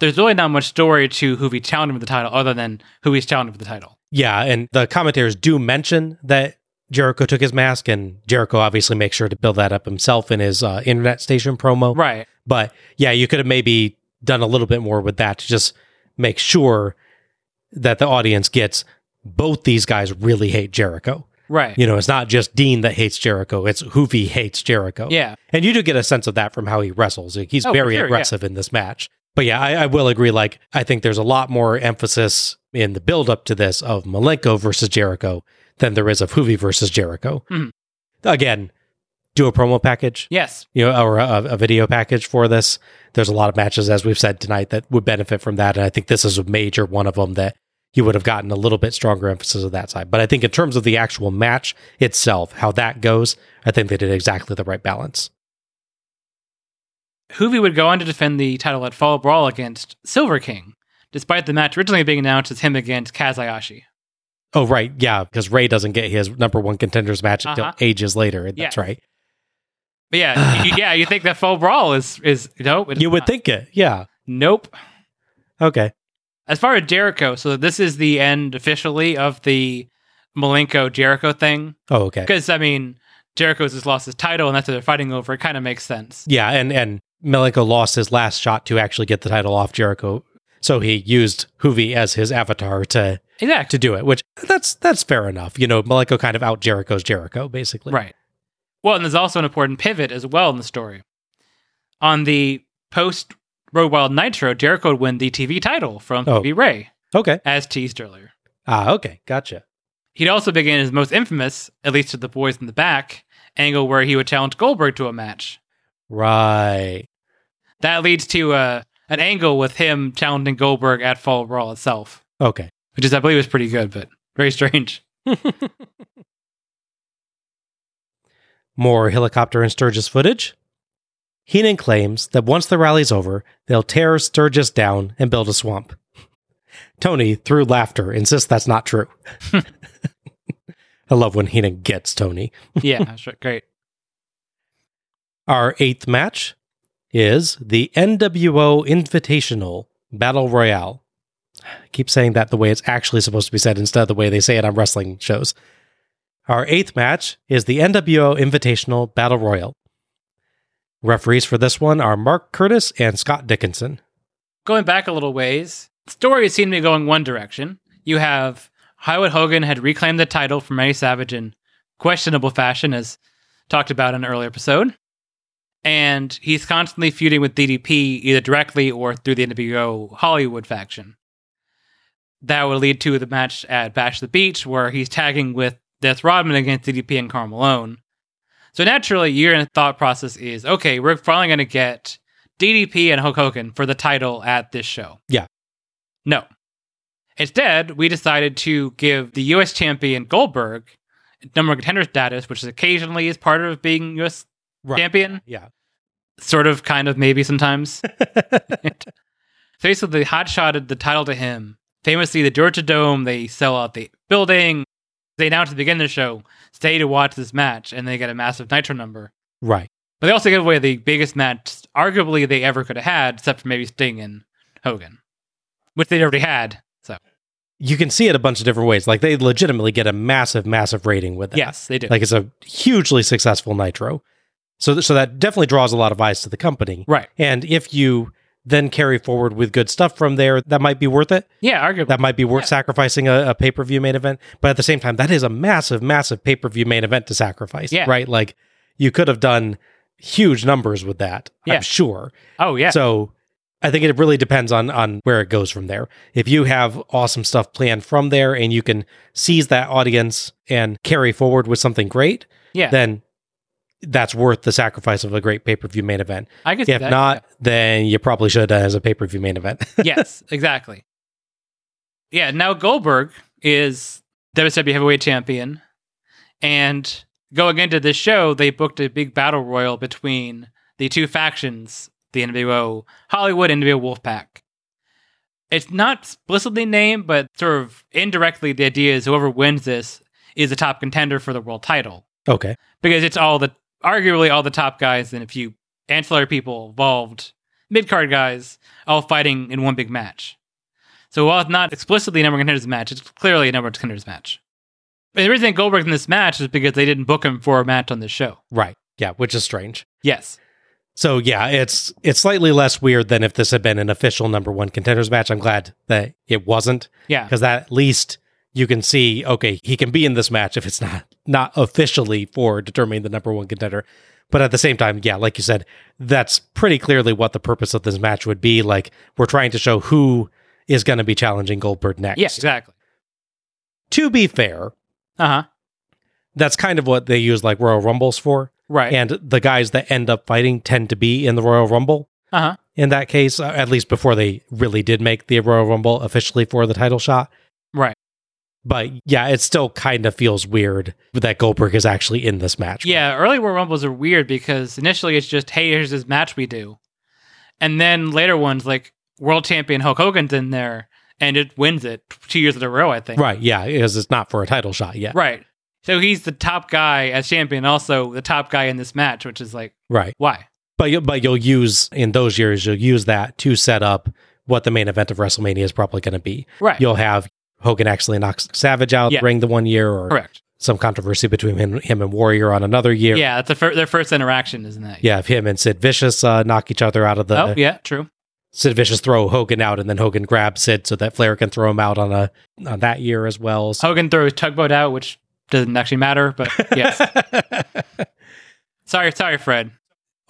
there's really not much story to Juvi challenging for the title other than who he's challenging for the title. Yeah, and the commentators do mention that Jericho took his mask, and Jericho obviously makes sure to build that up himself in his uh, internet station promo. Right. But yeah, you could have maybe done a little bit more with that to just make sure that the audience gets both these guys really hate Jericho. Right. You know, it's not just Dean that hates Jericho, it's Juvi hates Jericho. Yeah. And you do get a sense of that from how he wrestles. He's Oh, very sure, yeah. aggressive in this match. But yeah, I, I will agree. Like, I think there's a lot more emphasis in the build up to this of Malenko versus Jericho than there is of Juvi versus Jericho. Mhm. Again, do a promo package Yes. you know, or a, a video package for this. There's a lot of matches, as we've said tonight, that would benefit from that. And I think this is a major one of them that you would have gotten a little bit stronger emphasis of that side. But I think in terms of the actual match itself, how that goes, I think they did exactly the right balance. Juvi would go on to defend the title at Fall Brawl against Silver King, despite the match originally being announced as him against Kaz Hayashi. Oh, right. Yeah. Because Rey doesn't get his number one contenders match until Uh-huh. ages later. That's Yes. right. But yeah, you, yeah, you think that Fall Brawl is is nope? You would not. think it. Yeah. nope. Okay. As far as Jericho, so this is the end officially of the Malenko Jericho thing. Oh, okay. Because I mean, Jericho's just lost his title, and that's what they're fighting over. It kind of makes sense. Yeah. And, and Malenko lost his last shot to actually get the title off Jericho. So he used Juvi as his avatar to Exactly. to do it, which that's that's fair enough. You know, Malenko kind of out Jericho's Jericho, basically. Right. Well, and there's also an important pivot as well in the story. On the post Road Wild Nitro, Jericho would win the TV title from Oh. Stevie Ray, Okay. as teased earlier. Ah, okay. Gotcha. He'd also begin his most infamous, at least to the boys in the back, angle where he would challenge Goldberg to a match. Right. That leads to uh, an angle with him challenging Goldberg at Fall Brawl itself, Okay. which is, I believe, is pretty good, but very strange. More helicopter and Sturgis footage. Heenan claims that once the rally's over, they'll tear Sturgis down and build a swamp. Tony, through laughter, insists that's not true. I love when Heenan gets Tony. Yeah, that's right. great. Our eighth match is the NWO Invitational Battle Royale. I keep saying that the way it's actually supposed to be said instead of the way they say it on wrestling shows. Our eighth match is the NWO Invitational Battle Royal. Referees for this one are Mark Curtis and Scott Dickinson. going back a little ways, stories seem to be going one direction. You have Hollywood Hogan had reclaimed the title from Randy Savage in questionable fashion, as talked about in an earlier episode. And he's constantly feuding with DDP either directly or through the NWO Hollywood faction. That would lead to the match at Bash the Beach, where he's tagging with Dennis Rodman against DDP and Karl Malone. So naturally, your thought process is okay, we're finally going to get DDP and Hulk Hogan for the title at this show. Yeah. No. Instead, we decided to give the U.S. champion Goldberg number one contender status, which is occasionally is part of being U.S. Right. champion. Yeah. Sort of, kind of, maybe sometimes. so basically, they hot shotted the title to him. Famously, the Georgia Dome, they sell out the building. They announced at the beginning of the show, stay to watch this match, and they get a massive Nitro number. Right. But they also give away the biggest match, arguably, they ever could have had, except for maybe Sting and Hogan, which they already had. So, You can see it a bunch of different ways. Like they legitimately get a massive, massive rating with that. yes, they do. Like it's a hugely successful Nitro. So, th- so that definitely draws a lot of eyes to the company. right. And if you then carry forward with good stuff from there, that might be worth it. Yeah, arguably. That might be worth Yeah. sacrificing a, a pay per view main event. But at the same time, that is a massive, massive pay per view main event to sacrifice. Yeah. Right. Like you could have done huge numbers with that. Yeah. I'm sure. oh, yeah. So I think it really depends on on where it goes from there. If you have awesome stuff planned from there and you can seize that audience and carry forward with something great, yeah. then that's worth the sacrifice of a great pay per view main event. I see If that. not, then you probably should have done it as a pay per view main event. yes, exactly. Yeah, now Goldberg is WWE Heavyweight Champion, and going into this show, they booked a big battle royal between the two factions, the NWO Hollywood and NWO Wolfpack. It's not explicitly named, but sort of indirectly, the idea is whoever wins this is the top contender for the world title okay. because it's all the arguably all the top guys and a few ancillary people involved, mid card guys, all fighting in one big match. So while it's not explicitly a number one contenders match, it's clearly a number one contenders match. And the reason Goldberg's in this match is because they didn't book him for a match on this show. Right. Yeah, which is strange. Yes. So yeah, it's it's slightly less weird than if this had been an official number one contenders match. I'm glad that it wasn't Yeah. because that at least you can see okay he can be in this match if it's not not officially for determining the number one contender. But at the same time, yeah, like you said, that's pretty clearly what the purpose of this match would be. Like we're trying to show who is going to be challenging Goldberg next. Yeah, exactly. To be fair, Uh huh. that's kind of what they use like Royal Rumbles for. Right. And the guys that end up fighting tend to be in the Royal Rumble. Uh huh. in that case, uh, at least before they really did make the Royal Rumble officially for the title shot. Right. But yeah, it still kind of feels weird that Goldberg is actually in this match. Yeah, early Royal Rumbles are weird because initially it's just, hey, here's this match we do. And then later ones, like world champion Hulk Hogan's in there and it wins it two years in a row, I think. Right. Yeah. Because it's not for a title shot yet. Right. So he's the top guy as champion, also the top guy in this match, which is like, Right. why? But, you, but you'll use, in those years, you'll use that to set up what the main event of WrestleMania is probably going to be. Right. You'll have Hogan actually knocks Savage out Yeah. the the one year or Correct. some controversy between him, him and Warrior on another year. Yeah, that's the fir- their first interaction, isn't that? Yeah, if him and Sid Vicious uh, knock each other out of the oh, yeah, true. Sid Vicious throw Hogan out, and then Hogan grabs Sid so that Flair can throw him out on a on that year as well. So- Hogan throws tugboat out, which doesn't actually matter, but yes. sorry, sorry, Fred.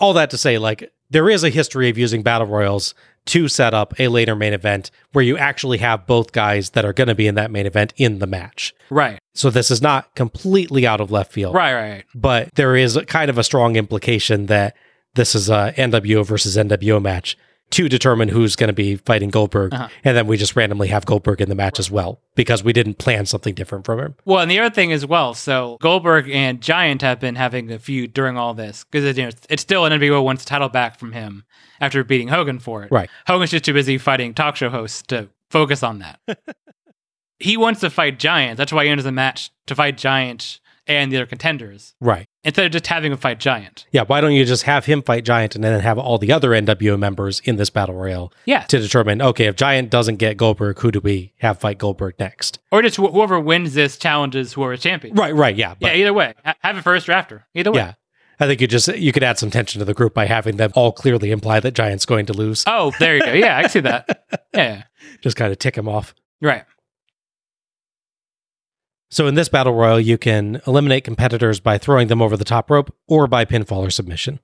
All that to say, like there is a history of using battle royals to set up a later main event where you actually have both guys that are going to be in that main event in the match. Right, So this is not completely out of left field, right, right, right. but there is kind of a strong implication that this is a NWO versus NWO match to determine who's going to be fighting Goldberg, Uh-huh. and then we just randomly have Goldberg in the match as well because we didn't plan something different from him. Well, and the other thing as well, so Goldberg and Giant have been having a feud during all this because you know, it's still an NWO wants the title back from him after beating Hogan for it. Right. Hogan's just too busy fighting talk show hosts to focus on that. he wants to fight Giant. That's why he enters the match to fight Giant and the other contenders Right. instead of just having him fight Giant. Yeah, why don't you just have him fight Giant and then have all the other NWO members in this battle royale Yeah. to determine, okay, if Giant doesn't get Goldberg, who do we have fight Goldberg next? Or just wh- whoever wins this challenges whoever's champion. Right, right, yeah. Yeah, either way. Ha- have it first or after. Either way. yeah. I think you just you could add some tension to the group by having them all clearly imply that Giant's going to lose. Oh, there you go. Yeah, I see that. Yeah. Just kind of tick him off. Right. So in this battle royal, you can eliminate competitors by throwing them over the top rope or by pinfall or submission.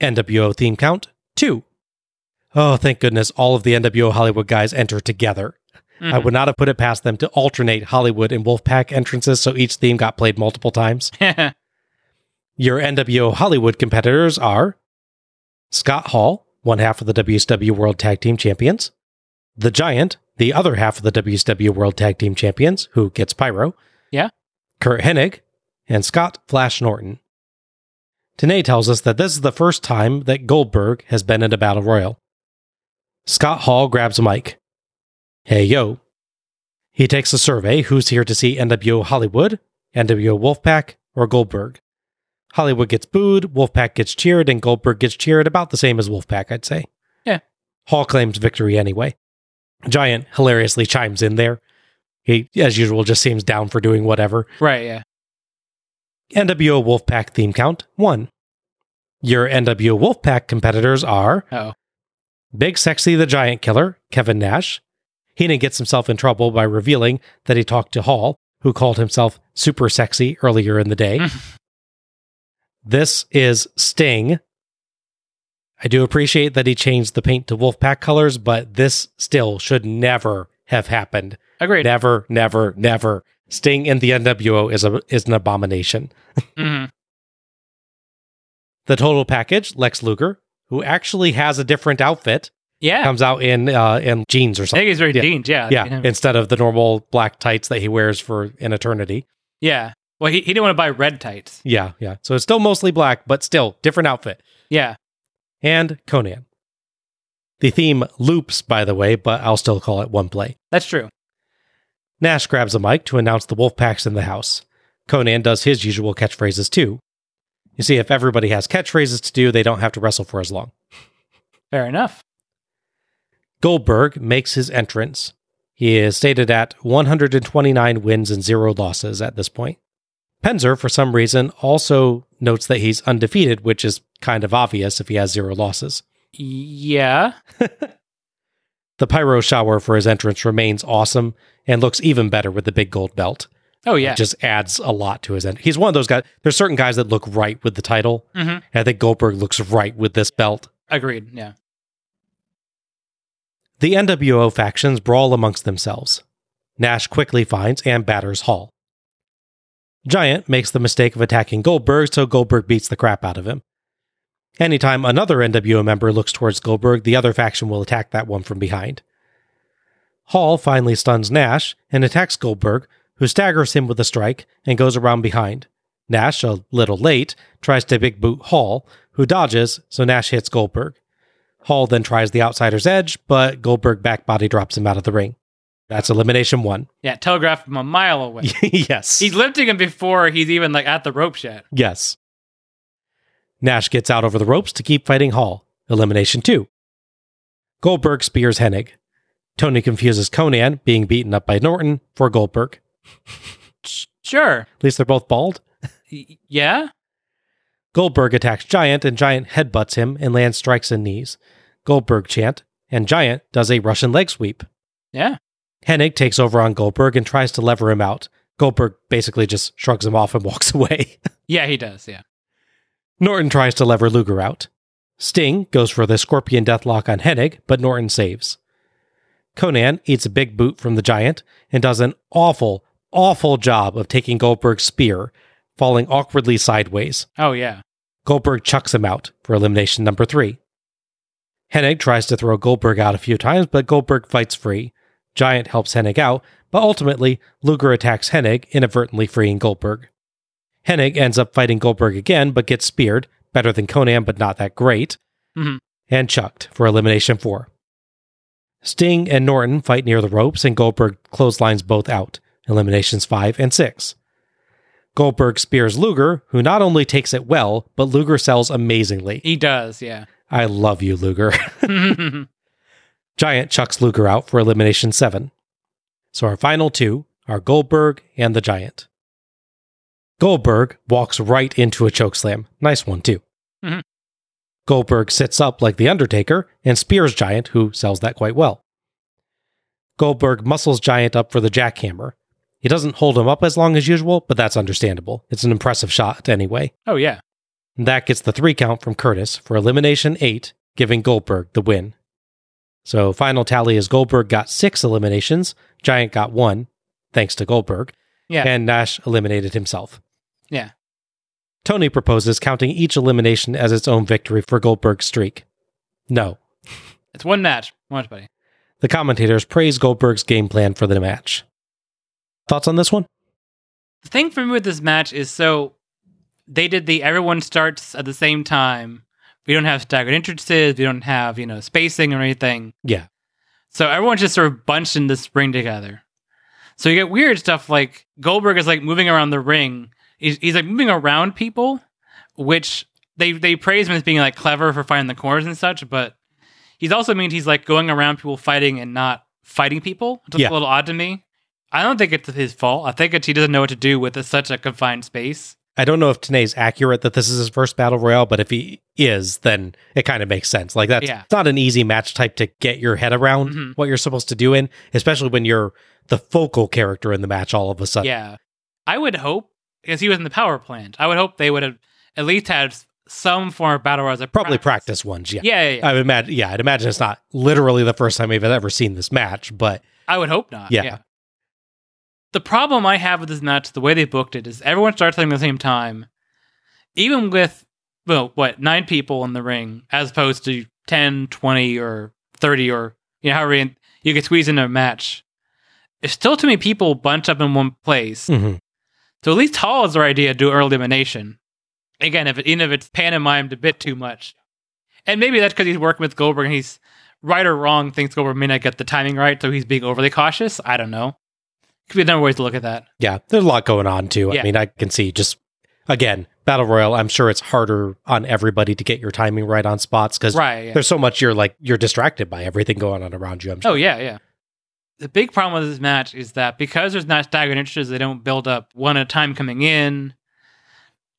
NWO theme count two. Oh, thank goodness all of the NWO Hollywood guys enter together. I Mhm. would not have put it past them to alternate Hollywood and Wolfpack entrances so each theme got played multiple times. Your NWO Hollywood competitors are Scott Hall, one half of the WCW World Tag Team Champions, The Giant, the other half of the WCW World Tag Team Champions, who gets Pyro, Yeah. Curt Hennig, and Scott Flash Norton. Tenay tells us that this is the first time that Goldberg has been in a battle royal. Scott Hall grabs a mic. Hey, yo. He takes a survey who's here to see NWO Hollywood, NWO Wolfpack, or Goldberg. Hollywood gets booed, Wolfpack gets cheered, and Goldberg gets cheered about the same as Wolfpack, I'd say. Yeah. Hall claims victory anyway. Giant hilariously chimes in there. He, as usual, just seems down for doing whatever. right, yeah. NWO Wolfpack theme count one. Your NWO Wolfpack competitors are Oh. Big Sexy the Giant Killer, Kevin Nash. Heenan gets himself in trouble by revealing that he talked to Hall, who called himself Super Sexy earlier in the day. this is Sting. I do appreciate that he changed the paint to Wolfpack colors, but this still should never have happened. Agreed. Never, never, never. Sting in the NWO is a is an abomination. Mhm. The total package, Lex Luger, who actually has a different outfit, Yeah. comes out in uh, in jeans or I something. think he's very Yeah. jeans. Yeah. Yeah, instead of the normal black tights that he wears for an eternity. Yeah. Well, he, he didn't want to buy red tights. Yeah, yeah. So it's still mostly black, but still different outfit. Yeah. And Konnan. The theme loops, by the way, but I'll still call it one play. That's true. Nash grabs a mic to announce the Wolfpack's in the house. Konnan does his usual catchphrases too. You see, if everybody has catchphrases to do, they don't have to wrestle for as long. Fair enough. Goldberg makes his entrance. He is stated at 129 wins and zero losses at this point. Penzer, for some reason, also notes that he's undefeated, which is kind of obvious if he has zero losses. Yeah. The pyro shower for his entrance remains awesome and looks even better with the big gold belt. Oh, yeah. It just adds a lot to his end. He's one of those guys. There's certain guys that look right with the title. Mhm. And I think Goldberg looks right with this belt. Agreed. Yeah. The NWO factions brawl amongst themselves. Nash quickly finds and batters Hall. Giant makes the mistake of attacking Goldberg, so Goldberg beats the crap out of him. Anytime another NWO member looks towards Goldberg, the other faction will attack that one from behind. Hall finally stuns Nash and attacks Goldberg, who staggers him with a strike and goes around behind. Nash, a little late, tries to big boot Hall, who dodges, so Nash hits Goldberg. Hall then tries the outsider's edge, but Goldberg back body drops him out of the ring. That's elimination one. Yeah. Telegraphed from a mile away. yes. He's lifting him before he's even like at the ropes yet. yes. Nash gets out over the ropes to keep fighting Hall. Elimination two. Goldberg spears Hennig. Tony confuses Konnan, being beaten up by Norton, for Goldberg. Sure. At least they're both bald. Yeah. Goldberg attacks Giant, and Giant headbutts him and lands strikes and knees. Goldberg chant, and Giant does a Russian leg sweep. Yeah. Hennig takes over on Goldberg and tries to lever him out. Goldberg basically just shrugs him off and walks away. Yeah, he does. Yeah. Norton tries to lever Luger out. Sting goes for the Scorpion Deathlock on Hennig, but Norton saves. Konnan eats a big boot from the Giant and does an awful, awful job of taking Goldberg's spear, falling awkwardly sideways. Oh, yeah. Goldberg chucks him out for elimination number three. Hennig tries to throw Goldberg out a few times, but Goldberg fights free. Giant helps Hennig out, but ultimately, Luger attacks Hennig, inadvertently freeing Goldberg. Hennig ends up fighting Goldberg again, but gets speared, better than Konnan, but not that great, Mhm. and chucked for elimination four. Sting and Norton fight near the ropes, and Goldberg clotheslines both out, eliminations five and six. Goldberg spears Luger, who not only takes it well, but Luger sells amazingly. He does. Yeah. I love you, Luger. Giant chucks Luger out for elimination seven. So our final two are Goldberg and the Giant. Goldberg walks right into a chokeslam. Nice one, too. Mhm. Goldberg sits up like The Undertaker and spears Giant, who sells that quite well. Goldberg muscles Giant up for the jackhammer. He doesn't hold him up as long as usual, but that's understandable. It's an impressive shot anyway. oh, yeah. And that gets the three count from Curtis for elimination eight, giving Goldberg the win. So final tally is Goldberg got six eliminations, Giant got one, thanks to Goldberg, Yeah. and Nash eliminated himself. Yeah. Tony proposes counting each elimination as its own victory for Goldberg's streak. No. It's one match. One buddy. The commentators praise Goldberg's game plan for the match. Thoughts on this one? The thing for me with this match is so they did the everyone starts at the same time. We don't have staggered entrances. We don't have, you know, spacing or anything. Yeah. So everyone's just sort of bunched in this ring together. So you get weird stuff like Goldberg is like moving around the ring. He's, he's like moving around people, which they they praise him as being like clever for finding the corners and such. But he's also means he's like going around people fighting and not fighting people. It's Yeah. a little odd to me. I don't think it's his fault. I think it's he doesn't know what to do with a, such a confined space. I don't know if Tenay's accurate that this is his first battle royale, but if he is, then it kind of makes sense. Like that's Yeah. not an easy match type to get your head around Mhm. what you're supposed to do in, especially when you're the focal character in the match all of a sudden. Yeah. I would hope, because he was in the power plant, I would hope they would have at least had some form of battle royals. Probably practice ones, yeah. Yeah, yeah, yeah. I would imagine yeah, I'd imagine it's not literally the first time we've ever seen this match, but I would hope not. Yeah. Yeah. The problem I have with this match, the way they booked it, is everyone starts at the same time. Even with well, what, nine people in the ring as opposed to 10, 20, or 30, or, you know, however you- you could squeeze into a match. It's still too many people bunched up in one place. Mhm. So at least Hall is their idea to do early elimination. Again, if it, even if it's pantomimed a bit too much. And maybe that's because he's working with Goldberg and he's right or wrong, thinks Goldberg may not get the timing right, so he's being overly cautious. I don't know. Could be a number of ways to look at that. Yeah, there's a lot going on too. Yeah. I mean, I can see just again battle royal. I'm sure it's harder on everybody to get your timing right on spots because Right, yeah. there's so much you're like you're distracted by everything going on around you. I'm oh, sure. Oh yeah, yeah. The big problem with this match is that because there's not staggered entrances, they don't build up one at a time coming in.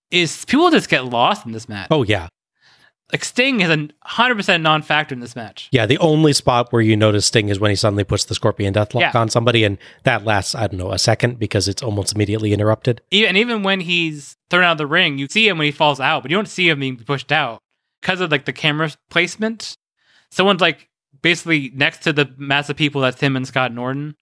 Is people just get lost in this match? Oh yeah, Like Sting is a hundred percent non-factor in this match. yeah. The only spot where you notice Sting is when he suddenly puts the Scorpion Deathlock Yeah. on somebody, and that lasts I don't know a second because it's almost immediately interrupted. Even, and even when he's thrown out of the ring, you see him when he falls out, but you don't see him being pushed out because of like the camera placement. Someone's like basically next to the mass of people that's him and Scott Norton.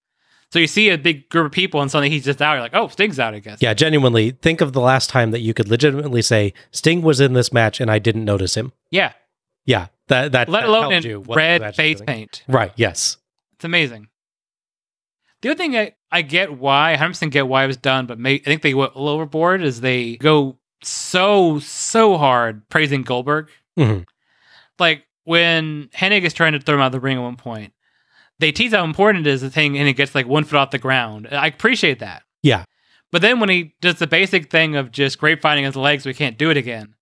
So you see a big group of people, and suddenly he's just out. You're like, oh, Sting's out, I guess. Yeah, genuinely, think of the last time that you could legitimately say Sting was in this match and I didn't notice him. yeah. Yeah, that that Let that alone in you what red face paint. Right. Yes. It's amazing. The other thing I, I get why, I 100% get why it was done, but may, I think they went a little overboard is they go so, so hard praising Goldberg. Mhm. Like when Hennig is trying to throw him out of the ring at one point, they tease how important it is the thing and it gets like one foot off the ground. I appreciate that. Yeah. But then when he does the basic thing of just grapevine his legs, we can't do it again,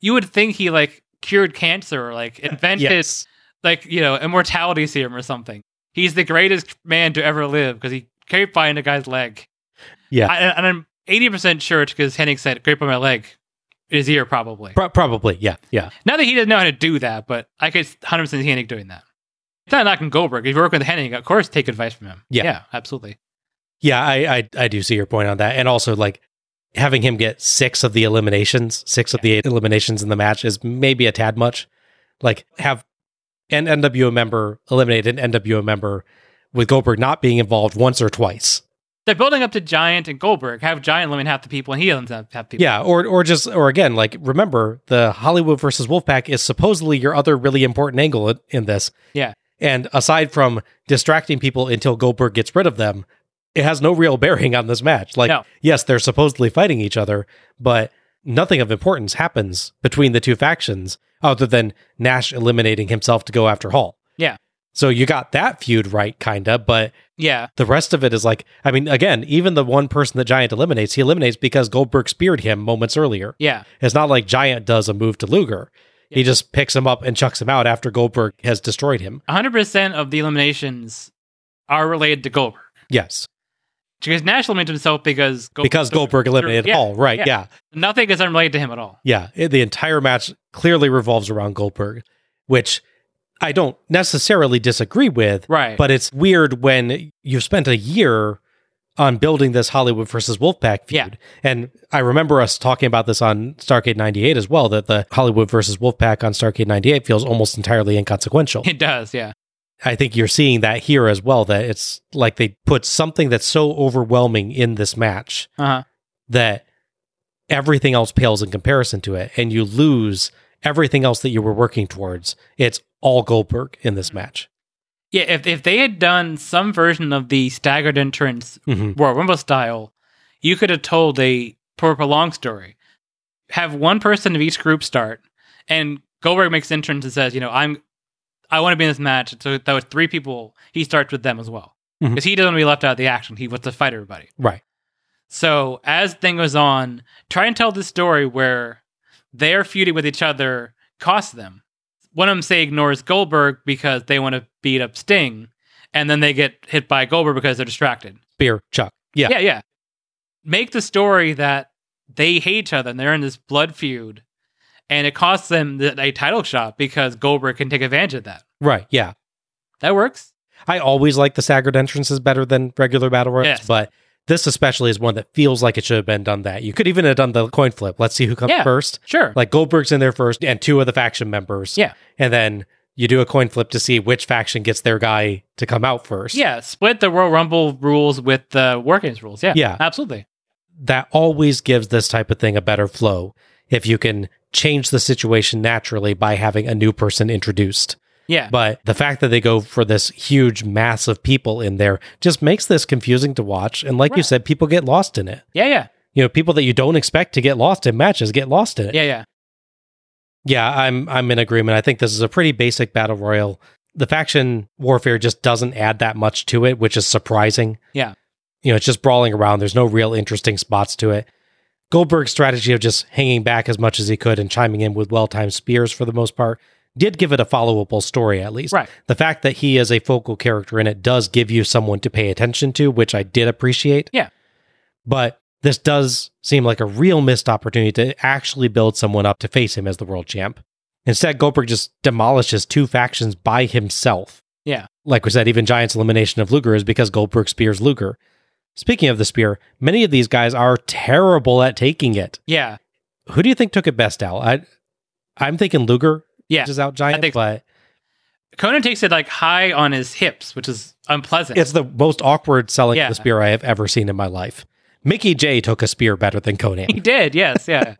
you would think he like cured cancer or like invented Yes. like you know immortality serum or something. He's the greatest man to ever live because he grapevined a guy's leg. Yeah. I, and I'm eighty percent sure it's because Hennig said grape on my leg, his ear probably. Pro- probably. Yeah. Yeah. Not that he doesn't know how to do that, but I could hundred percent see Hennig doing that. It's not knocking Goldberg. If you work with Hennig, of course, take advice from him. Yeah. yeah, absolutely. Yeah, I, I I do see your point on that, and also like having him get six of the eliminations, six of the eight eliminations in the match is maybe a tad much. Like have an NWO member eliminate an NWO member with Goldberg not being involved once or twice. They're building up to Giant and Goldberg. Have Giant eliminate half the people, and he half the people. Yeah, or or just or again, like remember the Hollywood versus Wolfpack is supposedly your other really important angle in, in this. Yeah. And aside from distracting people until Goldberg gets rid of them, it has no real bearing on this match. Like, No. yes, they're supposedly fighting each other, but nothing of importance happens between the two factions other than Nash eliminating himself to go after Hall. Yeah. So you got that feud right, kinda, but yeah. the rest of it is like, I mean, again, even the one person that Giant eliminates, he eliminates because Goldberg speared him moments earlier. Yeah. It's not like Giant does a move to Luger. He just picks him up and chucks him out after Goldberg has destroyed him. 100% of the eliminations are related to Goldberg. Yes. Because Nash eliminated himself because Goldberg, Because Goldberg eliminated Yeah, Hall. Right. Yeah. Nothing is unrelated to him at all. Yeah. The entire match clearly revolves around Goldberg, which I don't necessarily disagree with. Right. But it's weird when you've spent a year on building this Hollywood versus Wolfpack feud. Yeah. And I remember us talking about this on Starcade 98 as well, that the Hollywood versus Wolfpack on Starcade 98 feels almost entirely inconsequential. It does, yeah. I think you're seeing that here as well, that it's like they put something that's so overwhelming in this match Uh-huh. that everything else pales in comparison to it, and you lose everything else that you were working towards. It's all Goldberg in this match. Yeah, if if they had done some version of the staggered entrance Mhm. Royal Rumble style, you could have told a prolonged story. Have one person of each group start, and Goldberg makes entrance and says, "You know, I'm, I want to be in this match." So that was three people. He starts with them as well because he doesn't want to be left out of the action. He wants to fight everybody. Right. So as thing goes on, try and tell this story where they're feuding with each other costs them. One of them say ignores Goldberg because they want to beat up Sting, and then they get hit by Goldberg because they're distracted. Spear, Chuck. Yeah. Yeah, yeah. Make the story that they hate each other and they're in this blood feud, and it costs them the, a title shot because Goldberg can take advantage of that. Right. Yeah. That works. I always like the staggered entrances better than regular battle royals, Yes. but this especially is one that feels like it should have been done that. You could even have done the coin flip. Let's see who comes Yeah, first. Sure. Like Goldberg's in there first and two of the faction members. Yeah. And then you do a coin flip to see which faction gets their guy to come out first. yeah, split the Royal Rumble rules with the War Games rules. Yeah, Yeah. absolutely. that always gives this type of thing a better flow if you can change the situation naturally by having a new person introduced. Yeah. But the fact that they go for this huge mass of people in there just makes this confusing to watch. And like you said, people get lost in it. yeah, yeah. You know, people that you don't expect to get lost in matches get lost in it. Yeah, yeah. Yeah, I'm I'm in agreement. I think this is a pretty basic battle royal. The faction warfare just doesn't add that much to it, which is surprising. Yeah. You know, it's just brawling around. There's no real interesting spots to it. Goldberg's strategy of just hanging back as much as he could and chiming in with well-timed spears for the most part did give it a followable story at least. Right. The fact that he is a focal character in it does give you someone to pay attention to, which I did appreciate. Yeah. But this does seem like a real missed opportunity to actually build someone up to face him as the world champ. Instead, Goldberg just demolishes two factions by himself. Yeah. Like we said, even Giant's elimination of Luger is because Goldberg spears Luger. Speaking of the spear, many of these guys are terrible at taking it. Yeah. Who do you think took it best, Al? I, I'm thinking Luger Yeah. is out Giant, think Konnan takes it like high on his hips, which is unpleasant. it's the most awkward selling Yeah. of the spear I have ever seen in my life. Mickey J took a spear better than Konnan. he did, yes, yeah.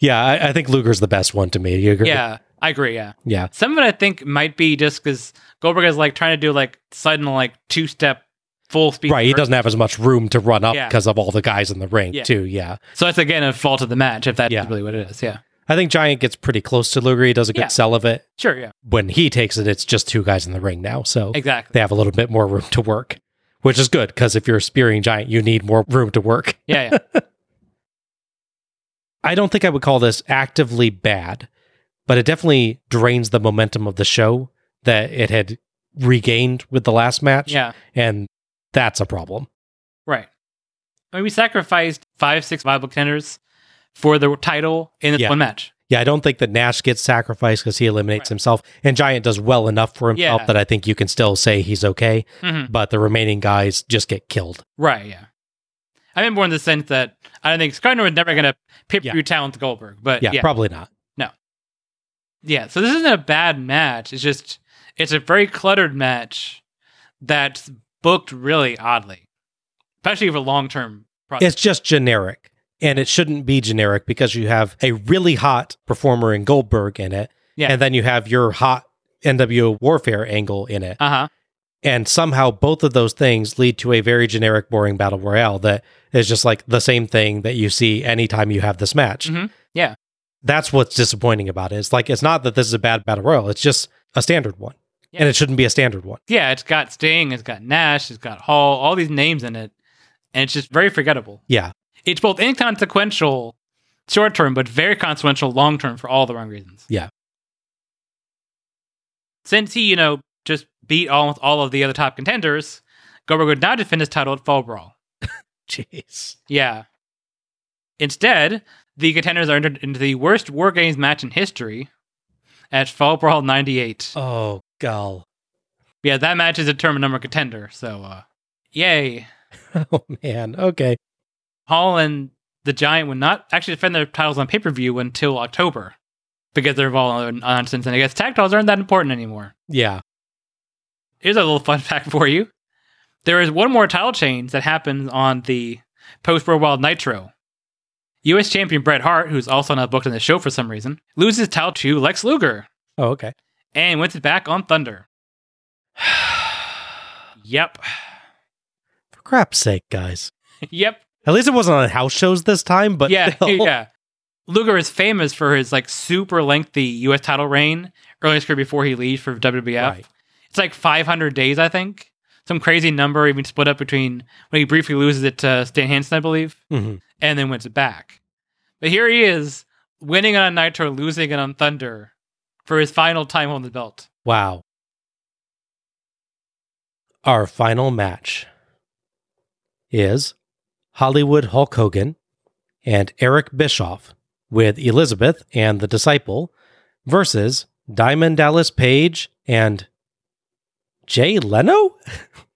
yeah, I, I think Luger's the best one to me. You agree? yeah. I agree, yeah. Yeah. Some of it I think might be just because Goldberg is like trying to do like sudden like two step full speed. Right, he doesn't have as much room to run up Yeah. because of all the guys in the ring, Yeah. too. Yeah. So that's again a fault of the match if that's Yeah. really what it is. Yeah. I think Giant gets pretty close to Luger. He does a good Yeah. sell of it. Sure, yeah. When he takes it, it's just two guys in the ring now. So Exactly. they have a little bit more room to work, which is good because if you're a spearing Giant, you need more room to work. Yeah, yeah. I don't think I would call this actively bad, but it definitely drains the momentum of the show that it had regained with the last match. yeah. And that's a problem. Right. I mean, we sacrificed five, six viable contenders for the title in Yeah. one match. Yeah, I don't think that Nash gets sacrificed because he eliminates Right. himself, and Giant does well enough for himself Yeah. that I think you can still say he's okay. Mhm. But the remaining guys just get killed. Right, yeah. I mean more in the sense that I don't think Skyner was never going to pay per view Yeah. talent Goldberg, but Yeah, yeah, probably not. No. Yeah. So this isn't a bad match. It's just it's a very cluttered match that's booked really oddly, especially for long term. It's just generic, and it shouldn't be generic because you have a really hot performer in Goldberg in it, Yeah. and then you have your hot NWO Warfare angle in it, Uh huh. and somehow both of those things lead to a very generic, boring battle royale that is just like the same thing that you see anytime you have this match. Mhm. Yeah. That's what's disappointing about it. It's like it's not that this is a bad battle royal; it's just a standard one, Yeah. and it shouldn't be a standard one. Yeah, it's got Sting, it's got Nash, it's got Hall, all these names in it, and it's just very forgettable. Yeah, It's both inconsequential short term, but very consequential long term for all the wrong reasons. Yeah. Since he, you know, just beat almost all of the other top contenders, Goldberg would now defend his title at Fall Brawl. jeez. Yeah. Instead, the contenders are entered into the worst War Games match in history at Fall Brawl 98. Oh, gull. Yeah, that match is a tournament number contender, so uh yay. Oh man. Okay. Hall and the Giant would not actually defend their titles on pay per view until October because they're all on nonsense, and I guess tag titles aren't that important anymore. Yeah. Here's a little fun fact for you: there is one more title change that happens on the post Road Wild Nitro. U.S. Champion Bret Hart, who's also not booked on the show for some reason, loses his title to Lex Luger Oh, okay. and wins it back on Thunder. yep, For crap's sake, guys. yep. At least it wasn't on house shows this time, but yeah, still. yeah. Luger is famous for his like super lengthy U.S. title reign early in his career before he leaves for WWF. Right. It's like 500 days, I think. Some crazy number, even split up between when he briefly loses it to Stan Hansen, I believe, Mhm. and then wins it back. But here he is, winning on Nitro, losing it on Thunder for his final time on the belt. Wow. Our final match is Hollywood Hulk Hogan and Eric Bischoff with Elizabeth and the Disciple versus Diamond Dallas Page and Jay Leno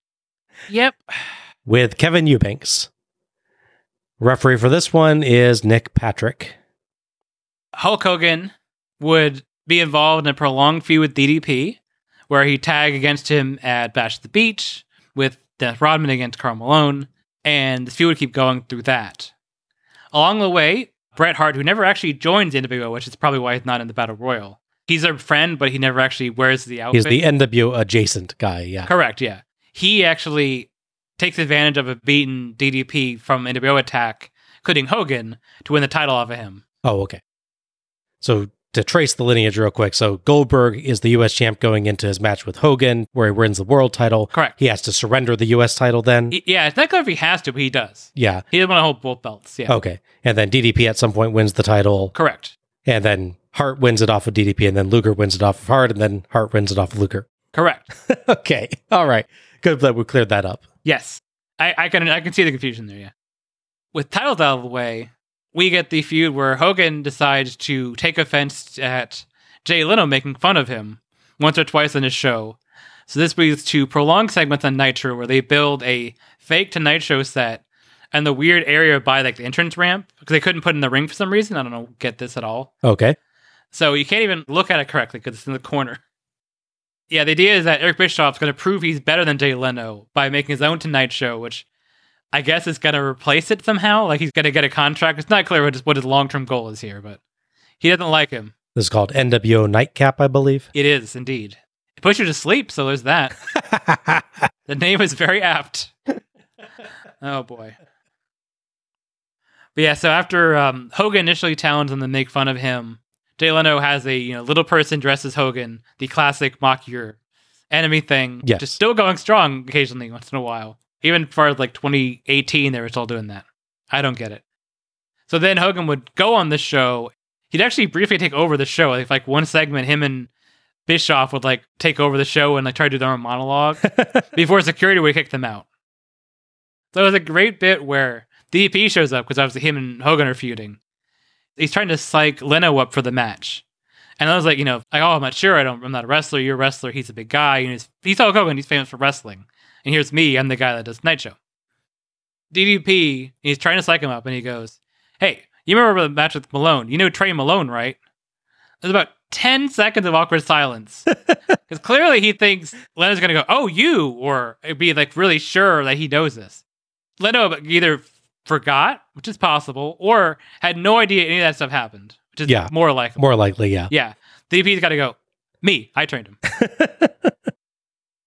Yep. with Kevin Eubanks. Referee for this one is Nick Patrick. Hulk Hogan would be involved in a prolonged feud with DDP, where he tag against him at Bash at the Beach with Dennis Rodman against Karl Malone, and the feud would keep going through that. Along the way, Bret Hart, who never actually joins the NWO, which is probably why he's not in the Battle Royal. He's a friend, but he never actually wears the outfit. He's the NWO adjacent guy. Yeah. Correct, yeah. He actually takes advantage of a beaten DDP from NWO attack, including Hogan, to win the title off of him. Oh, okay. So to trace the lineage real quick, so Goldberg is the U.S. champ going into his match with Hogan, where he wins the world title. Correct. He has to surrender the U.S. title then. He- yeah, it's not clear if he has to, but he does. yeah. He doesn't want to hold both belts. Yeah. Okay. And then DDP at some point wins the title, Correct. and then Hart wins it off of DDP, and then Luger wins it off of Hart, and then Hart wins it off of Luger. Correct. okay. All right. Good that we cleared that up. Yes, I, I can I can see the confusion there. Yeah, with titles out of the way, we get the feud where Hogan decides to take offense at Jay Leno making fun of him once or twice in his show. So this leads to prolonged segments on Nitro where they build a fake Tonight Show set and the weird area by like the entrance ramp because they couldn't put in the ring for some reason. I don't know, get this at all. Okay. So you can't even look at it correctly because it's in the corner. Yeah, the idea is that Eric Bischoff's going to prove he's better than Jay Leno by making his own Tonight Show, which I guess is going to replace it somehow. Like he's going to get a contract. It's not clear what his, what his long term goal is here, but he doesn't like him. This is called NWO Nightcap, I believe. It is indeed. It puts you to sleep, so there's that. the name is very apt. oh boy. But yeah, so after um, Hogan initially tells them to make fun of him, Jay Leno has a you know little person dresses Hogan, the classic mock your enemy thing, Yes. just still going strong occasionally, once in a while. Even for like 2018, they were still doing that. I don't get it. So then Hogan would go on this show. He'd actually briefly take over the show. Like, like one segment, him and Bischoff would like take over the show and like try to do their own monologue before security would kick them out. So it was a great bit where DP shows up because obviously him and Hogan are feuding. He's trying to psych Leno up for the match. And I was like, you know, like, oh, I'm not sure. I don't, I'm not a wrestler. You're a wrestler. He's a big guy. And he's, he's Hulk Hogan. He's famous for wrestling. And here's me. I'm the guy that does Night Show. DDP, he's trying to psych him up and he goes, Hey, you remember the match with Malone? You know Trey Malone, right? There's about 10 seconds of awkward silence. Because clearly he thinks Leno's going to go, Oh, you, or be like really sure that he knows this. Leno either forgot, which is possible, or had no idea any of that stuff happened, which is Yeah. more likely. More likely, yeah. Yeah. DDP's got to go, Me, I trained him.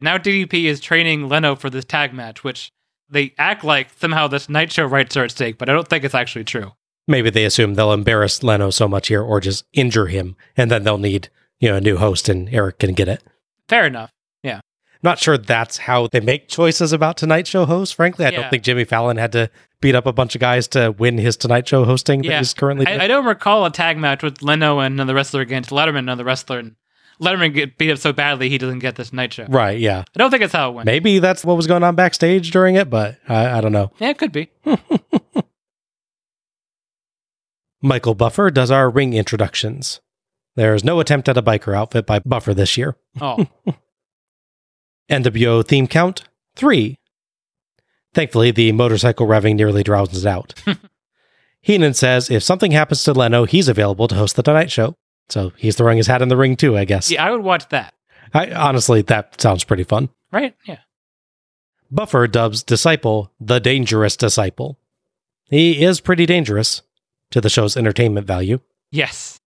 now DDP is training Leno for this tag match, which they act like somehow this night show rights are at stake, but I don't think it's actually true. Maybe they assume they'll embarrass Leno so much here or just injure him, and then they'll need, you know, a new host and Eric can get it. Fair enough. Yeah. Not sure that's how they make choices about Tonight Show hosts. Frankly, I Yeah. don't think Jimmy Fallon had to beat up a bunch of guys to win his Tonight Show hosting that Yeah. he's currently doing. I, I don't recall a tag match with Leno and another wrestler against Letterman, and another wrestler, and Letterman get beat up so badly he doesn't get this night show. right, yeah. I don't think that's how it went. Maybe that's what was going on backstage during it, but I, I don't know. Yeah, it could be. Michael Buffer does our ring introductions. There's no attempt at a biker outfit by Buffer this year. Oh, NWO theme count three. Thankfully, the motorcycle revving nearly drowns it out. Heenan says if something happens to Leno, he's available to host the Tonight Show. So he's throwing his hat in the ring too, I guess. yeah, I would watch that. I, honestly, that sounds pretty fun. Right? Yeah. Buffer dubs Disciple the dangerous disciple. He is pretty dangerous to the show's entertainment value. Yes.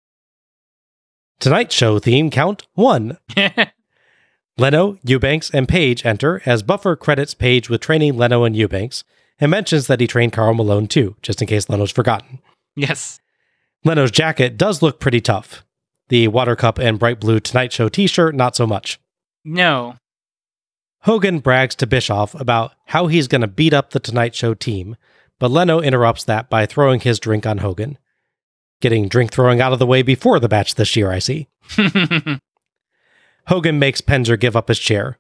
Tonight's show theme count one. Leno, Eubanks, and Page enter as Buffer credits Page with training Leno and Eubanks and mentions that he trained Karl Malone too, just in case Leno's forgotten. yes. Leno's jacket does look pretty tough. The water cup and bright blue Tonight Show t shirt, not so much. No. Hogan brags to Bischoff about how he's going to beat up the Tonight Show team, but Leno interrupts that by throwing his drink on Hogan. Getting drink throwing out of the way before the match this year, I see. Hogan makes Penzer give up his chair.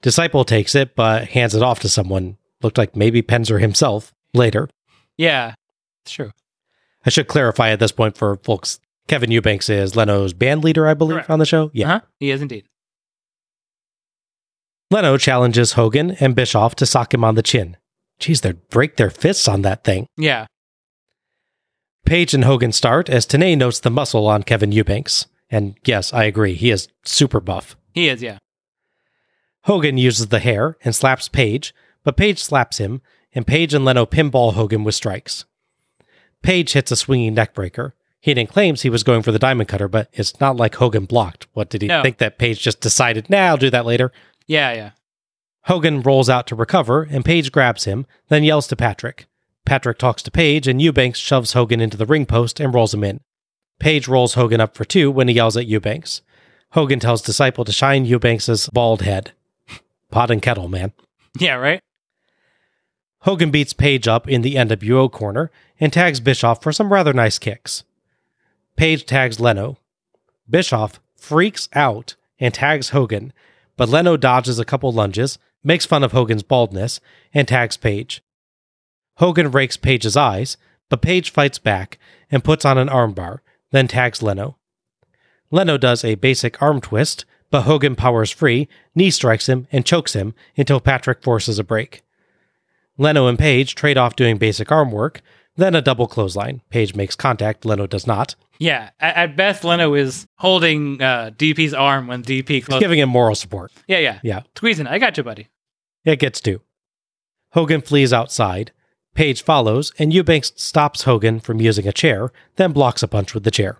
Disciple takes it, but hands it off to someone. Looked like maybe Penzer himself later. yeah. It's true. I should clarify at this point for folks Kevin Eubanks is Leno's band leader, I believe, Correct. on the show. Yeah. Uh-huh. He is indeed. Leno challenges Hogan and Bischoff to sock him on the chin. Geez, they'd break their fists on that thing. Yeah. Page and Hogan start as Tenay notes the muscle on Kevin Eubanks. And yes, I agree, he is super buff. He is, yeah. Hogan uses the hair and slaps Page, but Page slaps him, and Page and Leno pinball Hogan with strikes. Page hits a swinging neckbreaker. Heenan claims he was going for the diamond cutter, but it's not like Hogan blocked. What did he No. think that Page just decided, nah, I'll do that later? Yeah, yeah. Hogan rolls out to recover, and Page grabs him, then yells to Patrick. Patrick talks to Page, and Eubanks shoves Hogan into the ring post and rolls him in. Page rolls Hogan up for two when he yells at Eubanks. Hogan tells Disciple to shine Eubanks's bald head. Pot and kettle, man. Yeah, right? Hogan beats Page up in the NWO corner and tags Bischoff for some rather nice kicks. Page tags Leno. Bischoff freaks out and tags Hogan, but Leno dodges a couple lunges, makes fun of Hogan's baldness, and tags Page. Hogan rakes Page's eyes, but Page fights back and puts on an armbar, then tags Leno. Leno does a basic arm twist, but Hogan powers free, knee strikes him, and chokes him until Patrick forces a break. Leno and Page trade off doing basic arm work, then a double clothesline. Page makes contact, Leno does not. Yeah. At, best, Leno is holding uh, DP's arm when DP closes. giving him moral support. yeah, yeah. Yeah, Squeezing. I got you, buddy. it gets two. Hogan flees outside. Page follows, and Eubanks stops Hogan from using a chair, then blocks a punch with the chair.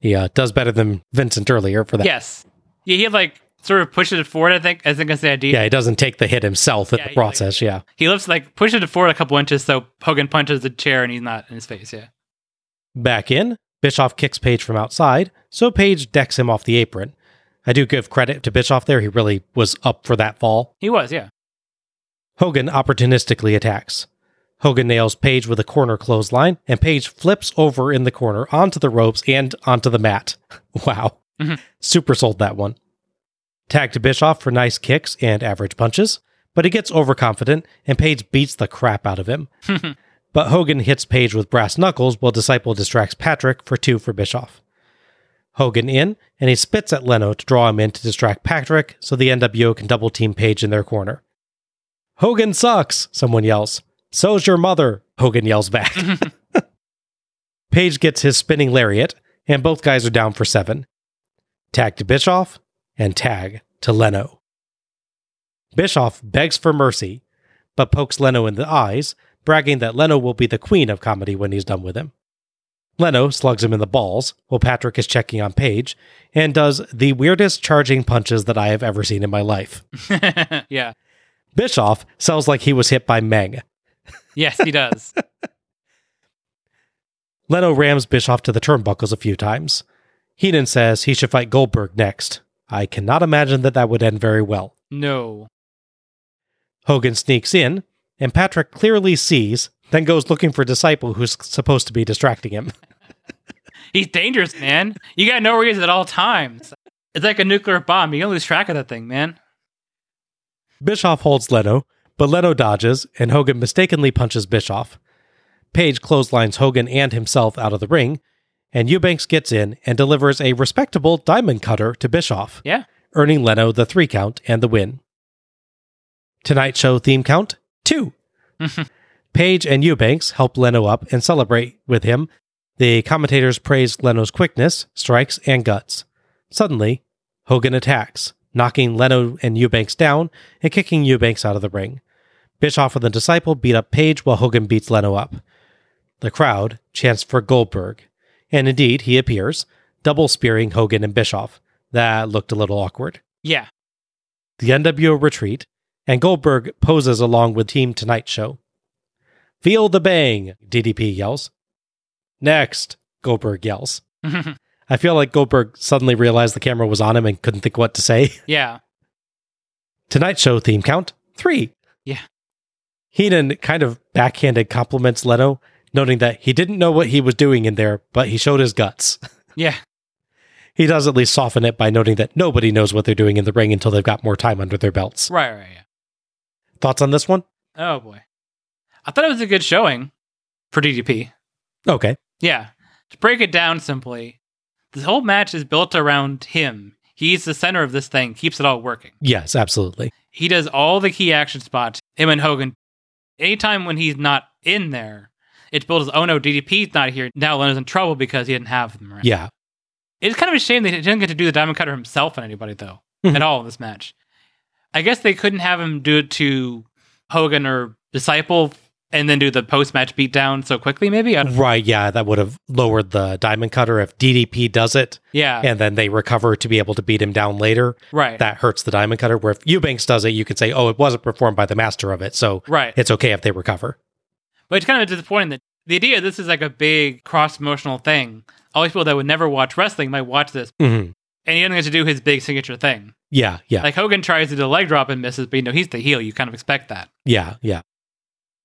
He uh, does better than Vincent earlier for that. Yes. Yeah, he had like sort of pushes it forward, I think. I think that's the idea. Yeah, he doesn't take the hit himself in Yeah, the he, process. yeah. He lifts like pushes it forward a couple inches so Hogan punches the chair and he's not in his face. Yeah. Back in, Bischoff kicks Page from outside, so Page decks him off the apron. I do give credit to Bischoff there. He really was up for that fall. He was, yeah. Hogan opportunistically attacks. Hogan nails Page with a corner clothesline, and Page flips over in the corner onto the ropes and onto the mat. Wow. Mhm. Super sold that one. Tag to Bischoff for nice kicks and average punches, but he gets overconfident, and Page beats the crap out of him. but Hogan hits Page with brass knuckles while Disciple distracts Patrick for two for Bischoff. Hogan in, and he spits at Leno to draw him in to distract Patrick so the NWO can double team Page in their corner. Hogan sucks, someone yells. So's your mother, Hogan yells back. Page gets his spinning lariat, and both guys are down for seven. Tag to Bischoff, and tag to Leno. Bischoff begs for mercy, but pokes Leno in the eyes, bragging that Leno will be the queen of comedy when he's done with him. Leno slugs him in the balls while Patrick is checking on Page and does the weirdest charging punches that I have ever seen in my life. yeah. Bischoff sounds like he was hit by Meng. Yes, he does. Leno rams Bischoff to the turnbuckles a few times. Heenan says he should fight Goldberg next. I cannot imagine that that would end very well. no. Hogan sneaks in, and Patrick clearly sees, then goes looking for Disciple who's supposed to be distracting him. He's dangerous, man. You gotta know where he is at all times. It's like a nuclear bomb. You don't lose track of that thing, man. Bischoff holds Leno, but Leno dodges, and Hogan mistakenly punches Bischoff. Page clotheslines Hogan and himself out of the ring, and Eubanks gets in and delivers a respectable diamond cutter to Bischoff, Yeah. earning Leno the three count and the win. Tonight show theme count two. Page and Eubanks help Leno up and celebrate with him. The commentators praise Leno's quickness, strikes, and guts. Suddenly, Hogan attacks, knocking Leno and Eubanks down and kicking Eubanks out of the ring. Bischoff and the disciple beat up Page while Hogan beats Leno up. The crowd chants for Goldberg, and indeed he appears, double spearing Hogan and Bischoff. That looked a little awkward. Yeah. The NWO retreat, and Goldberg poses along with Team Tonight Show. Feel the bang, DDP yells. Next, Goldberg yells. I feel like Goldberg suddenly realized the camera was on him and couldn't think what to say. yeah. Tonight Show theme count three. Yeah. Heenan kind of backhanded compliments Leno, noting that he didn't know what he was doing in there, but he showed his guts. Yeah. He does at least soften it by noting that nobody knows what they're doing in the ring until they've got more time under their belts. Right, right, yeah. Thoughts on this one? Oh boy. I thought it was a good showing for DDP. Okay. Yeah. To break it down simply, this whole match is built around him. He's the center of this thing, keeps it all working. Yes, absolutely. He does all the key action spots. Him and Hogan. Anytime when he's not in there, it's built as, oh no, DDP's not here. Now Leno's in trouble because he didn't have them. Right? Yeah. It's kind of a shame he didn't get to do the Diamond Cutter himself on anybody, though, Mhm. at all in this match. I guess they couldn't have him do it to Hogan or Disciple and then do the post match beatdown so quickly. Maybe Right, yeah, that would have lowered the diamond cutter if DDP does it yeah, and then they recover to be able to beat him down later. right, That hurts the diamond cutter. Where if Eubanks does it, you can say, oh, it wasn't performed by the master of it. So right. it's okay if they recover. But it's kind of disappointing that the idea this is like a big cross promotional thing. All these people that would never watch wrestling might watch this, hmm and he doesn't get to do his big signature thing. Yeah, yeah, Like Hogan tries to do a leg drop and misses, but you know he's the heel. You kind of expect that yeah, yeah.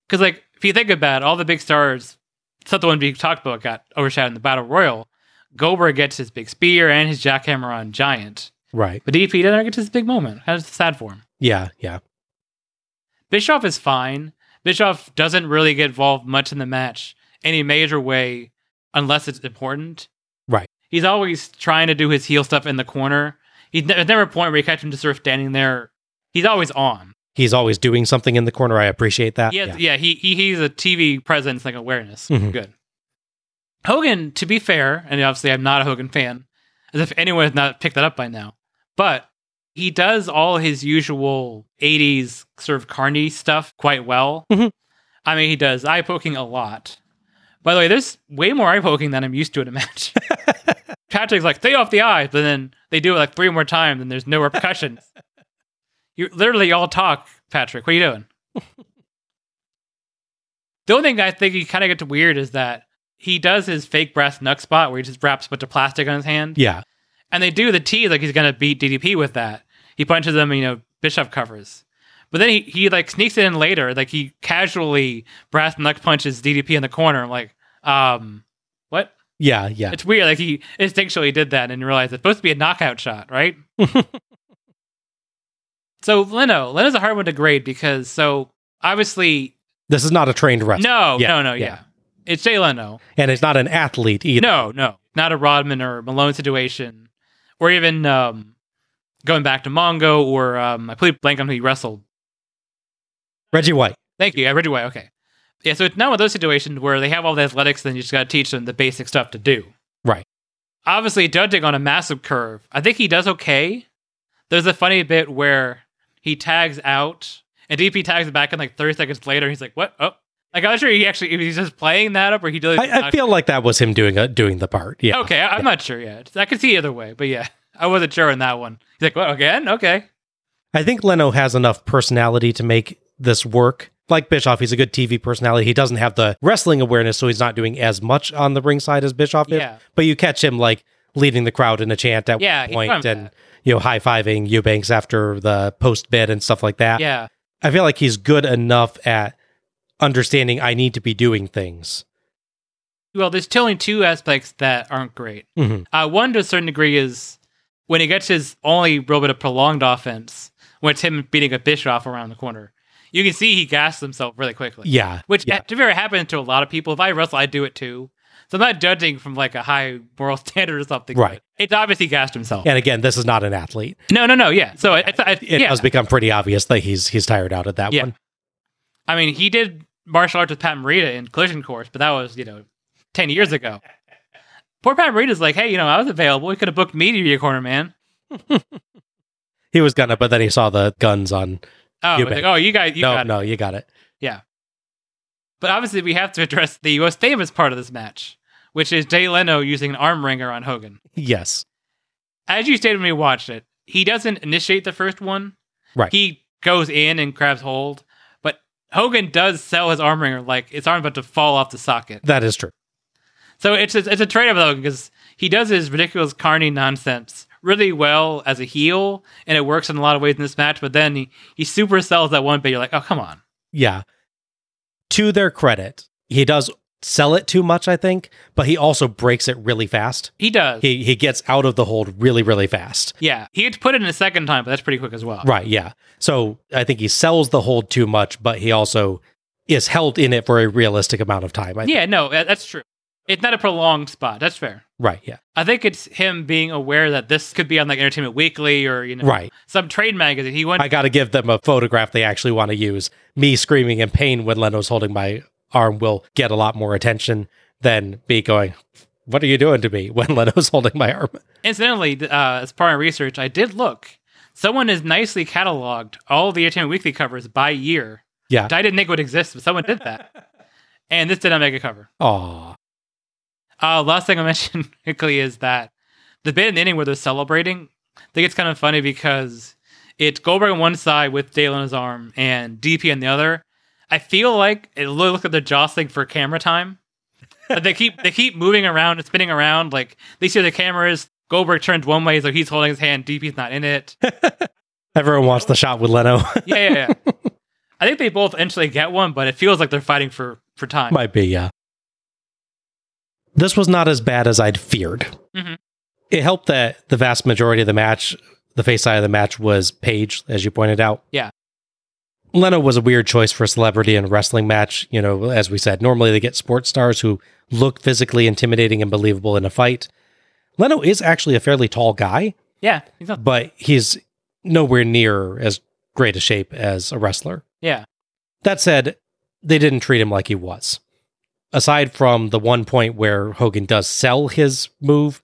because, like, if you think about it, all the big stars, something one being talked about, got overshadowed in the battle royal. Goldberg gets his big spear and his jackhammer on Giant, Right. but DP doesn't get his big moment. That's sad for him. Yeah, yeah. Bischoff is fine. Bischoff doesn't really get involved much in the match any major way unless it's important. Right. He's always trying to do his heel stuff in the corner. He's ne- there's never a point where you catch him just sort of standing there. He's always on. He's always doing something in the corner. I appreciate that. Has, yeah. he, he he's a TV presence like awareness. Mhm. Good. Hogan, to be fair, and obviously I'm not a Hogan fan, as if anyone has not picked that up by now, but he does all his usual 80s sort of carny stuff quite well. Mhm. I mean, he does eye poking a lot. By the way, there's way more eye poking than I'm used to in a match. Patrick's like, stay off the eye, but then they do it like three more times and there's no repercussions. you literally all talk, Patrick. What are you doing? the only thing I think he kind of gets weird is that he does his fake brass knuck spot where he just wraps a bunch of plastic on his hand. Yeah. And they do the tease like he's gonna beat DDP with that. He punches them, you know, Bischoff covers. But then he, he like sneaks it in later, like he casually brass knuck punches DDP in the corner. I'm like, um, what? Yeah, yeah. It's weird. Like he instinctually did that and realized it's supposed to be a knockout shot, right? so Leno, Leno's a hard one to grade because so obviously This is not a trained wrestler. no, Yeah, no, no, yeah. yeah. It's Jay Leno. And it's not an athlete either. No, no, not a Rodman or Malone situation, or even um, going back to Mongo or um, I played blank on who he wrestled. Reggie White. Thank you, read your way. Okay, yeah. So it's not one of those situations where they have all the athletics, then you just got to teach them the basic stuff to do. Right. Obviously, judging on a massive curve, I think he does okay. There's a funny bit where he tags out, and DP tags back in like 30 seconds later. He's like, "What? Oh." Like I'm not sure he actually he's just playing that up or he did. I, I feel like that was him doing a, doing the part. Yeah. Okay, I, I'm not sure yet. I could see either way, but yeah, I wasn't sure on that one. He's like, "What again?" Okay, I think Leno has enough personality to make this work. Like Bischoff, he's a good TV personality. He doesn't have the wrestling awareness, so he's not doing as much on the ringside as Bischoff is. Yeah. But you catch him like leading the crowd in a chant at Yeah, one point and that. you know high fiving Eubanks after the post bid and stuff like that. yeah, I feel like he's good enough at understanding I need to be doing things. Well, there's only two aspects that aren't great. Mhm. Uh, one to a certain degree is when he gets his only real bit of prolonged offense, when it's him beating a Bischoff around the corner. You can see he gassed himself really quickly. Yeah. Which, yeah. to be fair, happens to a lot of people. If I wrestle, I do it too. So I'm not judging from like a high moral standard or something. Right. It's obviously gassed himself. And again, this is not an athlete. No, no, no. Yeah. So it, yeah. does become pretty obvious that he's he's tired out at that Yeah. one. I mean, he did martial arts with Pat Morita in Collision Course, but that was, you know, 10 years ago. Poor Pat Morita's like, hey, you know, I was available. He could have booked me to be a corner man. He was gonna, but then he saw the guns on. Oh, You like, oh, you guys, you no, got it. no, you got it. Yeah, but obviously, we have to address the most famous part of this match, which is Jay Leno using an arm wringer on Hogan. Yes. As you stated when we watched it, he doesn't initiate the first one. Right. He goes in and grabs hold, Hogan does sell his arm wringer like his arm about to fall off the socket. That is true. So it's a, it's a trade off though because he does his ridiculous carny nonsense really well as a heel, and it works in a lot of ways in this match. But then he he super sells that one bit. You're like, oh come on, Yeah. To their credit, he does sell it too much, I think, but he also breaks it really fast. he does. He he gets out of the hold really, really fast. yeah, he had to put it in a second time, but that's pretty quick as well. Right, yeah. So I think he sells the hold too much, but he also is held in it for a realistic amount of time. I think. Yeah, no, uh, that's true. It's not a prolonged spot. That's fair. Right, yeah. I think it's him being aware that this could be on like Entertainment Weekly or you know Right. some trade magazine. He went I got to give them a photograph they actually want to use. Me screaming in pain when Leno's holding my arm will get a lot more attention than me going, What are you doing to me when Leno's holding my arm? Incidentally, uh, as part of my research, I did look. Someone has nicely cataloged all the Entertainment Weekly covers by year Yeah. I didn't think would exist, but someone did that. and this did not make a cover. Aw. Uh, last thing I mentioned quickly is that the bit in the inning where they're celebrating, I think it's kind of funny because it's Goldberg on one side with Dale on his arm and DP on the other. I feel like it looks like they're jostling for camera time. But they keep they keep moving around and spinning around. Like they see the camera is. Goldberg turns one way, so he's holding his hand. DP's not in it. Everyone wants the shot with Leno. Yeah, yeah, yeah. I think they both eventually get one, but it feels like they're fighting for for time. Might be, yeah. This was not as bad as I'd feared. Mhm. It helped that the vast majority of the match, the face side of the match, was Page, as you pointed out. Yeah. Leno was a weird choice for a celebrity in a wrestling match. You know, as we said, normally they get sports stars who look physically intimidating and believable in a fight. Leno is actually a fairly tall guy, Yeah, he's not, but he's nowhere near as great a shape as a wrestler. yeah, That said, they didn't treat him like he was. Aside from the one point where Hogan does sell his move,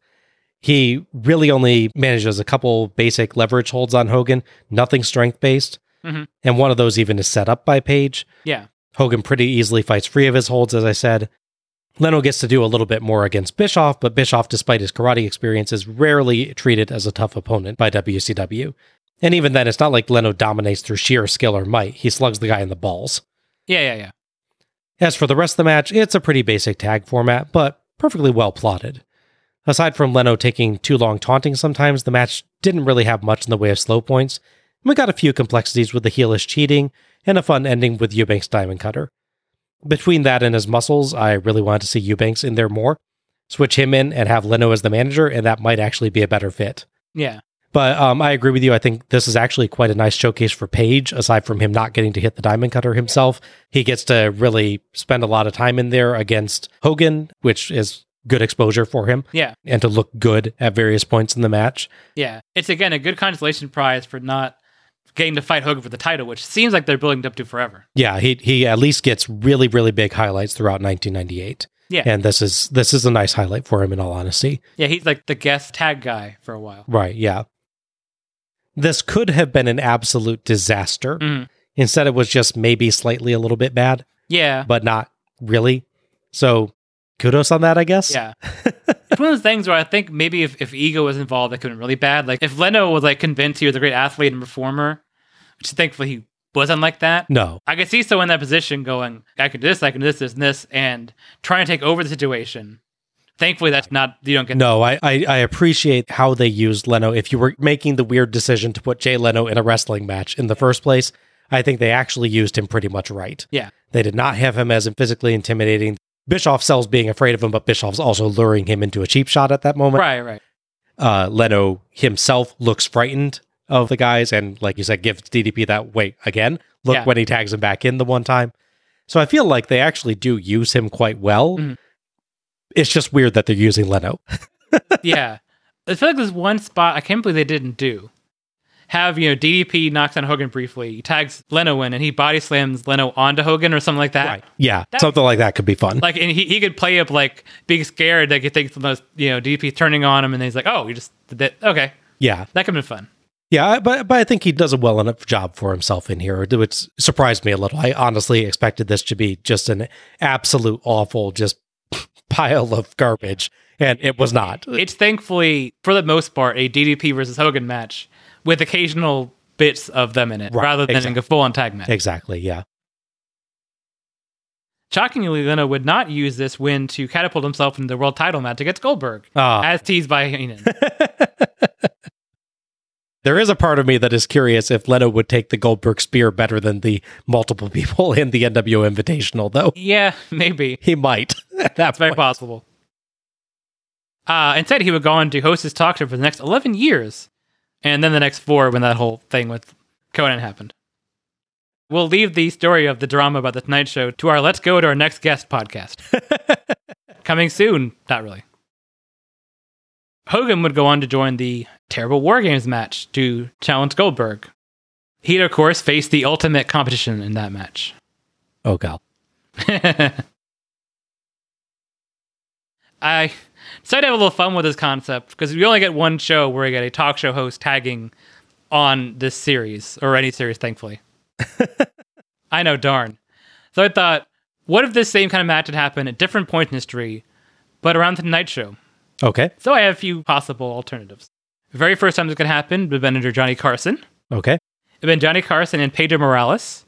he really only manages a couple basic leverage holds on Hogan, nothing strength based. Mhm. And one of those even is set up by Page. yeah, Hogan pretty easily fights free of his holds, as I said. Leno gets to do a little bit more against Bischoff, but Bischoff, despite his karate experience, is rarely treated as a tough opponent by WCW. And even then, it's not like Leno dominates through sheer skill or might. He slugs the guy in the balls. yeah, yeah, yeah. As for the rest of the match, it's a pretty basic tag format, but perfectly well plotted. Aside from Leno taking too long taunting sometimes, the match didn't really have much in the way of slow points. We got a few complexities with the heelish cheating and a fun ending with Eubanks Diamond Cutter. Between that and his muscles, I really wanted to see Eubanks in there more. Switch him in and have Leno as the manager, and that might actually be a better fit. Yeah. But um, I agree with you. I think this is actually quite a nice showcase for Page. Aside from him not getting to hit the diamond cutter himself, he gets to really spend a lot of time in there against Hogan, which is good exposure for him, Yeah. and to look good at various points in the match. Yeah. It's again a good consolation prize for not getting to fight Hogan for the title, which seems like they're building up to forever. Yeah, he he at least gets really really big highlights throughout 1998. Yeah. and this is this is a nice highlight for him in all honesty. Yeah, he's like the guest tag guy for a while. Right? Yeah. This could have been an absolute disaster. Mhm. Instead, it was just maybe slightly a little bit bad. Yeah. but not really. So kudos on that, I guess. Yeah. it's one of those things where I think maybe if, if ego was involved, that could have been really bad. Like if Leno was like convinced he was a great athlete and performer, which thankfully he wasn't like that. No. I could see someone in that position going, I can do this, I can do this, this, and this, and trying to take over the situation. Thankfully, that's not, you don't get No, I, I, I appreciate how they used Leno. If you were making the weird decision to put Jay Leno in a wrestling match in the first place, I think they actually used him pretty much right. Yeah. They did not have him as physically intimidating. Bischoff sells being afraid of him, but Bischoff's also luring him into a cheap shot at that moment. Right, right. Uh, Leno himself looks frightened of the guys, and like you said, gives DDP that wait again. Look Yeah. when he tags him back in the one time. So I feel like they actually do use him quite well. Mhm. It's just weird that they're using Leno. yeah. I feel like there's one spot I can't believe they didn't do. Have, you know, DDP knocks on Hogan briefly, he tags Leno in, and he body slams Leno onto Hogan or something like that. Yeah, That- something like that could be fun. Like, and he, he could play up like being scared, like he thinks the most, you know, DDP turning on him, and then he's like, oh, you just did that. Okay. yeah, That could have been fun. yeah, but but I think he does a well enough job for himself in here, which surprised me a little. I honestly expected this to be just an absolute awful, just pile of garbage, and it was not. It's thankfully, for the most part, a DDP versus Hogan match with occasional bits of them in it, Right, rather than exactly. a full on tag match. Exactly. Yeah. Shockingly, Leno would not use this win to catapult himself into the world title match against Goldberg, Ah. as teased by Heenan. There is a part of me that is curious if Leno would take the Goldberg spear better than the multiple people in the NWO Invitational, though. yeah, maybe. He might. That's very possible. Uh, instead, he would go on to host his talk show for the next 11 years, and then the next four when that whole thing with Conan happened. We'll leave the story of the drama about the Tonight Show to our Let's Go to Our Next Guest podcast. Coming soon. Not really. Hogan would go on to join the Terrible War Games match to challenge Goldberg. He'd, of course, face the ultimate competition in that match. Oh, God. I decided to have a little fun with this concept because we only get one show where we get a talk show host tagging on this series or any series, thankfully. I know, darn. So I thought, what if this same kind of match had happened at different points in history, but around the Night Show? Okay. So I have a few possible alternatives. The very first time this could happen would have been under Johnny Carson. Okay. It would have been Johnny Carson and Pedro Morales,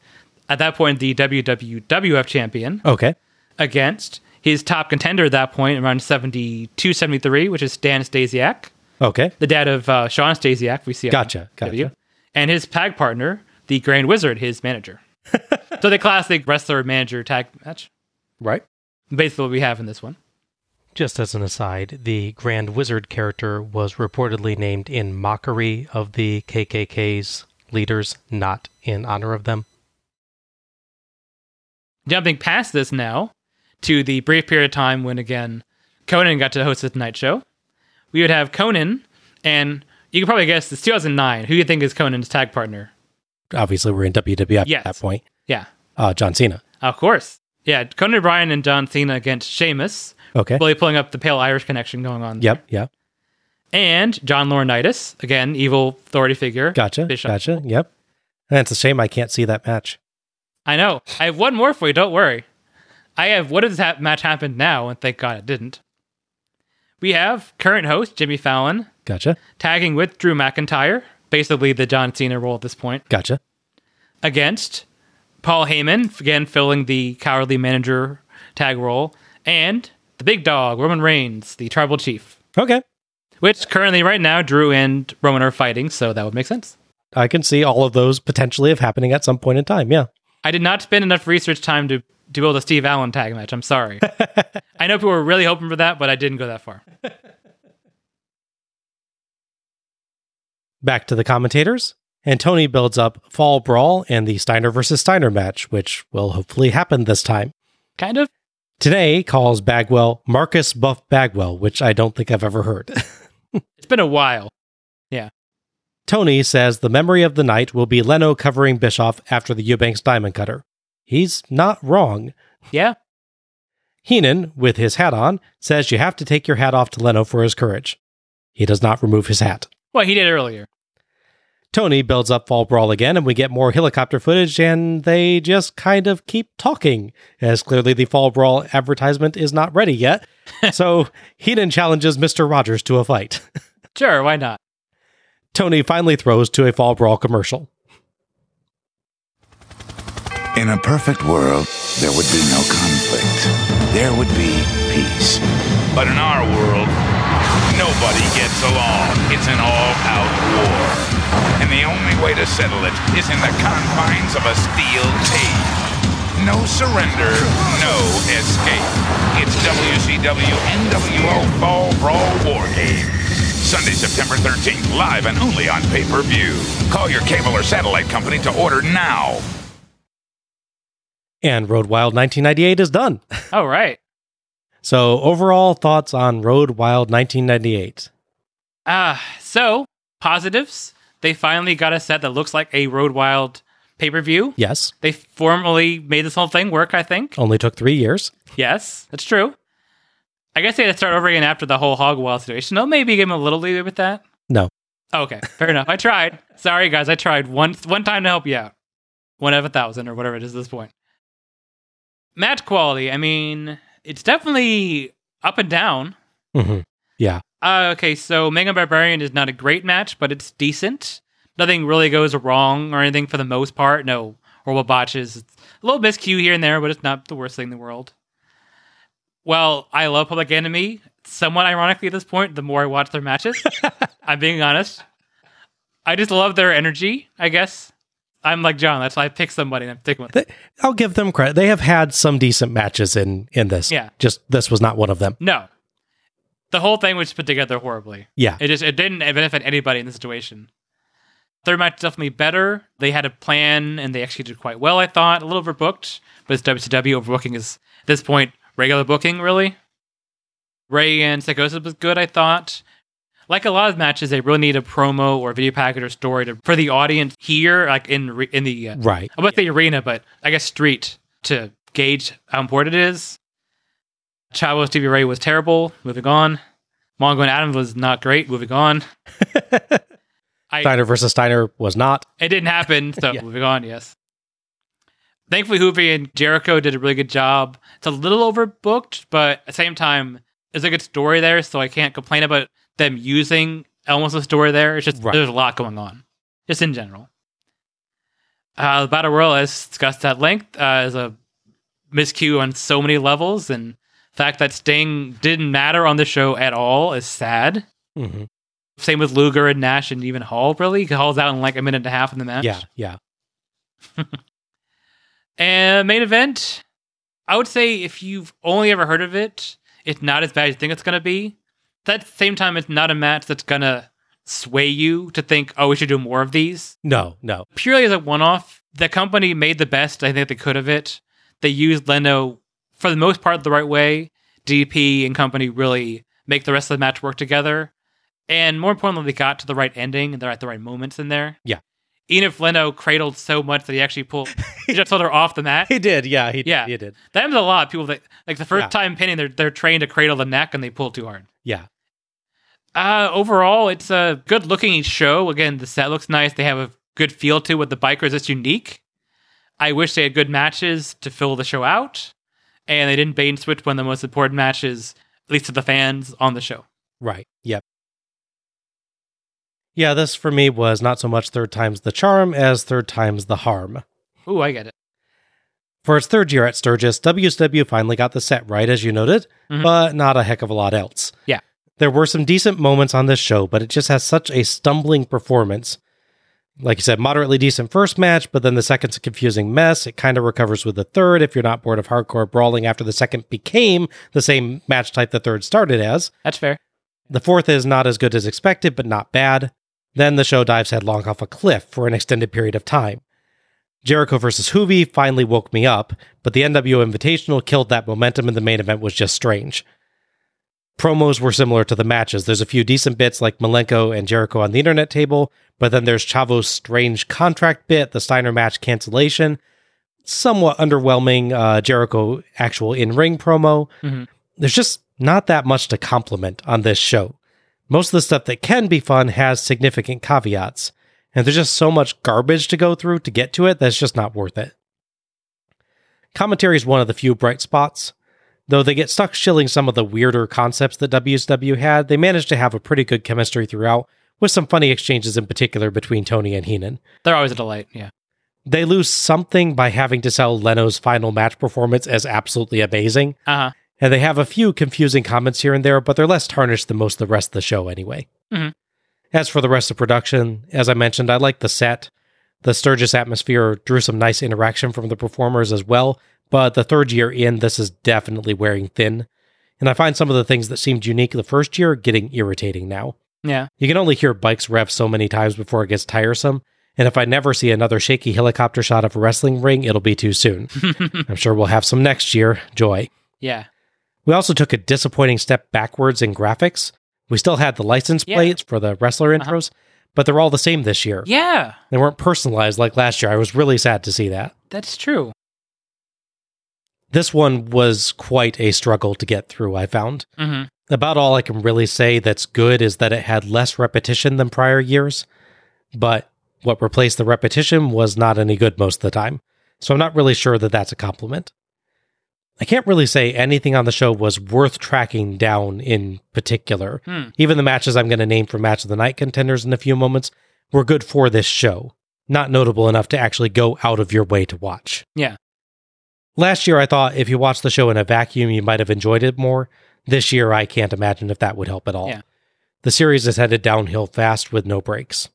at that point the WWF champion, Okay. against his top contender at that point, around 72 73, which is Stan Stasiak, Okay. the dad of uh, Shawn Stasiak, we see on Gotcha, gotcha. W, and his tag partner, the Grand Wizard, his manager. so the classic wrestler manager tag match. Right. Basically, what we have in this one. Just as an aside, the Grand Wizard character was reportedly named in mockery of the KKK's leaders, not in honor of them. Jumping past this now to the brief period of time when, again, Conan got to host the Tonight Show. We would have Conan, and you can probably guess it's 2009. Who do you think is Conan's tag partner? Obviously, we're in WWF Yes. at that point. Yeah, Uh, John Cena. of course. Yeah, Conan O'Brien and John Cena against Sheamus. Okay. Really pulling up the Pale Irish connection going on. Yep. Yep. And John Laurinaitis, again, evil authority figure. Gotcha. Bischoff. Gotcha. Yep. And it's a shame I can't see that match. I know. I have one more for you. Don't worry. I have what if this ha- match happened now, and thank God it didn't. We have current host Jimmy Fallon Gotcha. tagging with Drew McIntyre, basically the John Cena role at this point, Gotcha. against Paul Heyman, again filling the cowardly manager tag role, and the big dog Roman Reigns, the tribal chief. Okay. Which currently, right now, Drew and Roman are fighting, so that would make sense. I can see all of those potentially of happening at some point in time. Yeah. I did not spend enough research time to, to build a Steve Allen tag match. I'm sorry. I know people were really hoping for that, but I didn't go that far. Back to the commentators. And Tony builds up Fall Brawl and the Steiner versus Steiner match, which will hopefully happen this time. Kind of. Today calls Bagwell Marcus Buff Bagwell, which I don't think I've ever heard. It's been a while. Yeah. Tony says the memory of the night will be Leno covering Bischoff after the Eubanks Diamond Cutter. He's not wrong. Yeah. Heenan, with his hat on, says you have to take your hat off to Leno for his courage. He does not remove his hat. Well, he did earlier. Tony builds up Fall Brawl again, and we get more helicopter footage, and they just kind of keep talking, as clearly the Fall Brawl advertisement is not ready yet. so Heenan challenges Mr. Rogers to a fight. Sure, why not? Tony finally throws to a Fall Brawl commercial. In a perfect world, there would be no conflict. There would be peace. But in our world, nobody gets along. It's an all-out war. And the only way to settle it is in the confines of a steel cage. No surrender, no escape. It's WCW NWO Fall Brawl War Game. Sunday, September 13th, live and only on pay-per-view. Call your cable or satellite company to order now. And Road Wild 1998 is done. All right. So, overall thoughts on Road Wild 1998? Ah, so positives. They finally got a set that looks like a Road Wild pay per view. Yes. They formally made this whole thing work, I think. Only took three years. Yes, that's true. I guess they had to start over again after the whole Hog Wild situation. They'll maybe give him a little leeway with that. No. Okay, fair enough. I tried. Sorry, guys. I tried one one time to help you out. One out of a thousand or whatever it is at this point. Match quality. I mean, it's definitely up and down. hmm Yeah. Uh, okay, so Meng Barbarian is not a great match, but it's decent. Nothing really goes wrong or anything for the most part. No horrible botches. It's a little miscue here and there, but it's not the worst thing in the world. Well, I love Public Enemy. Somewhat ironically at this point, the more I watch their matches, I'm being honest. I just love their energy, I guess. I'm like John, that's why I pick somebody and I'm sticking with. They, I'll give them credit. They have had some decent matches in in this. Yeah. Just this was not one of them. No. The whole thing was put together horribly. Yeah. It just it didn't benefit anybody in the situation. Third match definitely better. They had a plan and they executed quite well, I thought. A little overbooked, but it's WCW overbooking is at this point regular booking, really. Rey and Psicosis was good, I thought. Like a lot of matches, they really need a promo or video package or story to, for the audience here, like in re- in the uh, Right. About the arena, but I guess street to gauge how important it is. Chavo Stevie Ray was terrible. Moving on. Mongo and Adams was not great. Moving on. I, Steiner versus Steiner was not. it didn't happen. So Yeah. moving on. Yes. Thankfully, Juvi and Jericho did a really good job. It's a little overbooked, but at the same time, there's a good story there, so I can't complain about them using elements of story there. It's just Right. there's a lot going on, just in general. Uh, the Battle Royal, as discussed at length, uh, is a miscue on so many levels, and the fact that Sting didn't matter on the show at all is sad. Mm-hmm. Same with Luger and Nash and even Hall, really. Hall's out in like a minute and a half in the match. Yeah, yeah. And main event, I would say if you've only ever heard of it, it's not as bad as you think it's going to be. At the same time, it's not a match that's to sway you to think, oh, we should do more of these. No, no. Purely as a one off, the company made the best I think they could of it. They used Leno for the most part the right way. DP and company really make the rest of the match work together. And more importantly, they got to the right ending and they're at the right moments in there. Yeah. Even if Leno cradled so much that he actually pulled, he just pulled her off the mat. He did, yeah, he Yeah. he did. That happens a lot. People that like the first Yeah. time pinning, they're they're trained to cradle the neck and they pull too hard. Yeah. Uh, overall, it's a good looking show. Again, the set looks nice. They have a good feel to it with the bikers. It's unique. I wish they had good matches to fill the show out, and they didn't bait and switch one of the most important matches, at least to the fans on the show. Right. Yep. Yeah, this for me was not so much third time's the charm as third time's the harm. Ooh, I get it. For its third year at Sturgis, WCW finally got the set right, as you noted, Mhm. but not a heck of a lot else. Yeah. There were some decent moments on this show, but it just has such a stumbling performance. Like you said, moderately decent first match, but then the second's a confusing mess. It kind of recovers with the third if you're not bored of hardcore brawling after the second became the same match type the third started as. That's fair. The fourth is not as good as expected, but not bad. Then the show dives headlong off a cliff for an extended period of time. Jericho versus Juvi finally woke me up, but the NWO Invitational killed that momentum and the main event was just strange. Promos were similar to the matches. There's a few decent bits like Malenko and Jericho on the internet table, but then there's Chavo's strange contract bit, the Steiner match cancellation, somewhat underwhelming uh, Jericho actual in ring promo. Mhm. There's just not that much to compliment on this show. Most of the stuff that can be fun has significant caveats, and there's just so much garbage to go through to get to it that's just not worth it. Commentary is one of the few bright spots. Though they get stuck shilling some of the weirder concepts that WCW had, they manage to have a pretty good chemistry throughout, with some funny exchanges in particular between Tony and Heenan. They're always a delight. Yeah. They lose something by having to sell Leno's final match performance as absolutely amazing, Uh huh. And they have a few confusing comments here and there, but they're less tarnished than most of the rest of the show anyway. Mhm. As for the rest of production, as I mentioned, I like the set. The Sturgis atmosphere drew some nice interaction from the performers as well, but the third year in, this is definitely wearing thin. And I find some of the things that seemed unique the first year getting irritating now. Yeah. You can only hear bikes rev so many times before it gets tiresome. And if I never see another shaky helicopter shot of a wrestling ring, it'll be too soon. I'm sure we'll have some next year. Joy. Yeah. We also took a disappointing step backwards in graphics. We still had the license Yeah. plates for the wrestler intros, but they're all the same this year. Yeah. They weren't personalized like last year. I was really sad to see that. That's true. This one was quite a struggle to get through, I found. hmm About all I can really say that's good is that it had less repetition than prior years, but what replaced the repetition was not any good most of the time. So I'm not really sure that that's a compliment. I can't really say anything on the show was worth tracking down in particular. Hmm. Even the matches I'm going to name for Match of the Night contenders in a few moments were good for this show, not notable enough to actually go out of your way to watch. Yeah. Last year, I thought if you watched the show in a vacuum, you might have enjoyed it more. This year, I can't imagine if that would help at all. Yeah. The series is headed downhill fast with no breaks.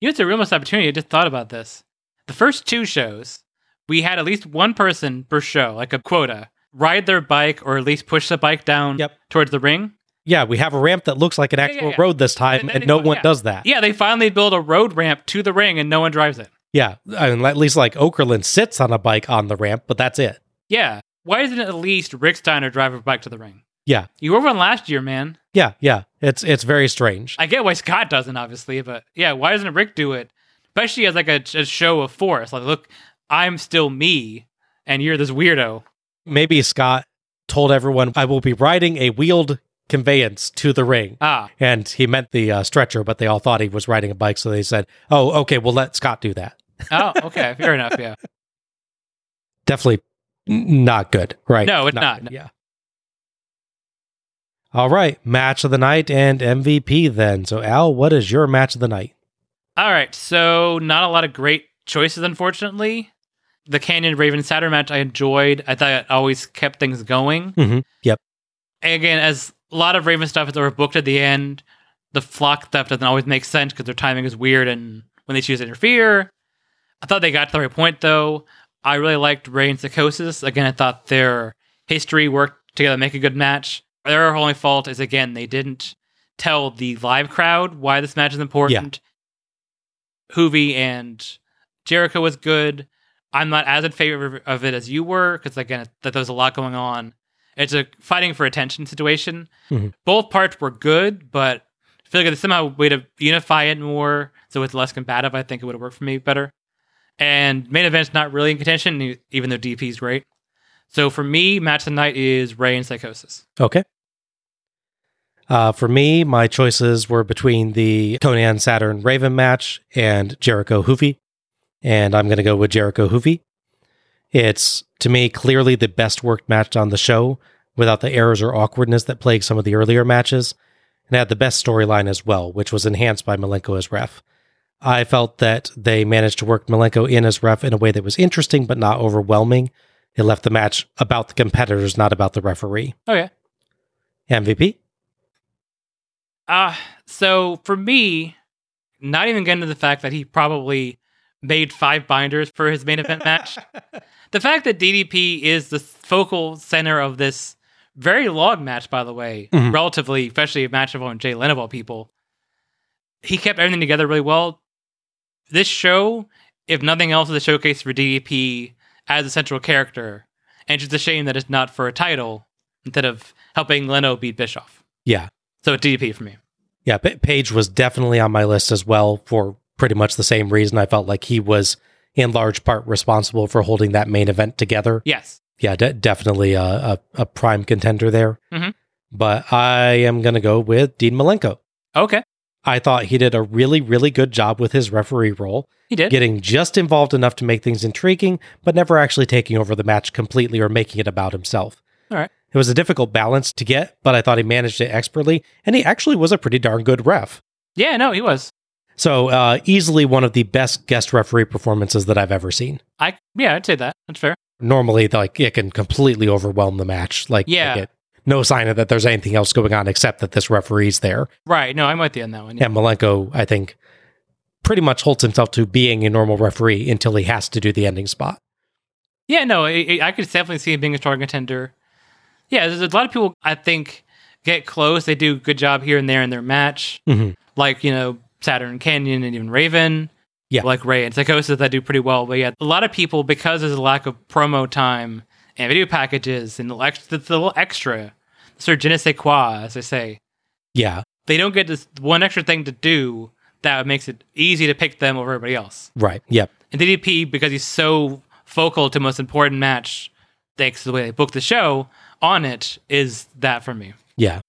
You know, it's a real missed opportunity. I just thought about this. The first two shows, we had at least one person per show, like a quota, ride their bike or at least push the bike down Yep. towards the ring. Yeah, we have a ramp that looks like an yeah, actual yeah. road this time, And and, no one does that. Yeah, they finally build a road ramp to the ring and no one drives it. Yeah, I mean, at least like Okerlund sits on a bike on the ramp, but that's it. Yeah. Why isn't at least Rick Steiner drive a bike to the ring? Yeah, You were one last year, man. yeah, yeah. It's it's very strange. I get why Scott doesn't, obviously, but yeah, why doesn't Rick do it? Especially as like a, a show of force. Like, look, I'm still me, and you're this weirdo. Maybe Scott told everyone, "I will be riding a wheeled conveyance to the ring," Ah, and he meant the uh, stretcher, but they all thought he was riding a bike, so they said, "Oh, okay, we'll let Scott do that." oh, okay, fair enough. Yeah, definitely not good, right? No, it's not, good, no. Yeah. All right, match of the night and MVP then. So, Al, what is your match of the night? All right, so not a lot of great choices, unfortunately. The Canyon Raven Saturn match I enjoyed. I thought it always kept things going. Mm-hmm. Yep. Again, as a lot of Raven stuff is overbooked at the end, the flock stuff doesn't always make sense because their timing is weird and when they choose to interfere. I thought they got to the right point though. I really liked Rey and Psicosis. Again, I thought their history worked together to make a good match. Their only fault is again they didn't tell the live crowd why this match is important. Hoovy and Jericho was good. I'm not as in favor of it as you were because again, that there was a lot going on. It's a fighting for attention situation. Mhm. Both parts were good, but I feel like there's somehow a way to unify it more so it's less combative. I think it would have worked for me better. And main event's not really in contention, even though DP's great. So for me, match of the night is Rey and Psicosis. Okay. Uh, for me, my choices were between the Canyon Saturn Raven match and Jericho Juvi, and I'm going to go with Jericho Juvi. It's to me clearly the best worked match on the show, without the errors or awkwardness that plagued some of the earlier matches, and had the best storyline as well, which was enhanced by Malenko as ref. I felt that they managed to work Malenko in as ref in a way that was interesting but not overwhelming. It left the match about the competitors, not about the referee. Okay. MVP. Uh, so for me, not even getting to the fact that he probably made five binders for his main event match. the fact that DDP is the focal center of this very long match, by the way, Mhm. relatively, especially a match of on Jay Leno of all people. He kept everything together really well. This show, if nothing else, is a showcase for DDP as a central character. And it's just a shame that it's not for a title instead of helping Leno beat Bischoff. Yeah. So DDP for me. Yeah, Pa- Page was definitely on my list as well for pretty much the same reason. I felt like he was in large part responsible for holding that main event together. Yes. Yeah, de- definitely a, a, a prime contender there. Mhm. But I am going to go with Dean Malenko. Okay. I thought he did a really, really good job with his referee role, He did. getting just involved enough to make things intriguing, but never actually taking over the match completely or making it about himself. All right. It was a difficult balance to get, but I thought he managed it expertly, and he actually was a pretty darn good ref. Yeah, no, he was. So uh, easily one of the best guest referee performances that I've ever seen. I yeah, I'd say that. That's fair. Normally, like it can completely overwhelm the match. Like, Yeah. I get no sign of that there's anything else going on except that this referee's there. Right. No, I'm with you on that one. Yeah. And Malenko, I think, pretty much holds himself to being a normal referee until he has to do the ending spot. Yeah, no, I, could definitely see him being a strong contender. Yeah, there's a lot of people I think get close. They do a good job here and there in their match, Mhm. like you know Saturn Canyon and even Raven. Yeah. like Rey and Psicosis that do pretty well. But yeah, a lot of people because there's a lack of promo time and video packages and the, little extra, sort of je ne sais quoi, as I say. Yeah, They don't get this one extra thing to do that makes it easy to pick them over everybody else. right. Yep. And DDP, because he's so focal to most important match, thanks to the way they booked the show on it, is that for me. Yeah.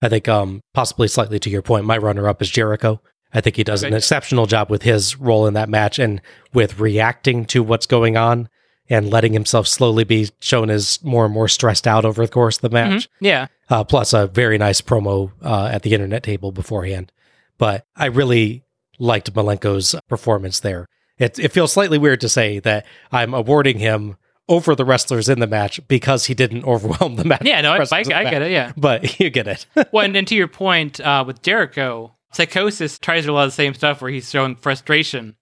I think um possibly slightly to your point, my runner up is Jericho. I think he does an exceptional job with his role in that match and with reacting to what's going on and letting himself slowly be shown as more and more stressed out over the course of the match. Yeah. Uh, plus a very nice promo uh, at the internet table beforehand. But I really liked Malenko's performance there. It, it feels slightly weird to say that I'm awarding him over the wrestlers in the match because he didn't overwhelm the match. Yeah, no, I, I, I get it. Yeah. But you get it. well, and, and to your point uh, with Jericho, Psicosis tries to do a lot of the same stuff where he's showing frustration,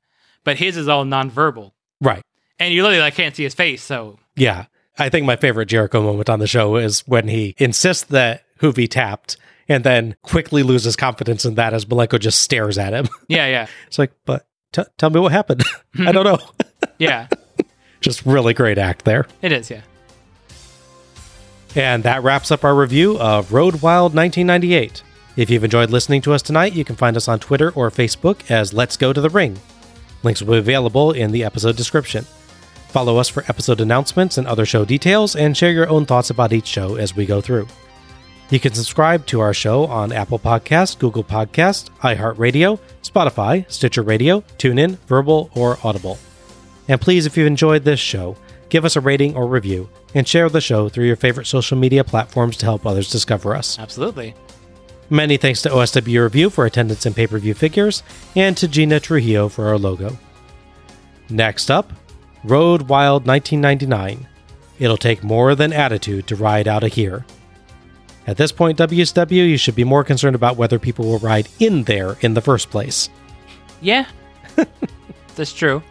but his is all nonverbal. right. And you literally like, can't see his face. So, Yeah. I think my favorite Jericho moment on the show is when he insists that Juvi tapped and then quickly loses confidence in that as Malenko just stares at him. yeah, yeah. it's like, but t- tell me what happened. I don't know. Yeah, just really great act there. it is. Yeah. And that wraps up our review of Road Wild 1998. If you've enjoyed listening to us tonight, you can find us on Twitter or Facebook as Let's Go to the Ring. Links will be available in the episode description. Follow us for episode announcements and other show details, and share your own thoughts about each show as we go through. You can subscribe to our show on Apple Podcasts, Google Podcasts, iHeartRadio, Spotify, Stitcher Radio, TuneIn, Verbal, or Audible. And please, if you've enjoyed this show, give us a rating or review, and share the show through your favorite social media platforms to help others discover us. Absolutely. Many thanks to OSW Review for attendance and pay per view figures, and to Gina Trujillo for our logo. Next up, Road Wild 1999. It'll take more than attitude to ride out of here. At this point, WCW, you should be more concerned about whether people will ride in there in the first place. Yeah. That's true.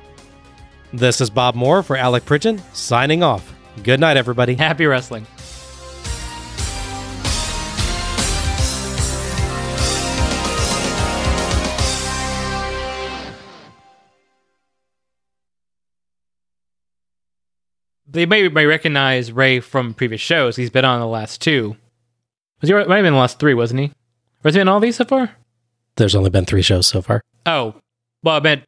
This is Bob Moore for Alec Pridgeon, signing off. Good night, everybody. Happy wrestling. They may, may recognize Rey from previous shows. He's been on the last two. Was he might have been the last three, wasn't he? Was he in all these so far? There's only been three shows so far. Oh, well, I meant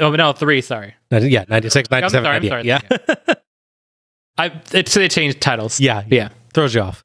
oh no, three. Sorry, Yeah, 96, I'm 97, sorry, I'm sorry. Yeah. I it's they changed titles. yeah. yeah. Throws you off.